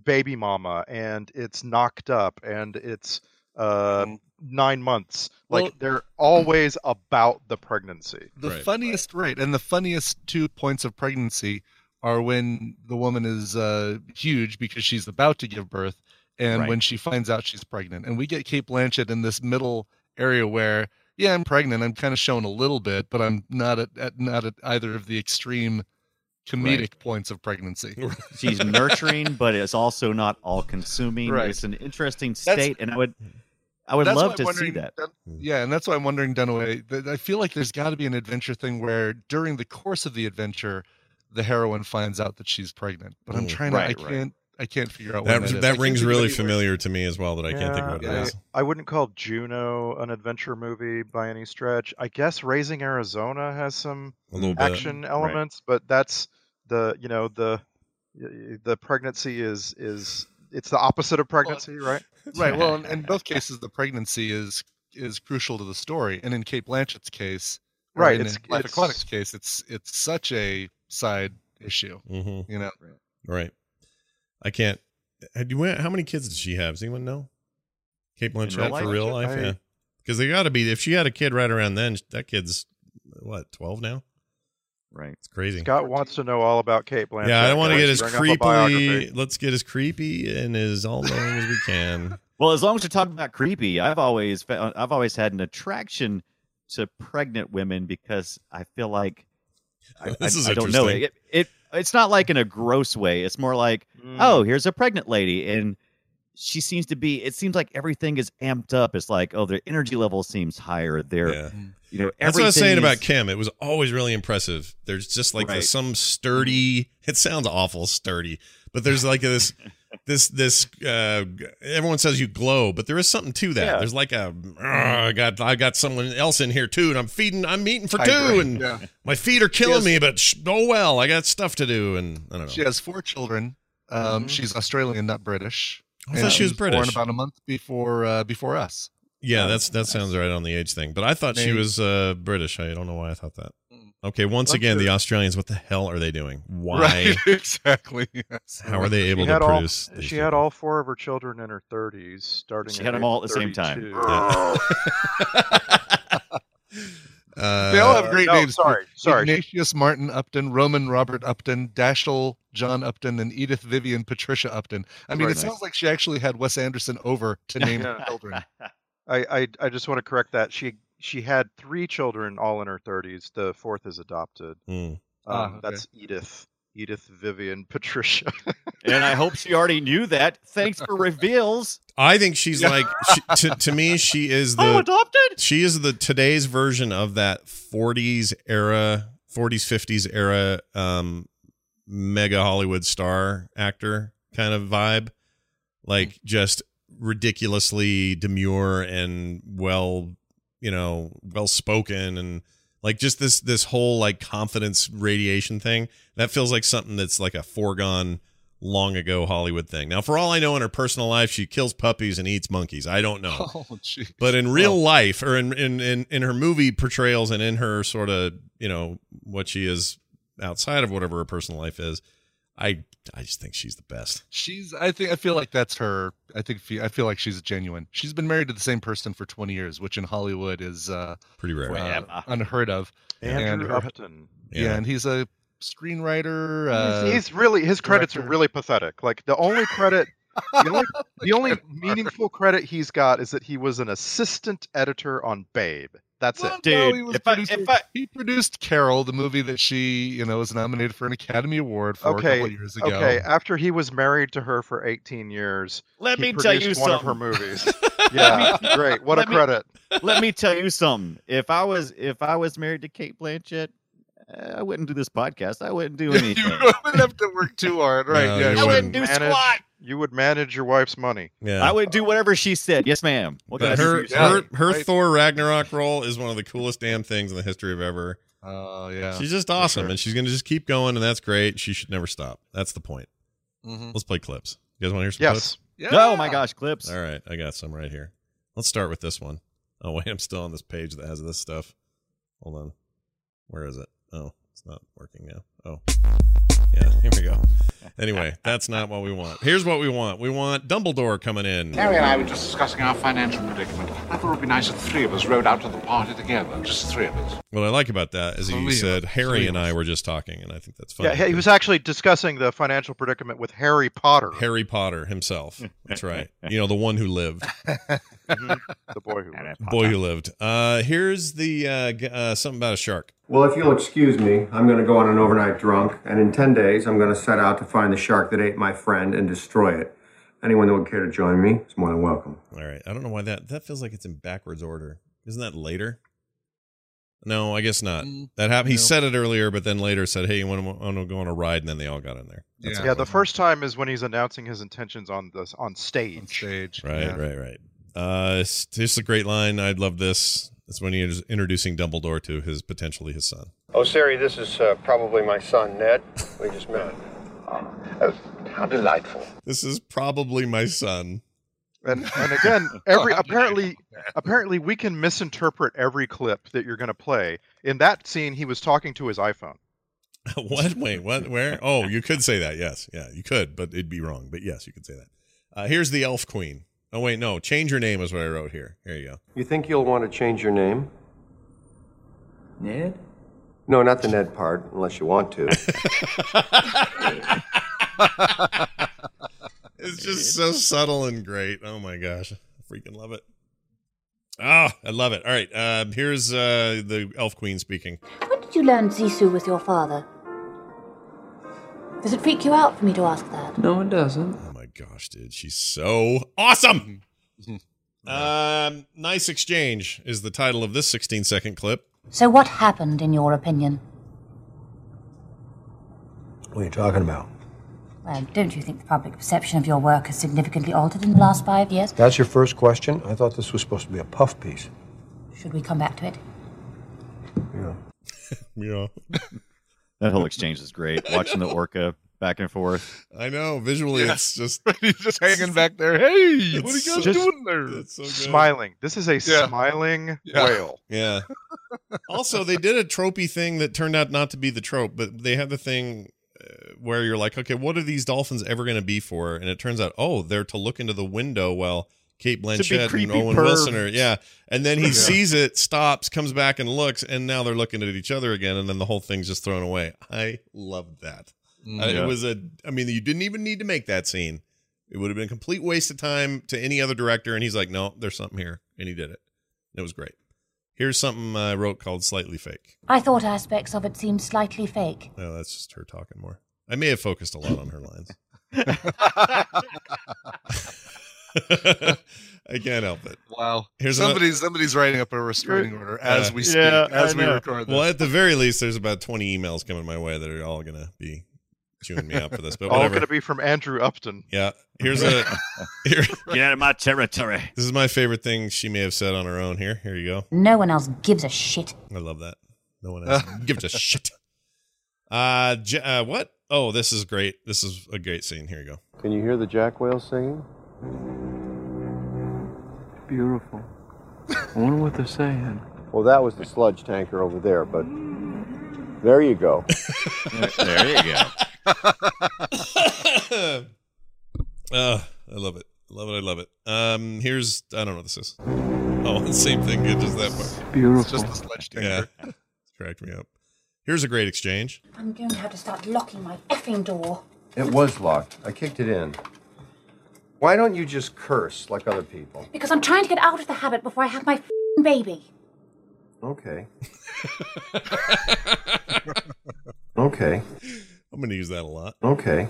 baby mama and it's knocked up and it's uh nine months. Like Well- they're always about the pregnancy. The Right. funniest, right. And the funniest two points of pregnancy are when the woman is uh, huge because she's about to give birth and Right. when she finds out she's pregnant. And we get Cate Blanchett in this middle area where, yeah, I'm pregnant. I'm kind of shown a little bit, but I'm not at, at not at either of the extreme comedic points of pregnancy. She's nurturing, but it's also not all consuming. Right. It's an interesting That's- state, and I would I would love to see that. Yeah, and that's why I'm wondering, Dunaway. I feel like there's got to be an adventure thing where during the course of the adventure, the heroine finds out that she's pregnant. But I'm Mm. trying to, Right, I can't, I can't figure out That when that, is. That rings really anywhere- familiar to me as well. That I can't think of what it Yeah, is. I, I wouldn't call Juno an adventure movie by any stretch. I guess Raising Arizona has some A little bit. action elements, but that's the you know the the pregnancy is is it's the opposite of pregnancy, right? Right. Well, in, in both cases, the pregnancy is is crucial to the story, and in Cate Blanchett's case, Right, in it's- Life it's- Aquatic's case, it's it's such a side issue. hmm You know, Right. I can't. Had you, how many kids does she have? Does anyone know? Cate Blanchett real for life? real life, I- yeah. Because they got to be. If she had a kid right around then, that kid's what twelve now. Right. It's crazy. Scott wants to know all about Cate Blanchett. yeah, I don't want to get as Bring up a creepy. Let's get as creepy and as all knowing as we can. Well, as long as you're talking about creepy, I've always uh, I've always had an attraction to pregnant women because I feel like I, This I- is I don't know interesting. it, it. It's not like in a gross way. It's more like, Mm. oh, here's a pregnant lady, and she seems to be. It seems like everything is amped up. It's like, oh, their energy level seems higher. They're, Yeah. you know, That's what I was saying everything about Kim. It was always really impressive. There's just like Right. this, some sturdy. It sounds awful, sturdy, but there's like this, this, this. Uh, everyone says you glow, but there is something to that. Yeah. There's like a. "Ugh, I got, I got someone else in here too, and I'm feeding, I'm eating for two, and yeah. my feet are killing has- me. But sh- oh well, I got stuff to do, and I don't know. she has four children. Um, Mhm. She's Australian, not British. I thought she was born British. about a month before uh, before us. yeah, that's that sounds right on the age thing. But I thought she was uh, British. I don't know why I thought that. Okay, once Bunch again, of- the Australians. What the hell are they doing? Why? Right, exactly. Yes. How are they able She to had all produce? these she had all four of her children in her 30s, starting. She at had 'em age all at the same time. 32. Uh, They all have great no, names. sorry, sorry. Ignatius Martin Upton, Roman Robert Upton, Dashiell John Upton, and Edith Vivian Patricia Upton. I mean, Very it nice. sounds like she actually had Wes Anderson over to name her Yeah. children. I, I I just want to correct that. She she had three children, all in her 30s. The fourth is adopted. hmm. Um, Ah, okay. That's Edith. Edith Vivian Patricia. and I hope she already knew that. Thanks for reveals. I think she's like she, to to me. She is I'm the adopted. she is the today's version of that '40s era 40s 50s era um mega hollywood star actor kind of vibe like just ridiculously demure and well you know well spoken and like just this this whole like confidence radiation thing that feels like something that's like a foregone long ago hollywood thing. Now for all i know in her personal life she kills puppies and eats monkeys. I don't know. Oh, but in real life or in, in in in her movie portrayals and in her sort of you know what she is outside of whatever her personal life is i i just think she's the best She's. I think. I feel like that's her. I think. I feel like she's genuine. She's been married to the same person for 20 years, which in Hollywood is uh, pretty rare uh, unheard of. Andrew her- Upton. Yeah. and he's a screenwriter. Uh, he's, he's really his credits are really pathetic. Like the only credit, the only, the only meaningful credit he's got is that he was an assistant editor on Babe. That's Well, it. Dude, he, was if I- if I- he produced Carol, the movie that she, you know, was nominated for an Academy Award for a couple years ago. Okay, after he was married to her for 18 years, Let he me tell you one something. of her movies. yeah, great. What a let me- credit. Let me tell you something. If I was if I was married to Cate Blanchett, uh, I wouldn't do this podcast. I wouldn't do anything. you anything. wouldn't have to work too hard, right? No, yeah, you I sure. wouldn't do Manage- squat. You would manage your wife's money. yeah I would do whatever she said. Yes, ma'am. What but her her her right. Thor Ragnarok role is one of the coolest damn things in the history of ever. Oh yeah. She's just awesome, sure. and she's gonna just keep going, and that's great. She should never stop. That's the point. Mhm. Let's play clips. You guys want to hear some clips? Yeah. Oh my gosh, clips. All right, I got some right here. Let's start with this one. Oh wait, I'm still on this page that has this stuff. Hold on. Where is it? Oh, it's not working now. Oh. Yeah, here we go. Anyway, that's not what we want. Here's what we want. We want Dumbledore coming in. Harry and I were just discussing our financial predicament. I thought it would be nice if three of us rode out to the party together, just three of us. What I like about that is Three he of said. Harry Three and I were just talking, and I think that's funny. Yeah, he was actually discussing the financial predicament with Harry Potter, Harry Potter himself. That's right. You know, the one who lived. the boy who. lived. Boy who lived. Uh here's the uh, uh something about a shark. Well, if you'll excuse me, I'm going to go on an overnight drunk, and in 10 days, I'm going to set out to find the shark that ate my friend and destroy it. Anyone that would care to join me is more than welcome. All right. I don't know why that that feels like it's in backwards order. Isn't that later? No, I guess not. Mm, That happened. He no. said it earlier, but then later said, "Hey, you want to, want to go on a ride?" And then they all got in there. That's Yeah. Yeah, the first time is when he's announcing his intentions on this on stage. on stage. Right, yeah. right, right. Uh, it's just a great line. I'd love this. It's when he is introducing Dumbledore to his potentially his son. Oh, Siri, this is uh, probably my son, Ned. We just met. Oh, how delightful. This is probably my son. And and again, every apparently apparently we can misinterpret every clip that you're going to play. In that scene, he was talking to his iPhone. what? Wait, what? Where? Oh, you could say that. Yes, yeah, you could, but it'd be wrong. But yes, you could say that. Uh, here's the Elf Queen. Oh wait, no, change your name is what I wrote here. Here you go. You think you'll want to change your name? Ned? No, not the Ned part, unless you want to. It's just so subtle and great. Oh my gosh, I freaking love it. Oh, I love it. All right, uh, here's uh, the Elf Queen speaking. When did you learn Zissou was your father? Does it freak you out for me to ask that? No, it doesn't. Oh my gosh, dude, she's so awesome. um, nice exchange is the title of this 16 second clip. So, what happened, in your opinion? what are you talking about? Well, don't you think the public perception of your work has significantly altered in the last five years? That's your first question? I thought this was supposed to be a puff piece. Should we come back to it? Yeah. Yeah, That whole exchange is great. Watching the orca back and forth. I know. Visually, it's just He's just hanging back there. Hey, what are you guys so- doing there? it's so good. Smiling. This is a Yeah. smiling Yeah. whale. Yeah. also, they did a tropey thing that turned out not to be the trope, but they had the thing uh, where you're like, okay, what are these dolphins ever going to be for? And it turns out, oh, they're to look into the window while Cate Blanchett and creepy Owen Wilson are, yeah. And then he sees it, stops, comes back and looks, and now they're looking at each other again, and then the whole thing's just thrown away. I love that. Mm, Uh, Yeah. It was a, I mean, you didn't even need to make that scene. It would have been a complete waste of time to any other director. And he's like, no, there's something here. And he did it. It was great. Here's something I wrote called Slightly Fake. I thought aspects of it seemed slightly fake. No, that's just her talking more. I may have focused a lot on her lines. I can't help it. Wow. Here's somebody's somebody's writing up a restraining order as Uh, we speak, Yeah, as I we know. record this. Well, at the very least, there's about 20 emails coming my way that are all gonna be chewing me up for this. But All whatever. going to be from Andrew Upton. Yeah. Here's a. Here, Get out of my territory. this is my favorite thing she may have said on her own. Here, here you go. No one else gives a shit. I love that. No one else gives a shit. Uh, J- uh, what? Oh, this is great. This is a great scene. Here you go. Can you hear the jack whale singing? Beautiful. I wonder what they're saying. Well, that was the sludge tanker over there, but there you go. There you go. Uh, I love it. I love it. I love it. Um, here's I don't know what this is. Oh, same thing. It just that part. Beautiful. It's just a sledge tanker. Yeah, cracked me up. Here's a great exchange. I'm going to have to start locking my effing door. It was locked. I kicked it in. Why don't you just curse like other people? Because I'm trying to get out of the habit before I have my f***ing baby. Okay. okay. I'm gonna use that a lot. Okay.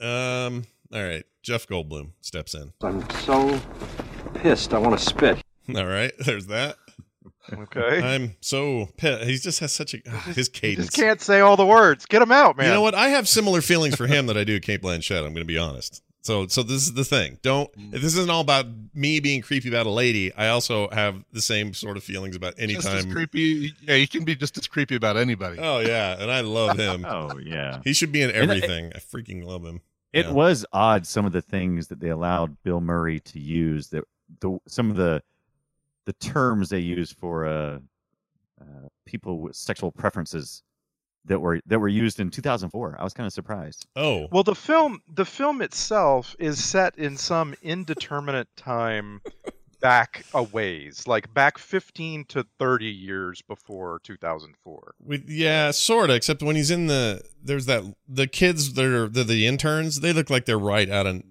Um. All right. Jeff Goldblum steps in. I'm so pissed. I want to spit. All right. There's that. Okay. I'm so pissed. He just has such a ah, his You cadence. just can't say all the words. Get him out, man. You know what? I have similar feelings for him that I do Cate Blanchett. I'm going to be honest. So, so this is the thing. Don't. If this isn't all about me being creepy about a lady, I also have the same sort of feelings about Just as creepy. Yeah, you can be just as creepy about anybody. Oh yeah, and I love him. Oh yeah. He should be in And it- everything. I freaking love him. It Yeah. was odd some of the things that they allowed Bill Murray to use that the some of the the terms they use for uh, uh people with sexual preferences that were that were used in 2004. I was kind of surprised. Oh, Well, the film the film itself is set in some indeterminate time back a ways, like back 15 to 30 years before 2004. with, yeah, sort of. Except when he's in the there's that the kids that are the, the interns. They look like they're right out of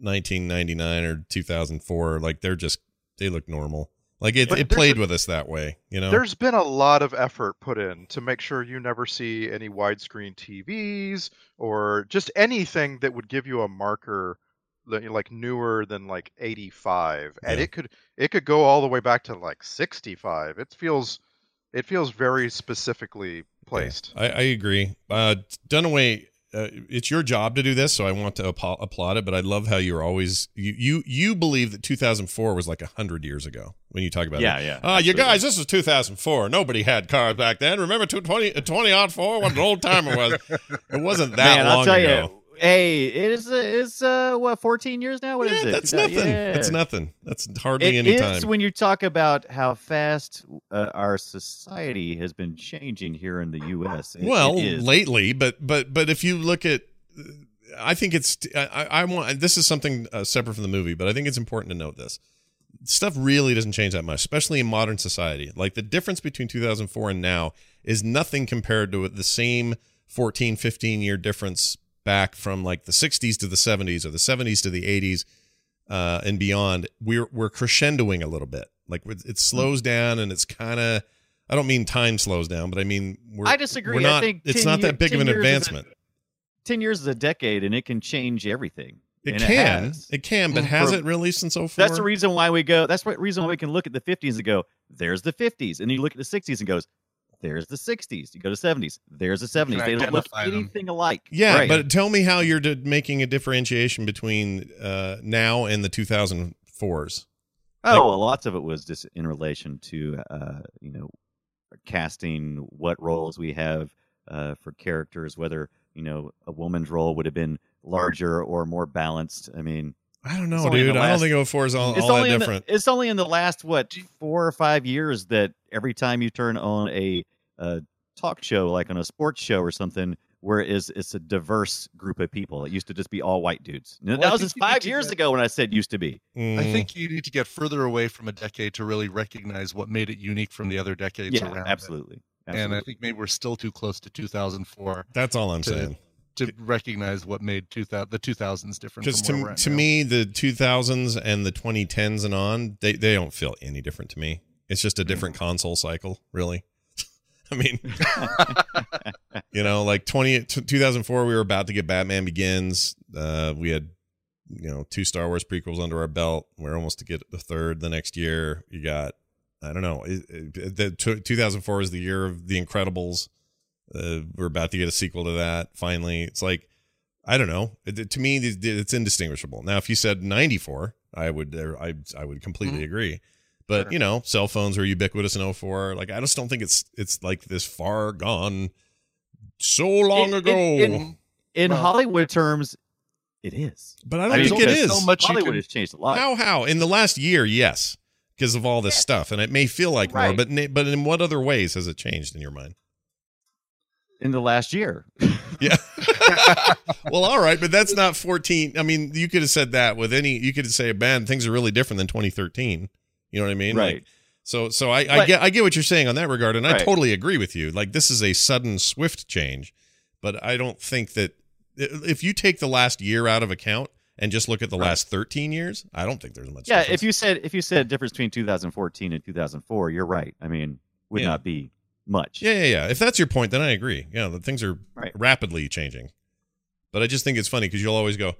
1999 or 2004. Like they're just they look normal. Like it, But it played a- with us that way. You know. There's been a lot of effort put in to make sure you never see any widescreen TVs or just anything that would give you a marker like newer than like 85 and Yeah. it could it could go all the way back to like 65 it feels it feels very specifically placed I, I agree. Uh, Dunaway, uh, it's your job to do this, so I want to appa- applaud it. But I love how you're always you you you believe that 2004 was like hundred years ago when you talk about Yeah, it. yeah, Uh, you guys, this is 2004. Nobody had cars back then. Remember 20 20 odd four? What an old timer it was. It wasn't that Man, long I'll tell ago. you. Hey, it is. Uh, it's uh, what 14 years now. What is yeah, it? that's nothing. yeah. That's nothing. That's hardly It any is time. when you talk about how fast uh, our society has been changing here in the U.S. It- well it is. lately but but but if you look at i think it's i, I want this is something uh, separate from the movie but i think it's important to note this stuff really doesn't change that much especially in modern society like the difference between 2004 and now is nothing compared to the same 14 15 year difference back from like the 60s to the 70s or the 70s to the 80s uh, and beyond we're we're crescendoing a little bit like it it slows down and it's kind of I don't mean time slows down, but I mean we're, I disagree. We're I think it's not year- that big of an is a- advancement. Ten years is a decade, and it can change everything. It And can, has. it can, but Mm, has for- it really since 04? That's the reason why we go. That's the reason why we can look at the 50s and go, "There's the 50s," and you look at the 60s and goes, "There's the 60s." You go to 70s, there's the 70s. They don't look identify them. anything alike. Yeah, Right. but tell me how you're d- making a differentiation between uh, now and the 2004s. Oh, well, lots of it was just in relation to, uh, you know, casting, what roles we have uh, for characters, whether you know a woman's role would have been larger or more balanced. I mean, I don't know, dude. the I don't last- think 04 is all, it's all only that in the- different. it's only in the last what four or five years that every time you turn on a, a talk show, like on a sports show or something, where it is it's a diverse group of people. It used to just be all white dudes. That Well, I was just five years get- ago when I said used to be. I Mm. think you need to get further away from a decade to really recognize what made it unique from the other decades Yeah, around. it. absolutely. And I think maybe we're still too close to 2004 That's all I'm to, saying. To recognize what made 2000, the 2000s different. Because to, we're at to now. me, the 2000s and the 2010s and on, they, they don't feel any different to me. It's just a Mm. different console cycle, really. I mean, you know, like 20, t- 2004, we were about to get Batman Begins. Uh, we had you know two Star Wars prequels under our belt. We're almost to get the third the next year. You got I don't know. It, it, the t- 2004 is the year of The Incredibles. Uh, we're about to get a sequel to that. Finally, it's like I don't know. It, to me, it's indistinguishable. Now, if you said 94, I would uh, I I would completely agree. But you know, cell phones were ubiquitous in 04. Like I just don't think it's it's like this far gone so long In- ago. in- in- in Hollywood terms, it is. but I don't I think it there's is. so much Hollywood can- has changed a lot. How how in the last year? Yes, because of all this stuff, and it may feel like more. But but in what other ways has it changed in your mind? In the last year. Yeah. well, all right, but that's not 14. I mean, you could have said that with any. You could say, a "Man, things are really different than 2013." You know what I mean? Right. Like, so, so I, I get, I get what you're saying on that regard, and I totally agree with you. Like, this is a sudden, swift change, but I don't think that if you take the last year out of account and just look at the last 13 years, I don't think there's much. yeah, difference. if you said if you said difference between 2014 and 2004, you're right. I mean, would Yeah. not be much. Yeah, yeah, yeah. If that's your point, then I agree. Yeah, the things are Right. rapidly changing. But I just think it's funny because you'll always go,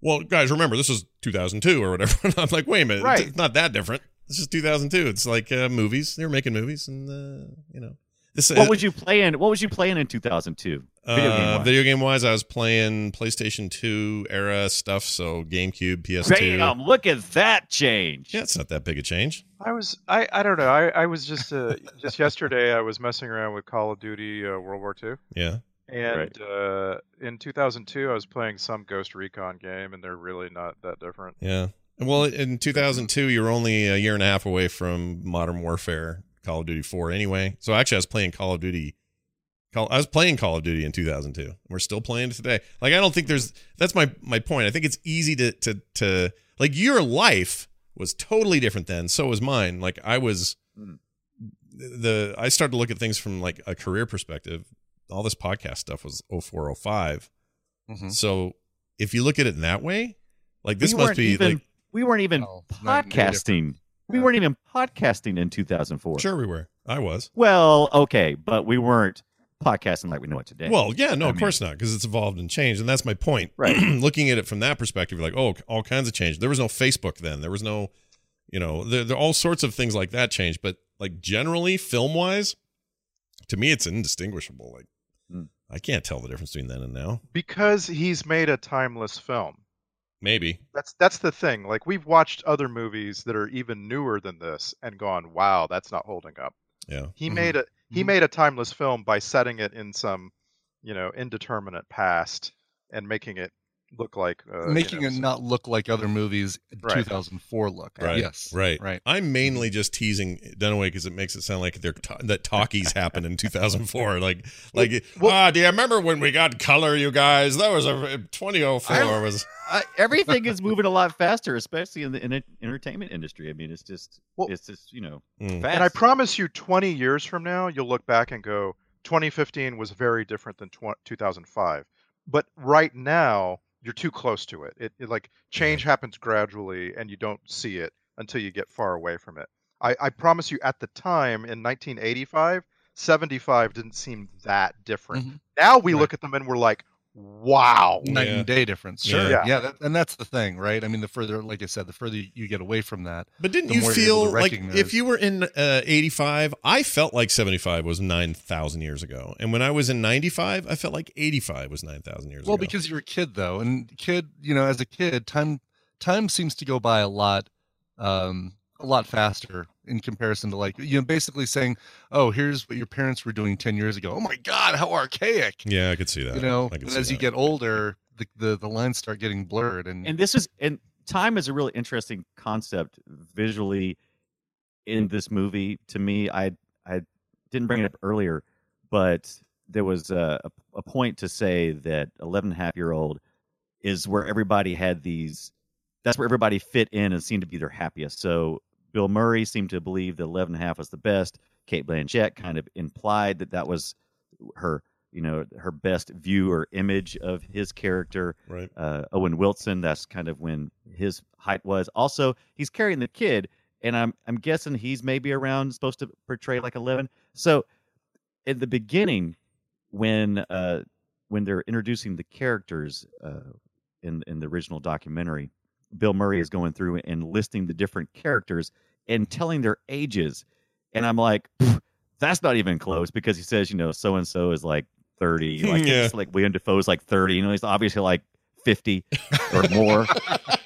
"Well, guys, remember this is 2002 or whatever." And I'm like, "Wait a minute, Right. it's, it's not that different. This is 2002. It's like uh, movies. They were making movies, and uh, you know, this. What was you playing? What was you playing in 2002? Video game. uh, wise? video game wise, I was playing PlayStation 2 era stuff, so GameCube, PS2. Damn! Look at that change. Yeah, it's not that big a change. I was I, I don't know I, I was just uh, just yesterday I was messing around with Call of Duty uh, World War II Yeah. and uh, in 2002 I was playing some Ghost Recon game and they're really not that different. Yeah. Well, in 2002, you were only a year and a half away from Modern Warfare, Call of Duty 4, anyway. So actually, I was playing Call of Duty. Call, I was playing Call of Duty in 2002. We're still playing it today. Like, I don't think there's. That's my my point. I think it's easy to to to like your life was totally different then. So was mine. Like I was the I started to look at things from like a career perspective. All this podcast stuff was 04, 05. Mhm. So if you look at it in that way, like this We must be even, like we weren't even Oh, night and day podcasting. We weren't even podcasting in 2004. Sure, we were. I was. Well, okay, but we weren't podcasting like we know it today. Well, yeah, no, I of mean- course not, because it's evolved and changed, and that's my point. Right. Looking at it from that perspective, you're like, oh, all kinds of change. There was no Facebook then. There was no, you know, there, there all sorts of things like that changed. But like generally, film wise, to me, it's indistinguishable. Like, Hmm. I can't tell the difference between then and now. Because he's made a timeless film. Maybe. That's that's the thing. Like we've watched other movies that are even newer than this and gone, "Wow, that's not holding up." Yeah. He Mhm. made a he Mhm. made a timeless film by setting it in some, you know, indeterminate past and making it look like uh, you Making know, it some- not look like other movies Right. 2004 look. Right. Yes. Right. Right. I'm mainly just teasing Dunaway because it makes it sound like they're ta- that talkies happened in 2004. Like, like, ah, do you remember when we got color, you guys? That was a 2004 was. uh, everything is moving a lot faster, especially in the in the entertainment industry. I mean, it's just Well- it's just you know Mm. fast. And I promise you 20 years from now, you'll look back and go, 2015 was very different than tw- 2005. But right now, you're too close to it. It, it like change happens gradually and you don't see it until you get far away from it. I, I promise you at the time in 1985, 75 didn't seem that different. Mhm. Now we Right. look at them and we're like, wow. Night Yeah. and day difference. Yeah. Sure. Yeah. Yeah. that, and that's the thing, right? I mean, the further, like I said, the further you get away from that, But didn't you more you're able feel like if you were in uh, 85, I felt like 75 was 9,000 years ago. And when I was in 95, I felt like 85 was 9,000 years well, ago. because you're a kid though, and kid, you know, as a kid, time time seems to go by a lot, um, a lot faster in comparison to like you know, basically saying, oh, here's what your parents were doing 10 years ago. Oh my God, how archaic. yeah, I could see that. You know, I could but as you that. get older, the, the the lines start getting blurred, and, and this is and time is a really interesting concept visually in this movie to me i i didn't bring it up earlier but there was a, a, a point to say that 11 and a half year old is where everybody had these that's where everybody fit in and seemed to be their happiest so bill murray seemed to believe that 11 and a half was the best cate blanchett kind of implied that that was her you know her best view or image of his character Right. uh, Owen Wilson. That's kind of when his height was. Also, he's carrying the kid, and I'm I'm guessing he's maybe around supposed to portray like 11. So, in the beginning, when uh when they're introducing the characters, uh, in in the original documentary, Bill Murray is going through and listing the different characters and telling their ages, and I'm like, that's not even close because he says, you know, so and so is like 30, like Yeah. it's like William Dafoe's like 30, you know, he's obviously like 50 or more,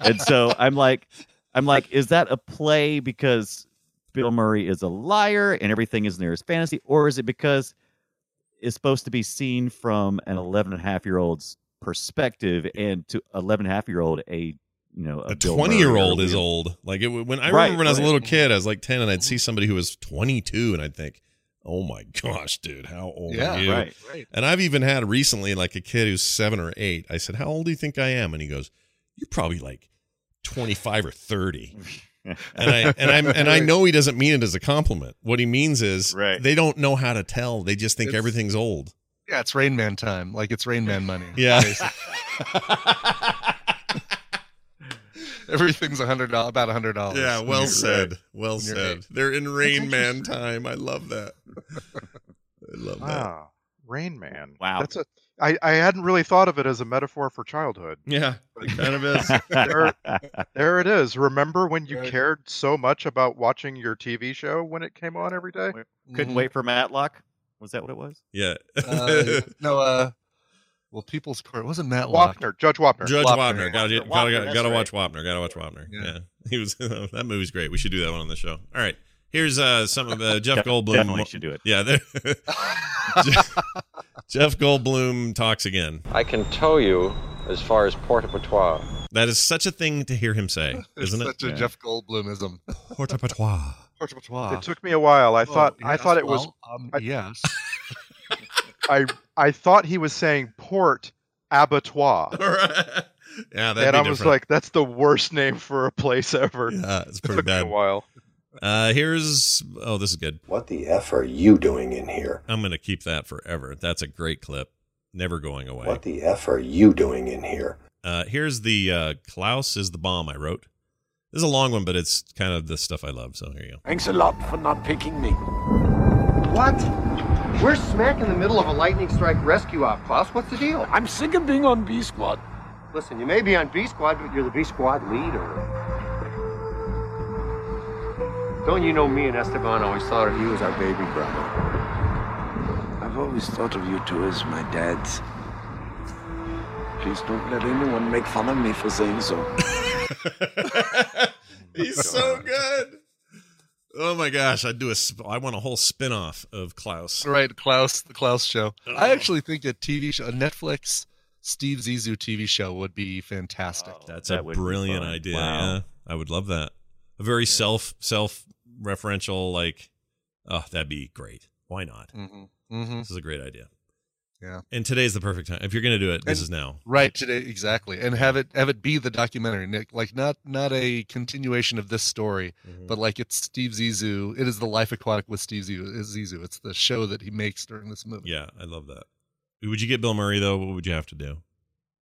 and so I'm like, I'm like, is that a play because Bill Murray is a liar and everything is near his fantasy, or is it because it's supposed to be seen from an 11 and a half year old's perspective and to 11 and a half year old a you know a Bill 20 Murray year or old is old. Like it, when I Right, remember when I was a little kid, I was like 10 and I'd see somebody who was 22 and I'd think, oh my gosh, dude, how old Yeah, are you? right. Right. And I've even had recently like a kid who's seven or eight. I said, how old do you think I am? And he goes, you're probably like 25 or 30. and I and I and I know he doesn't mean it as a compliment. What he means is Right. they don't know how to tell. They just think It's- everything's old. Yeah, it's Rain Man time. Like it's Rain Man money. Yeah. basically. Everything's a hundred dollars, about a hundred dollars. Yeah, well said. right. Well When said. eight. They're in Rain Man time. I love that. I love that. Wow, Rain Man. Wow. That's a. I, I hadn't really thought of it as a metaphor for childhood. Yeah, it kind of is. There, there it is. Remember when you Right. cared so much about watching your TV show when it came on every day? couldn't Mhm. wait for Matlock was that what it was Yeah. Uh, no, uh, well, People's Court it wasn't Matt Wapner, Judge Wapner. Judge Wapner. Wapner. Gotta, Wapner, gotta, that's gotta right. watch Wapner. Gotta watch Wapner. Yeah. Yeah. He was that movie's great. We should do that one on the show. All right. Here's uh some of uh, Jeff Goldblum. definitely should do it Yeah. Jeff, Jeff Goldblum talks again. I can tow you as far as Port-au-Patois. That is such a thing to hear him say, isn't it? such a Yeah. Jeff Goldblumism. Porte-a-patois. Port-au-Patois. It took me a while. I thought Oh, I thought it was well, um, I- yes. I I thought he was saying Port Abattoir. yeah, that'd and be I was like, that's the worst name for a place ever. yeah, it's it pretty took me a while. Uh, here's oh, this is good. What the F are you doing in here? I'm gonna keep that forever. That's a great clip, never going away. What the F are you doing in here? Uh, here's the uh, Klaus is the bomb I wrote. This is a long one, but it's kind of the stuff I love. So here you go. Thanks a lot for not picking me. What? We're smack in the middle of a lightning strike rescue op, Klaus. What's the deal? I'm sick of being on B Squad. Listen, you may be on B Squad, but you're the B Squad leader. Don't you know me and Esteban always thought of you as our baby brother? I've always thought of you two as my dads. Please don't let anyone make fun of me for saying so. He's so good. Oh my gosh, I'd do a. I want a whole spin-off of Klaus. Right, Klaus, the Klaus show. Oh. I actually think a TV show, a Netflix Steve Zissou TV show would be fantastic. That's That a brilliant idea. Wow. Yeah, I would love that. A very self self referential like. Oh, that'd be great. Why not? hmm hmm This is a great idea. Yeah. And today's the perfect time. If you're going to do it, this is now. Right today, exactly, and have it have it be the documentary, Nick. Like not not a continuation of this story, Mm-hmm. but like it's Steve Zissou. It is the Life Aquatic with Steve Zissou. Zissou. It's the show that he makes during this movie. Yeah, I love that. Would you get Bill Murray though? What would you have to do?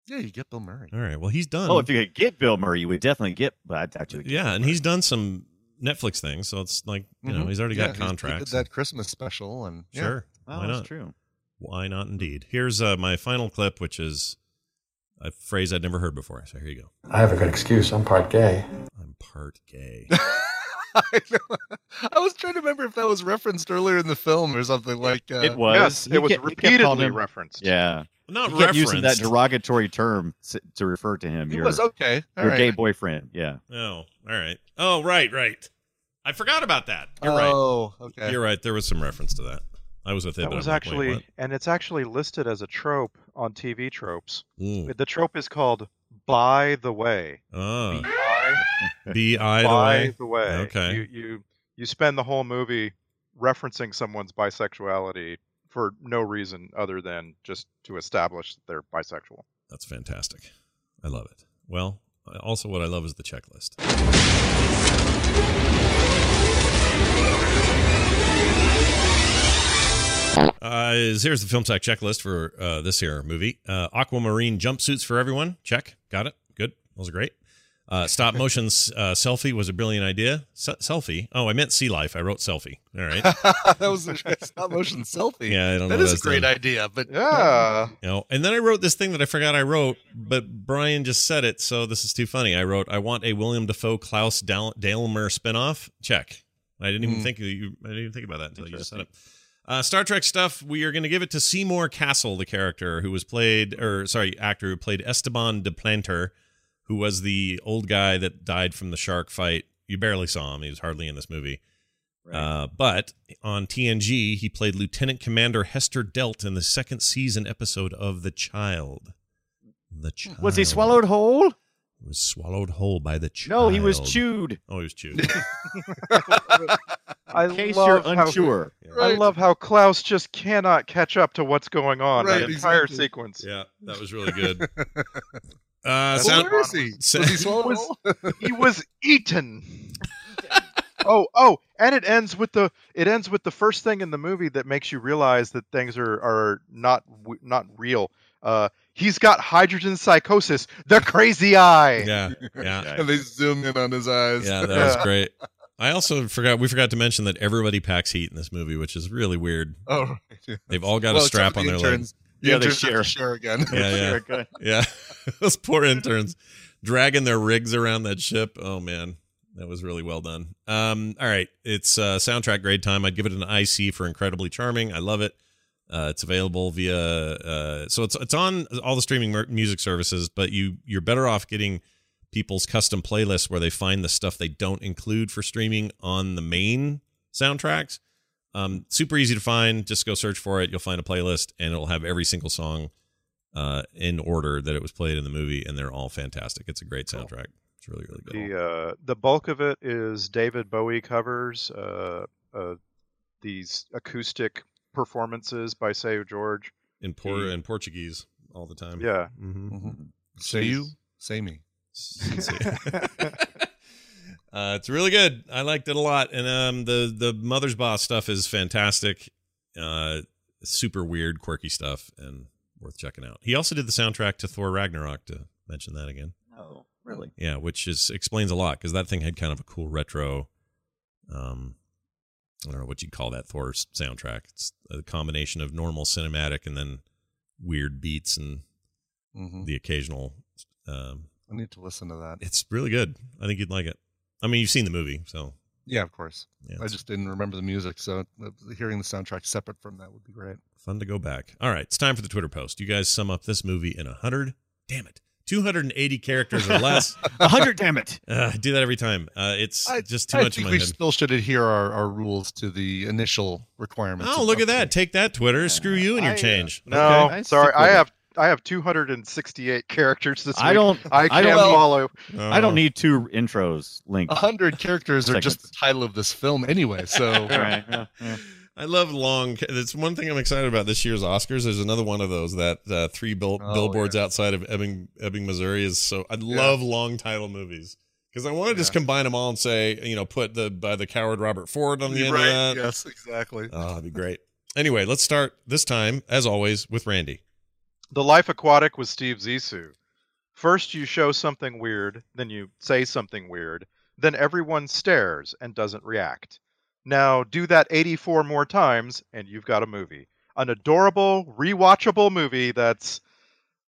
Yeah, you get Bill Murray. All right. Well, he's done. oh if you could get Bill Murray you would definitely get but I'd actually get yeah, and he's done some Netflix things, so it's like you know Mhm. he's already Yeah, got he's- he contracts. did that Christmas special, and yeah. Sure. oh, Why that's not? true Why not? Indeed. Here's uh, my final clip, which is a phrase I'd never heard before. So here you go. I have a good excuse. I'm part gay. I'm part gay. I, know. I was trying to remember if that was referenced earlier in the film or something like. Uh, it was yes, it was kept- he kept calling repeatedly him- referenced. yeah Not he kept using that derogatory term to, to refer to him It your, was okay. All your right. gay boyfriend yeah Oh, all right. Oh, right, right. I forgot about that. You're right. Oh, okay. You're right. There was some reference to that. I was with it. That was I'm like, actually, and it's actually listed as a trope on TV tropes. Ooh. The trope is called "By the Way." Oh, By, B I the by way. the way. Okay. You you you spend the whole movie referencing someone's bisexuality for no reason other than just to establish that they're bisexual. That's fantastic. I love it. Well, also what I love is the checklist. Uh, is- here's the film sack checklist for uh, this here movie. Uh, aquamarine jumpsuits for everyone. Check. Got it. Good. Those are great. Uh, stop motion uh, selfie was a brilliant idea. Se- selfie. Oh, I meant sea life. I wrote selfie. All right. that was a stop motion selfie. Yeah, I don't know That what is I a was great doing. idea, but Yeah. You know, and then I wrote this thing that I forgot I wrote, but Brian just said it, so this is too funny. I wrote, "I want a William Dafoe Klaus Dal- Daimler spinoff." Check. I didn't even Hmm. think you. I didn't even think about that until you just said it. Uh, Star Trek stuff. We are going to give it to Seymour Cassel, the character who was played, or sorry, actor who played Esteban du Plantier, who was the old guy that died from the shark fight. You barely saw him; he was hardly in this movie. Uh, but on TNG, he played Lieutenant Commander Hester Dealt in the second season episode of The Child. The Child. Was he swallowed whole? He was swallowed whole by the child. No, he was chewed. Oh, he was chewed. I In case love you're how- unsure. I love how Klaus just cannot catch up to what's going on. Right, the entire exactly. sequence. yeah, that was really good. Uh, Well, sound, where is he? sa- Was he swallowed was- whole? he was eaten. oh, oh, and it ends with the it ends with the first thing in the movie that makes you realize that things are are not w- not real. Uh, he's got hydrogen psychosis, the crazy eye. yeah, yeah, and they zoom in on his eyes. yeah, that was great. I also forgot we forgot to mention that everybody packs heat in this movie, which is really weird. Oh, right. yeah. They've all got Well, a strap on the their interns. legs. The Yeah, they interns have to share. share again. Yeah, yeah. Yeah, those poor interns dragging their rigs around that ship. Oh man, that was really well done. Um, all right, it's uh, soundtrack grade time. I'd give it an IC for incredibly charming. I love it. Uh, it's available via uh, so it's it's on all the streaming music services, but you you're better off getting people's custom playlists where they find the stuff they don't include for streaming on the main soundtracks. Um, super easy to find. Just go search for it. You'll find a playlist, and it'll have every single song uh, in order that it was played in the movie, and they're all fantastic. It's a great soundtrack. It's really really good. The uh, the bulk of it is David Bowie covers. Uh, uh, these acoustic performances by Seu Jorge. in por- he- in Portuguese all the time. Yeah. hmm Mhm. Say you, say me. uh, it's really good. I liked it a lot, and um, the the Mothersbaugh stuff is fantastic. Uh, super weird, quirky stuff, and worth checking out. He also did the soundtrack to Thor Ragnarok. To mention that again, Oh, really? yeah, which is explains a lot because that thing had kind of a cool retro. Um, I don't know what you'd call that Thor soundtrack. It's a combination of normal cinematic and then weird beats and Mhm. the occasional. Um, I need to listen to that. it's really good. I think you'd like it. I mean, you've seen the movie, so Yeah, of course. yeah, I just didn't remember the music, so uh, hearing the soundtrack separate from that would be great. fun to go back. All right, it's time for the Twitter post. You guys sum up this movie in a hundred. Damn it, two hundred and eighty characters or less. A hundred, damn it. Uh, I do that every time. Uh, it's I, just too I much in think my we head. still should adhere our, our rules to the initial requirements. Oh, of- look at that! Take that, Twitter. Screw you and your I, uh, change. No, Okay. I sorry. I have I have 268 characters this week. I don't. I I can't don't. follow. I don't need two intros linked. A hundred characters are just the title of this film anyway. So Right, yeah, yeah. I love long. It's one thing I'm excited about this year's Oscars. There's another one of those that uh, three bill- Oh, billboards outside of Ebbing, Ebbing, Missouri is so. I love long title movies because I want to just combine them all and say, you know, put the by the coward Robert Ford on the end right. of that. Yes, exactly. Oh, that'd be great. Anyway, let's start this time, as always, with Randy. The Life Aquatic with Steve Zissou. First, you show something weird, then you say something weird, then everyone stares and doesn't react. Now, do that 84 more times, and you've got a movie. An adorable, rewatchable movie that's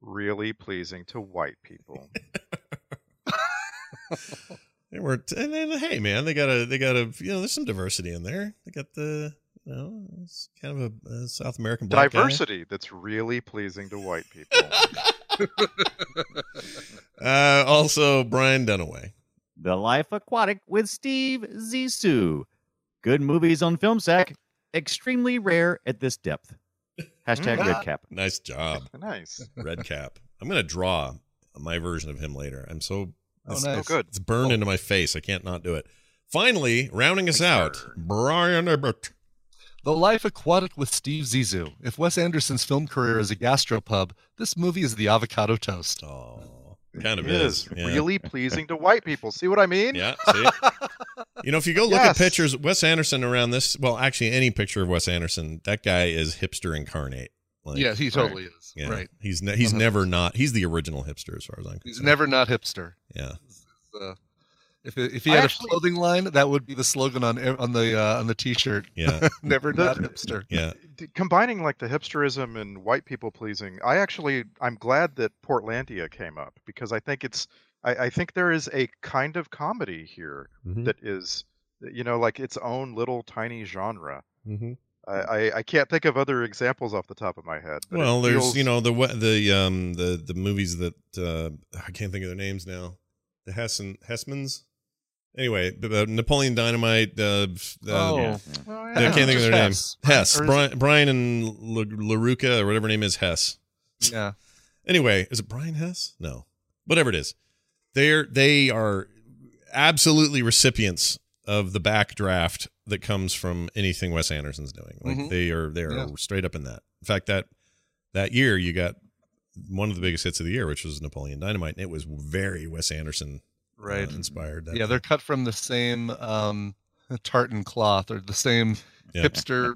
really pleasing to white people. They were, and then hey, man, they got a, they got a, you know, there's some diversity in there. They got the, you know, it's kind of a, a South American black guy. Diversity that's really pleasing to white people. Uh, also, Brian Dunaway. The Life Aquatic with Steve Zissou. Good movies on Film Sack. Extremely rare at this depth. Hashtag mm. red cap. Nice job, nice. Red Cap. I'm gonna draw my version of him later. I'm so, Oh, it's, nice. Oh, good. it's burned oh. into my face. I can't not do it. Finally, rounding us out, Brian Ibbott. The Life Aquatic with Steve Zissou. If Wes Anderson's film career is a gastropub, this movie is the avocado toast. Oh, kind of It is. is yeah. really pleasing to white people. See what I mean? Yeah. See? you know, if you go look at pictures, Wes Anderson around this, well, actually, any picture of Wes Anderson, that guy is hipster incarnate. Like, yeah, he totally is. yeah, Right. He's ne- he's 100%. never not. He's the original hipster, as far as I'm concerned. He's never not hipster. Yeah. Uh, if it, if he I had actually- a clothing line, that would be the slogan on on the uh, on the T-shirt. Yeah. never The- not hipster. Yeah. Combining like the hipsterism and white people pleasing i actually i'm glad that portlandia came up because i think it's i, I think there is a kind of comedy here Mhm. that is you know like its own little tiny genre Mm-hmm. I, I i can't think of other examples off the top of my head but it Well, there's feels- you know the the um the the movies that uh I can't think of their names now. The Hessen Hessmans. Anyway, the, the Napoleon Dynamite. Uh, uh, Oh. Yeah. Well, I can't think of their name. Just Hess. Or is Brian, Brian and La- Laruca or whatever her name is. Hess. Yeah. Anyway, is it Brian Hess? No, whatever it is. They're they are absolutely recipients of the backdraft that comes from anything Wes Anderson's doing. Like Mhm. they are they are Yeah. straight up in that. In fact, that that year you got one of the biggest hits of the year, which was Napoleon Dynamite, and it was very Wes Anderson uh, Right. inspired. That Yeah, they're cut from the same um, tartan cloth or the same Yeah. hipster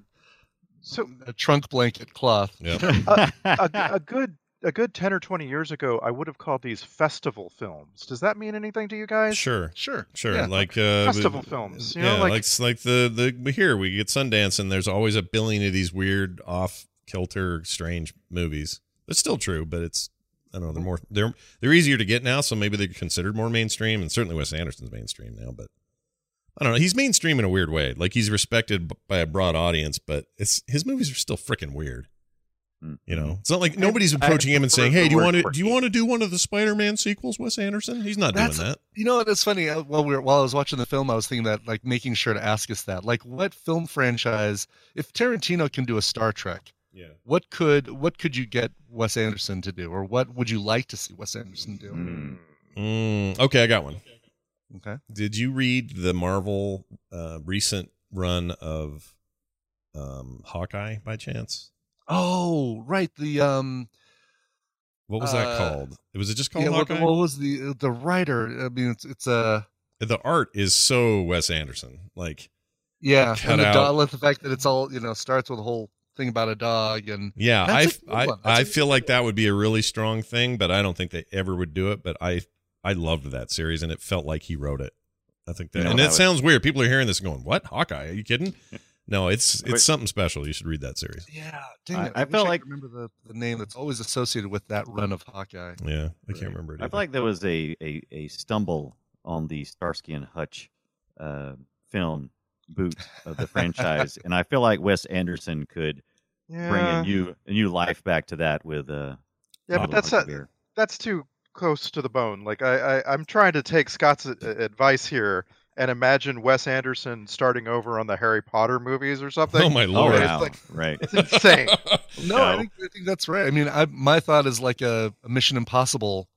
so uh, trunk blanket cloth. a, a, a good a good 10 or 20 years ago i would have called these festival films does that mean anything to you guys Sure, sure, sure. Yeah. Like uh, Festival we- films, you yeah, know, like like- like the the we here we get Sundance, and there's always a billion of these weird, off kilter, strange movies. It's still true, but it's I don't know. They're more they're they're easier to get now, so maybe they're considered more mainstream. And certainly Wes Anderson's mainstream now, but I don't know. He's mainstream in a weird way. Like he's respected by a broad audience, but it's his movies are still freaking weird. You know, it's not like nobody's approaching him and saying, "Hey, do you want to do you want to do one of the Spider-Man sequels, Wes Anderson?" He's not That's doing that. You know what? It's funny. uh, While we were, while I was watching the film, I was thinking that like making sure to ask us that, like, what film franchise, if Tarantino can do a Star Trek, Yeah. what could what could you get Wes Anderson to do, or what would you like to see Wes Anderson do? Mm, okay, I got one. Okay. Did you read the Marvel uh, recent run of um, Hawkeye by chance? Oh, right. The um, What was that Uh, called? Was it just called yeah. What, Hawkeye? what was the the writer? I mean, it's it's a the art is so Wes Anderson. Like, yeah, cut and the out. dog, the fact that it's all you know starts with a whole thing about a dog and Yeah, I That's a good I, one. That's I a- feel like that would be a really strong thing, but I don't think they ever would do it. But I I loved that series, and it felt like he wrote it. I think that, You know, and that it was- sounds weird. People are hearing this and going, "What Hawkeye? Are you kidding?" No, it's But- it's something special. You should read that series. yeah. Dang I- it, I felt could like- remember the, the name that's always associated with that run of Hawkeye. Yeah, I can't remember it. I either. feel like there was a, a, a stumble on the Starsky and Hutch uh, film boot of the franchise, and I feel like Wes Anderson could bring a new a new life back to that with uh, Yeah, but that's a, beer. that's too close to the bone. Like I, I I'm trying to take Scott's a- a- advice here and imagine Wes Anderson starting over on the Harry Potter movies or something. Oh my Oh lord! it's like- right. It's insane. No, I think I think that's right. I mean, I, my thought is like a, a Mission Impossible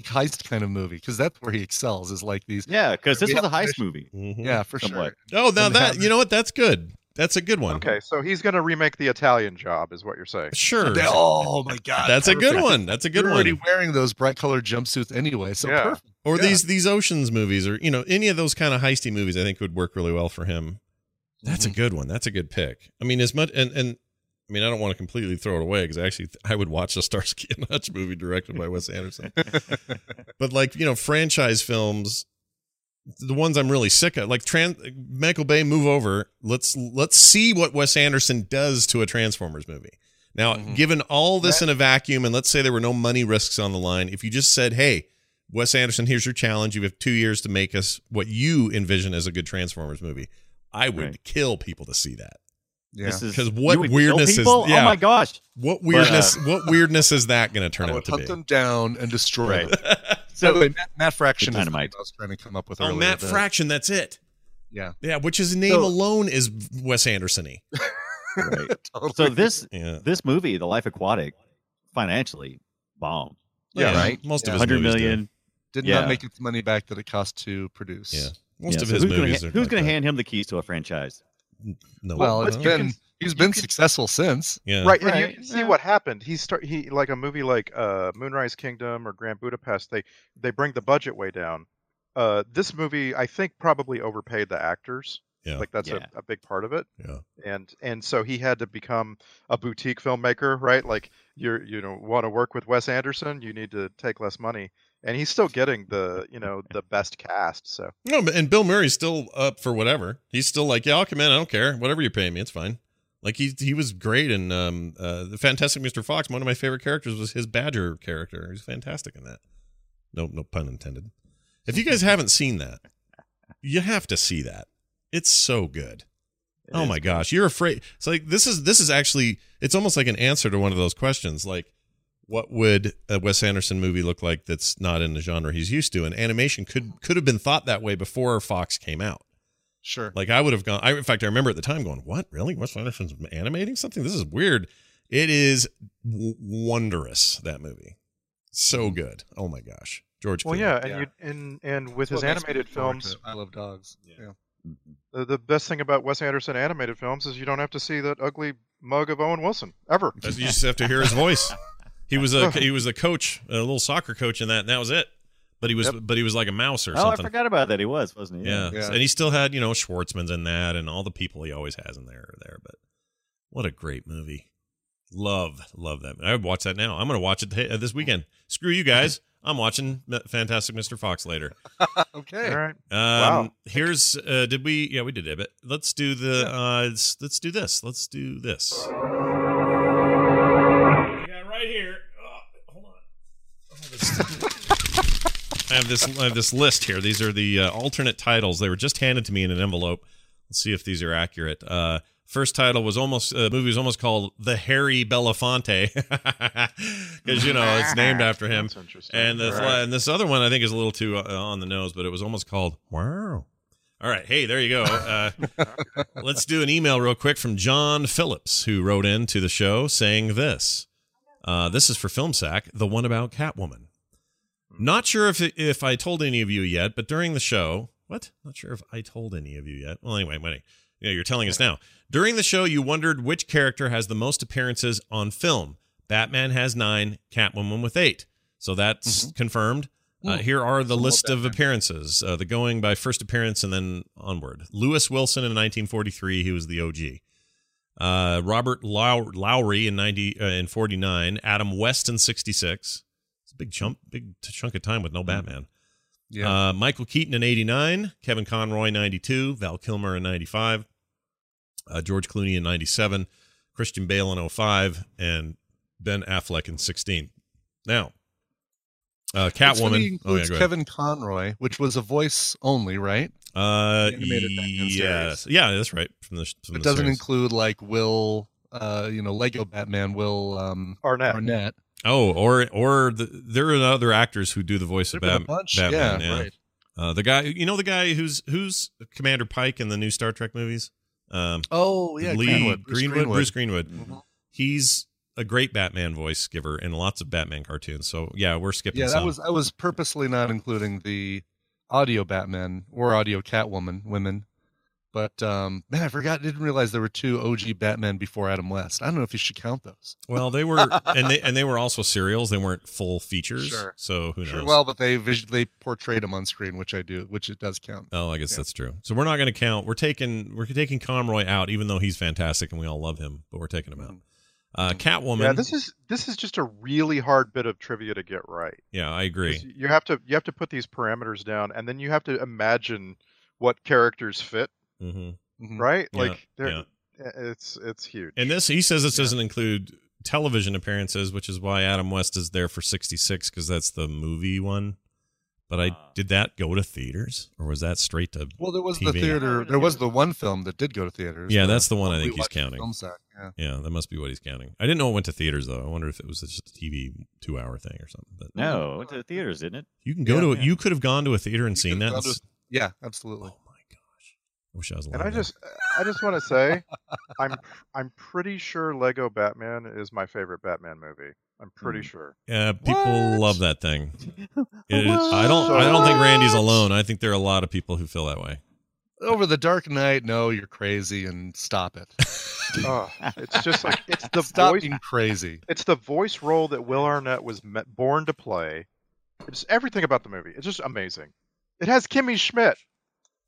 heist kind of movie because that's where he excels. Is like these. Yeah, because this We was a heist finish- movie. Mhm. Yeah, for Somewhat. sure. Oh, now And that you know what? That's good. That's a good one. Okay, so he's going to remake the Italian Job, is what you're saying. Sure. Oh my god, That's a good one. That's a good You're already wearing those bright colored jumpsuits anyway, so Yeah. perfect. Or Yeah. these these oceans movies, or you know, any of those kind of heisty movies, I think would work really well for him. That's Mm-hmm. a good one. That's a good pick. I mean, as much and and I mean, I don't want to completely throw it away because actually I would watch the Starsky and Hutch movie directed by Wes Anderson. but like you know, franchise films, the ones I'm really sick of, like Trans Michael Bay, move over. Let's let's see what Wes Anderson does to a Transformers movie. Now, Mm-hmm. given all this in a vacuum, and let's say there were no money risks on the line, if you just said, "Hey, Wes Anderson, here's your challenge. You have two years to make us what you envision as a good Transformers movie," I would Right. kill people to see that. Yeah. This is Because what you would kill weirdness is- people? yeah. Oh my gosh! What weirdness? uh, what weirdness is that going to turn I out to hunt be? them down and destroy Right. them. So By the way, Matt, Matt Fraction is dynamite. I was trying to come up with Oh, earlier. Matt The- Fraction. That's it. Yeah. Yeah, which his name So- alone is Wes Anderson-y. right. Totally. So this Yeah. this movie, The Life Aquatic, financially bombed. Yeah, right. Most of Yeah. his Hundred movies do. did yeah. not make its money back that it cost to produce. Yeah, most Yeah, of so his who's gonna movies are. who's like going to hand him the keys to a franchise? No, Well, But it's you been can- he's been successful since. yeah. Right, and you can see what happened. He start he like a movie like uh, Moonrise Kingdom or Grand Budapest. They they bring the budget way down. Uh, this movie, I think, probably overpaid the actors. Yeah. Like that's Yeah. a, a big part of it. Yeah. And and so he had to become a boutique filmmaker, right? Like you're you know want to work with Wes Anderson, you need to take less money. And he's still getting the you know the best cast. So No, and Bill Murray's still up for whatever. He's still like, yeah, I'll come in. I don't care. Whatever you're paying me, it's fine. Like he he was great in um uh, the Fantastic Mr. Fox. One of my favorite characters was his Badger character. He was fantastic in that. No no pun intended. If you guys haven't seen that, you have to see that. It's so good. oh my gosh, you're afraid. It's like this is this is actually it's almost like an answer to one of those questions. Like, what would a Wes Anderson movie look like that's not in the genre he's used to? And animation could could have been thought that way before Fox came out. Sure. Like I would have gone. I, in fact, I remember at the time going, "What? Really? Wes Anderson's animating something? This is weird." It is w- wondrous. That movie, so mm-hmm. good. Oh my gosh, George. well, Clooney. yeah, and you and and with That's his what makes me animated films, I love dogs. Yeah. Mm-hmm. the, the best thing about Wes Anderson animated films is you don't have to see that ugly mug of Owen Wilson ever. You just have to hear his voice. He was a he was a coach, a little soccer coach in that, and that was it. But he was but he was like a mouse or something. Oh, I forgot about that. He was, wasn't he? Yeah. and he still had you know Schwartzman's in that, and all the people he always has in there are there. But what a great movie! Love, love that. I would watch that now. I'm going to watch it uh, this weekend. Screw you guys. I'm watching Fantastic Mr. Fox later. okay. All right. Um, Here's uh, did we? Yeah, we did it. But let's do the. Uh, let's, let's do this. Let's do this. I have this. I have this list here. These are the uh, alternate titles. They were just handed to me in an envelope. Let's see if these are accurate. Uh, first title was almost. Uh, movie was almost called The Harry Belafonte, because you know it's named after him. That's interesting. And this Right. and this other one I think is a little too uh, on the nose, but it was almost called Wow. All right, hey, there you go. Uh, let's do an email real quick from John Phillips, who wrote in to the show saying this. Uh, this is for Film Sack, the one about Catwoman. Not sure if if I told any of you yet, but during the show, what? Not sure if I told any of you yet. Well, anyway, wait, yeah, you're telling us now. During the show, you wondered which character has the most appearances on film. Batman has nine, Catwoman with eight. So that's confirmed. Uh, here are the list of appearances. Uh, the going by first appearance and then onward. Lewis Wilson in 1943, he was the OG. Uh, Robert Low- Lowery in 90 uh, in 49. Adam West in 66. It's a big chunk, big chunk of time with no Batman. Yeah. Uh, Michael Keaton in 89. Kevin Conroy 92. Val Kilmer in 95. Uh, George Clooney in 97. Christian Bale in 05. And Ben Affleck in 16. Now, uh, It's funny Catwoman. he Oh, yeah, includes go ahead. Kevin Conroy, which was a voice only, right? Uh, The yes, yeah, that's right. From the from It the doesn't series. include like Will, uh, you know, Lego Batman, Will um, Arnett. Arnett. Oh, or or the, there are other actors who do the voice of There've been Bat- bunch, Batman. yeah, right. Uh, the guy, you know, the guy who's who's Commander Pike in the new Star Trek movies. Um, Oh, yeah, Lee Greenwood, Bruce Greenwood, Greenwood. Bruce Greenwood. Mm-hmm. He's a great Batman voice giver in lots of Batman cartoons. So yeah, we're skipping. Yeah, that some. was I was purposely not including the audio Batman or audio Catwoman women. But um, man, I forgot. Didn't realize there were two OG Batman before Adam West. I don't know if you should count those. Well, they were, and they and they were also serials. They weren't full features. Sure. So who knows? Sure, Well, but they visually portrayed them on screen, which I do, which it does count. Oh, I guess that's true. So we're not going to count. We're taking we're taking Conroy out, even though he's fantastic and we all love him, but we're taking him out. Uh, Catwoman. Yeah, this is this is just a really hard bit of trivia to get right. Yeah, I agree. You have to you have to put these parameters down, and then you have to imagine what characters fit. Mhm. Right? Yeah, Like yeah. Eh, it's it's huge. And this, he says this doesn't include television appearances, which is why Adam West is there for 66 because that's the movie one. But I ah. did that go to theaters or was that straight to Well, there was TV? the theater. There was the one film that did go to theaters. Yeah, that's the one I think he's counting. Film sack. Yeah. Yeah, that must be what he's counting. I didn't know it went to theaters though. I wonder if it was just a TV two hour thing or something. But No, it went to the theaters, didn't it? you can go Yeah, to yeah. you could have gone to a theater and seen that. Gone to- yeah, absolutely. Oh, I wish I was. And I then. just I just want to say, I'm I'm pretty sure Lego Batman is my favorite Batman movie. I'm pretty Hmm. sure. Yeah, people love that thing. It is- I don't. I don't think Randy's alone. I think there are a lot of people who feel that way. Over the Dark Knight, no, you're crazy, and stop it. Oh, it's just like it's the Stop voice. being crazy. It's the voice role that Will Arnett was me- born to play. It's everything about the movie. It's just amazing. It has Kimmy Schmidt.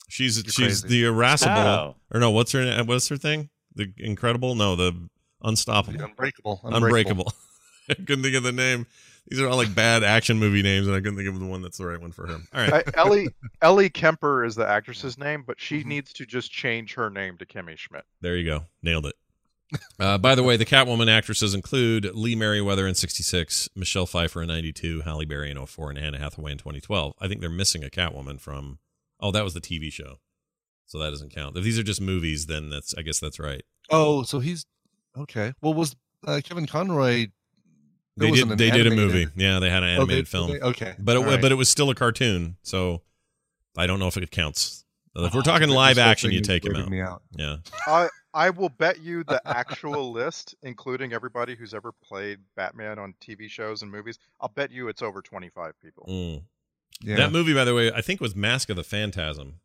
She's You're she's crazy. the irascible, Oh. or no? What's her? What's her thing? The incredible? No, the unstoppable, The unbreakable. unbreakable. I couldn't think of the name. These are all like bad action movie names, and I couldn't think of the one that's the right one for him. All right. Uh, Ellie Ellie Kemper is the actress's name, but she Mm-hmm. needs to just change her name to Kimmy Schmidt. There you go. Nailed it. Uh, by the way, the Catwoman actresses include Lee Meriwether in 66, Michelle Pfeiffer in 92, Halle Berry in 04, and Anna Hathaway in 2012. I think they're missing a Catwoman from. Oh, that was the TV show. So that doesn't count. If these are just movies, then that's I guess that's right. Oh, so he's okay. Well, was uh, Kevin Conroy? They did. an They did a movie. Yeah, they had an Oh, they- animated film. they? Okay. but it, All right. but it was still a cartoon. So I don't know if it counts. If we're Oh, talking this live action, you take him out. me out. Yeah. I I will bet you the actual list, including everybody who's ever played Batman on TV shows and movies. I'll bet you it's over twenty five people. Mm. Yeah. That movie, by the way, I think was Mask of the Phantasm.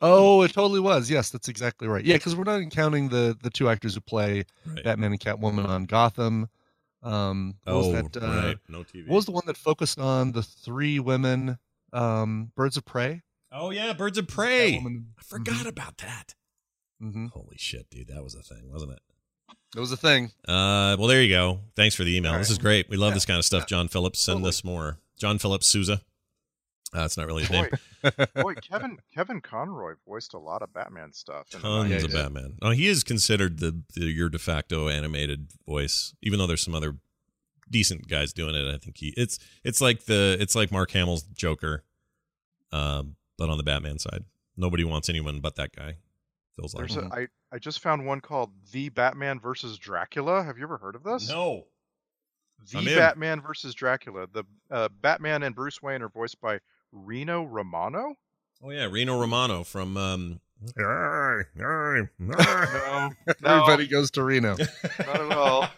Oh, it totally was. Yes, that's exactly right. Yeah, because we're not counting the the two actors who play Right. Batman and Catwoman on Gotham. Um, Oh, was that? Uh, right. No TV. What was the one that focused on the three women, um, Birds of Prey? Oh yeah, Birds of Prey. Catwoman- I forgot about that. Mhm. Holy shit, dude, that was a thing, wasn't it? It was a thing. Uh, well, there you go. Thanks for the email. All This is great. We love Yeah. this kind of stuff. John Phillips, send Totally. us more. John Phillips Souza. Uh, that's not really his name. Boy, boy, Kevin Kevin Conroy voiced a lot of Batman stuff. Tons 90s. of Batman. Oh, he is considered the, the your de facto animated voice, even though there's some other decent guys doing it. I think he it's it's like the it's like Mark Hamill's Joker, um, but on the Batman side. Nobody wants anyone but that guy. Feels like There's a, I, I just found one called The Batman versus Dracula. Have you ever heard of this? no. The Batman versus Dracula. The uh, Batman and Bruce Wayne are voiced by Rino Romano. Oh yeah, Rino Romano from um. No, Everybody goes to Reno. not at all.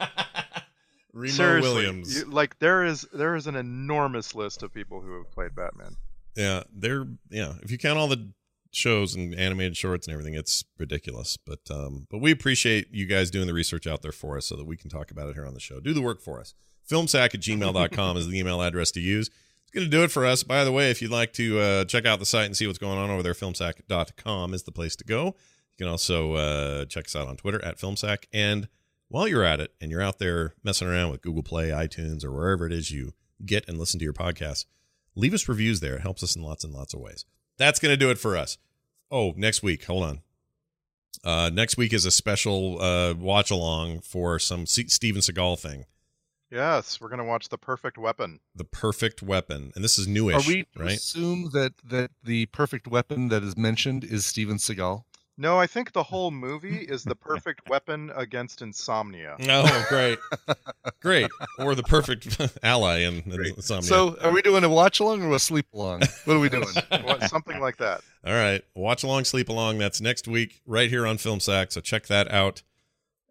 Reno Seriously, Williams. you- like there is there is an enormous list of people who have played Batman. Yeah, they're yeah. If you count all the shows and animated shorts and everything, it's ridiculous. But um, but we appreciate you guys doing the research out there for us so that we can talk about it here on the show. Do the work for us. Filmsack at gmail.com is the email address to use. It's going to do it for us. By the way, if you'd like to uh, check out the site and see what's going on over there, filmsack.com is the place to go. You can also uh, check us out on Twitter at Filmsack. And while you're at it and you're out there messing around with Google Play, iTunes, or wherever it is you get and listen to your podcasts, leave us reviews there. It helps us in lots and lots of ways. That's going to do it for us. Oh, next week, hold on. Uh, next week is a special uh, watch along for some C- Steven Seagal thing, Yes, we're gonna watch The Perfect Weapon. The Perfect Weapon, and this is newish, Are we to right? assume that that the perfect weapon that is mentioned is Steven Seagal? No, I think the whole movie is the perfect weapon against insomnia. Oh, great, great, or the perfect ally in, in Insomnia. So, are we doing a watch along or a sleep along? What are we doing? Something like that. All right. Watch along, sleep along. That's next week right here on Film Sack. So check that out.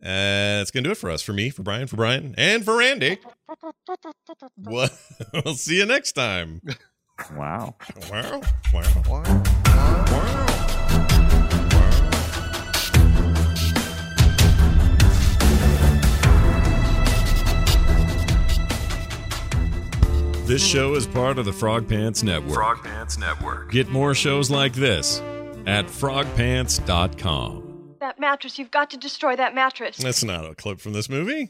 Uh, it's going to do it for us, for me, for Brian, for Brian, and for Randy. What? we'll see you next time. Wow. Wow. Wow. Wow. This show is part of the Frog Pants Network. Frog Pants Network. Get more shows like this at frogpants.com. That mattress, you've got to destroy that mattress. That's not a clip from this movie.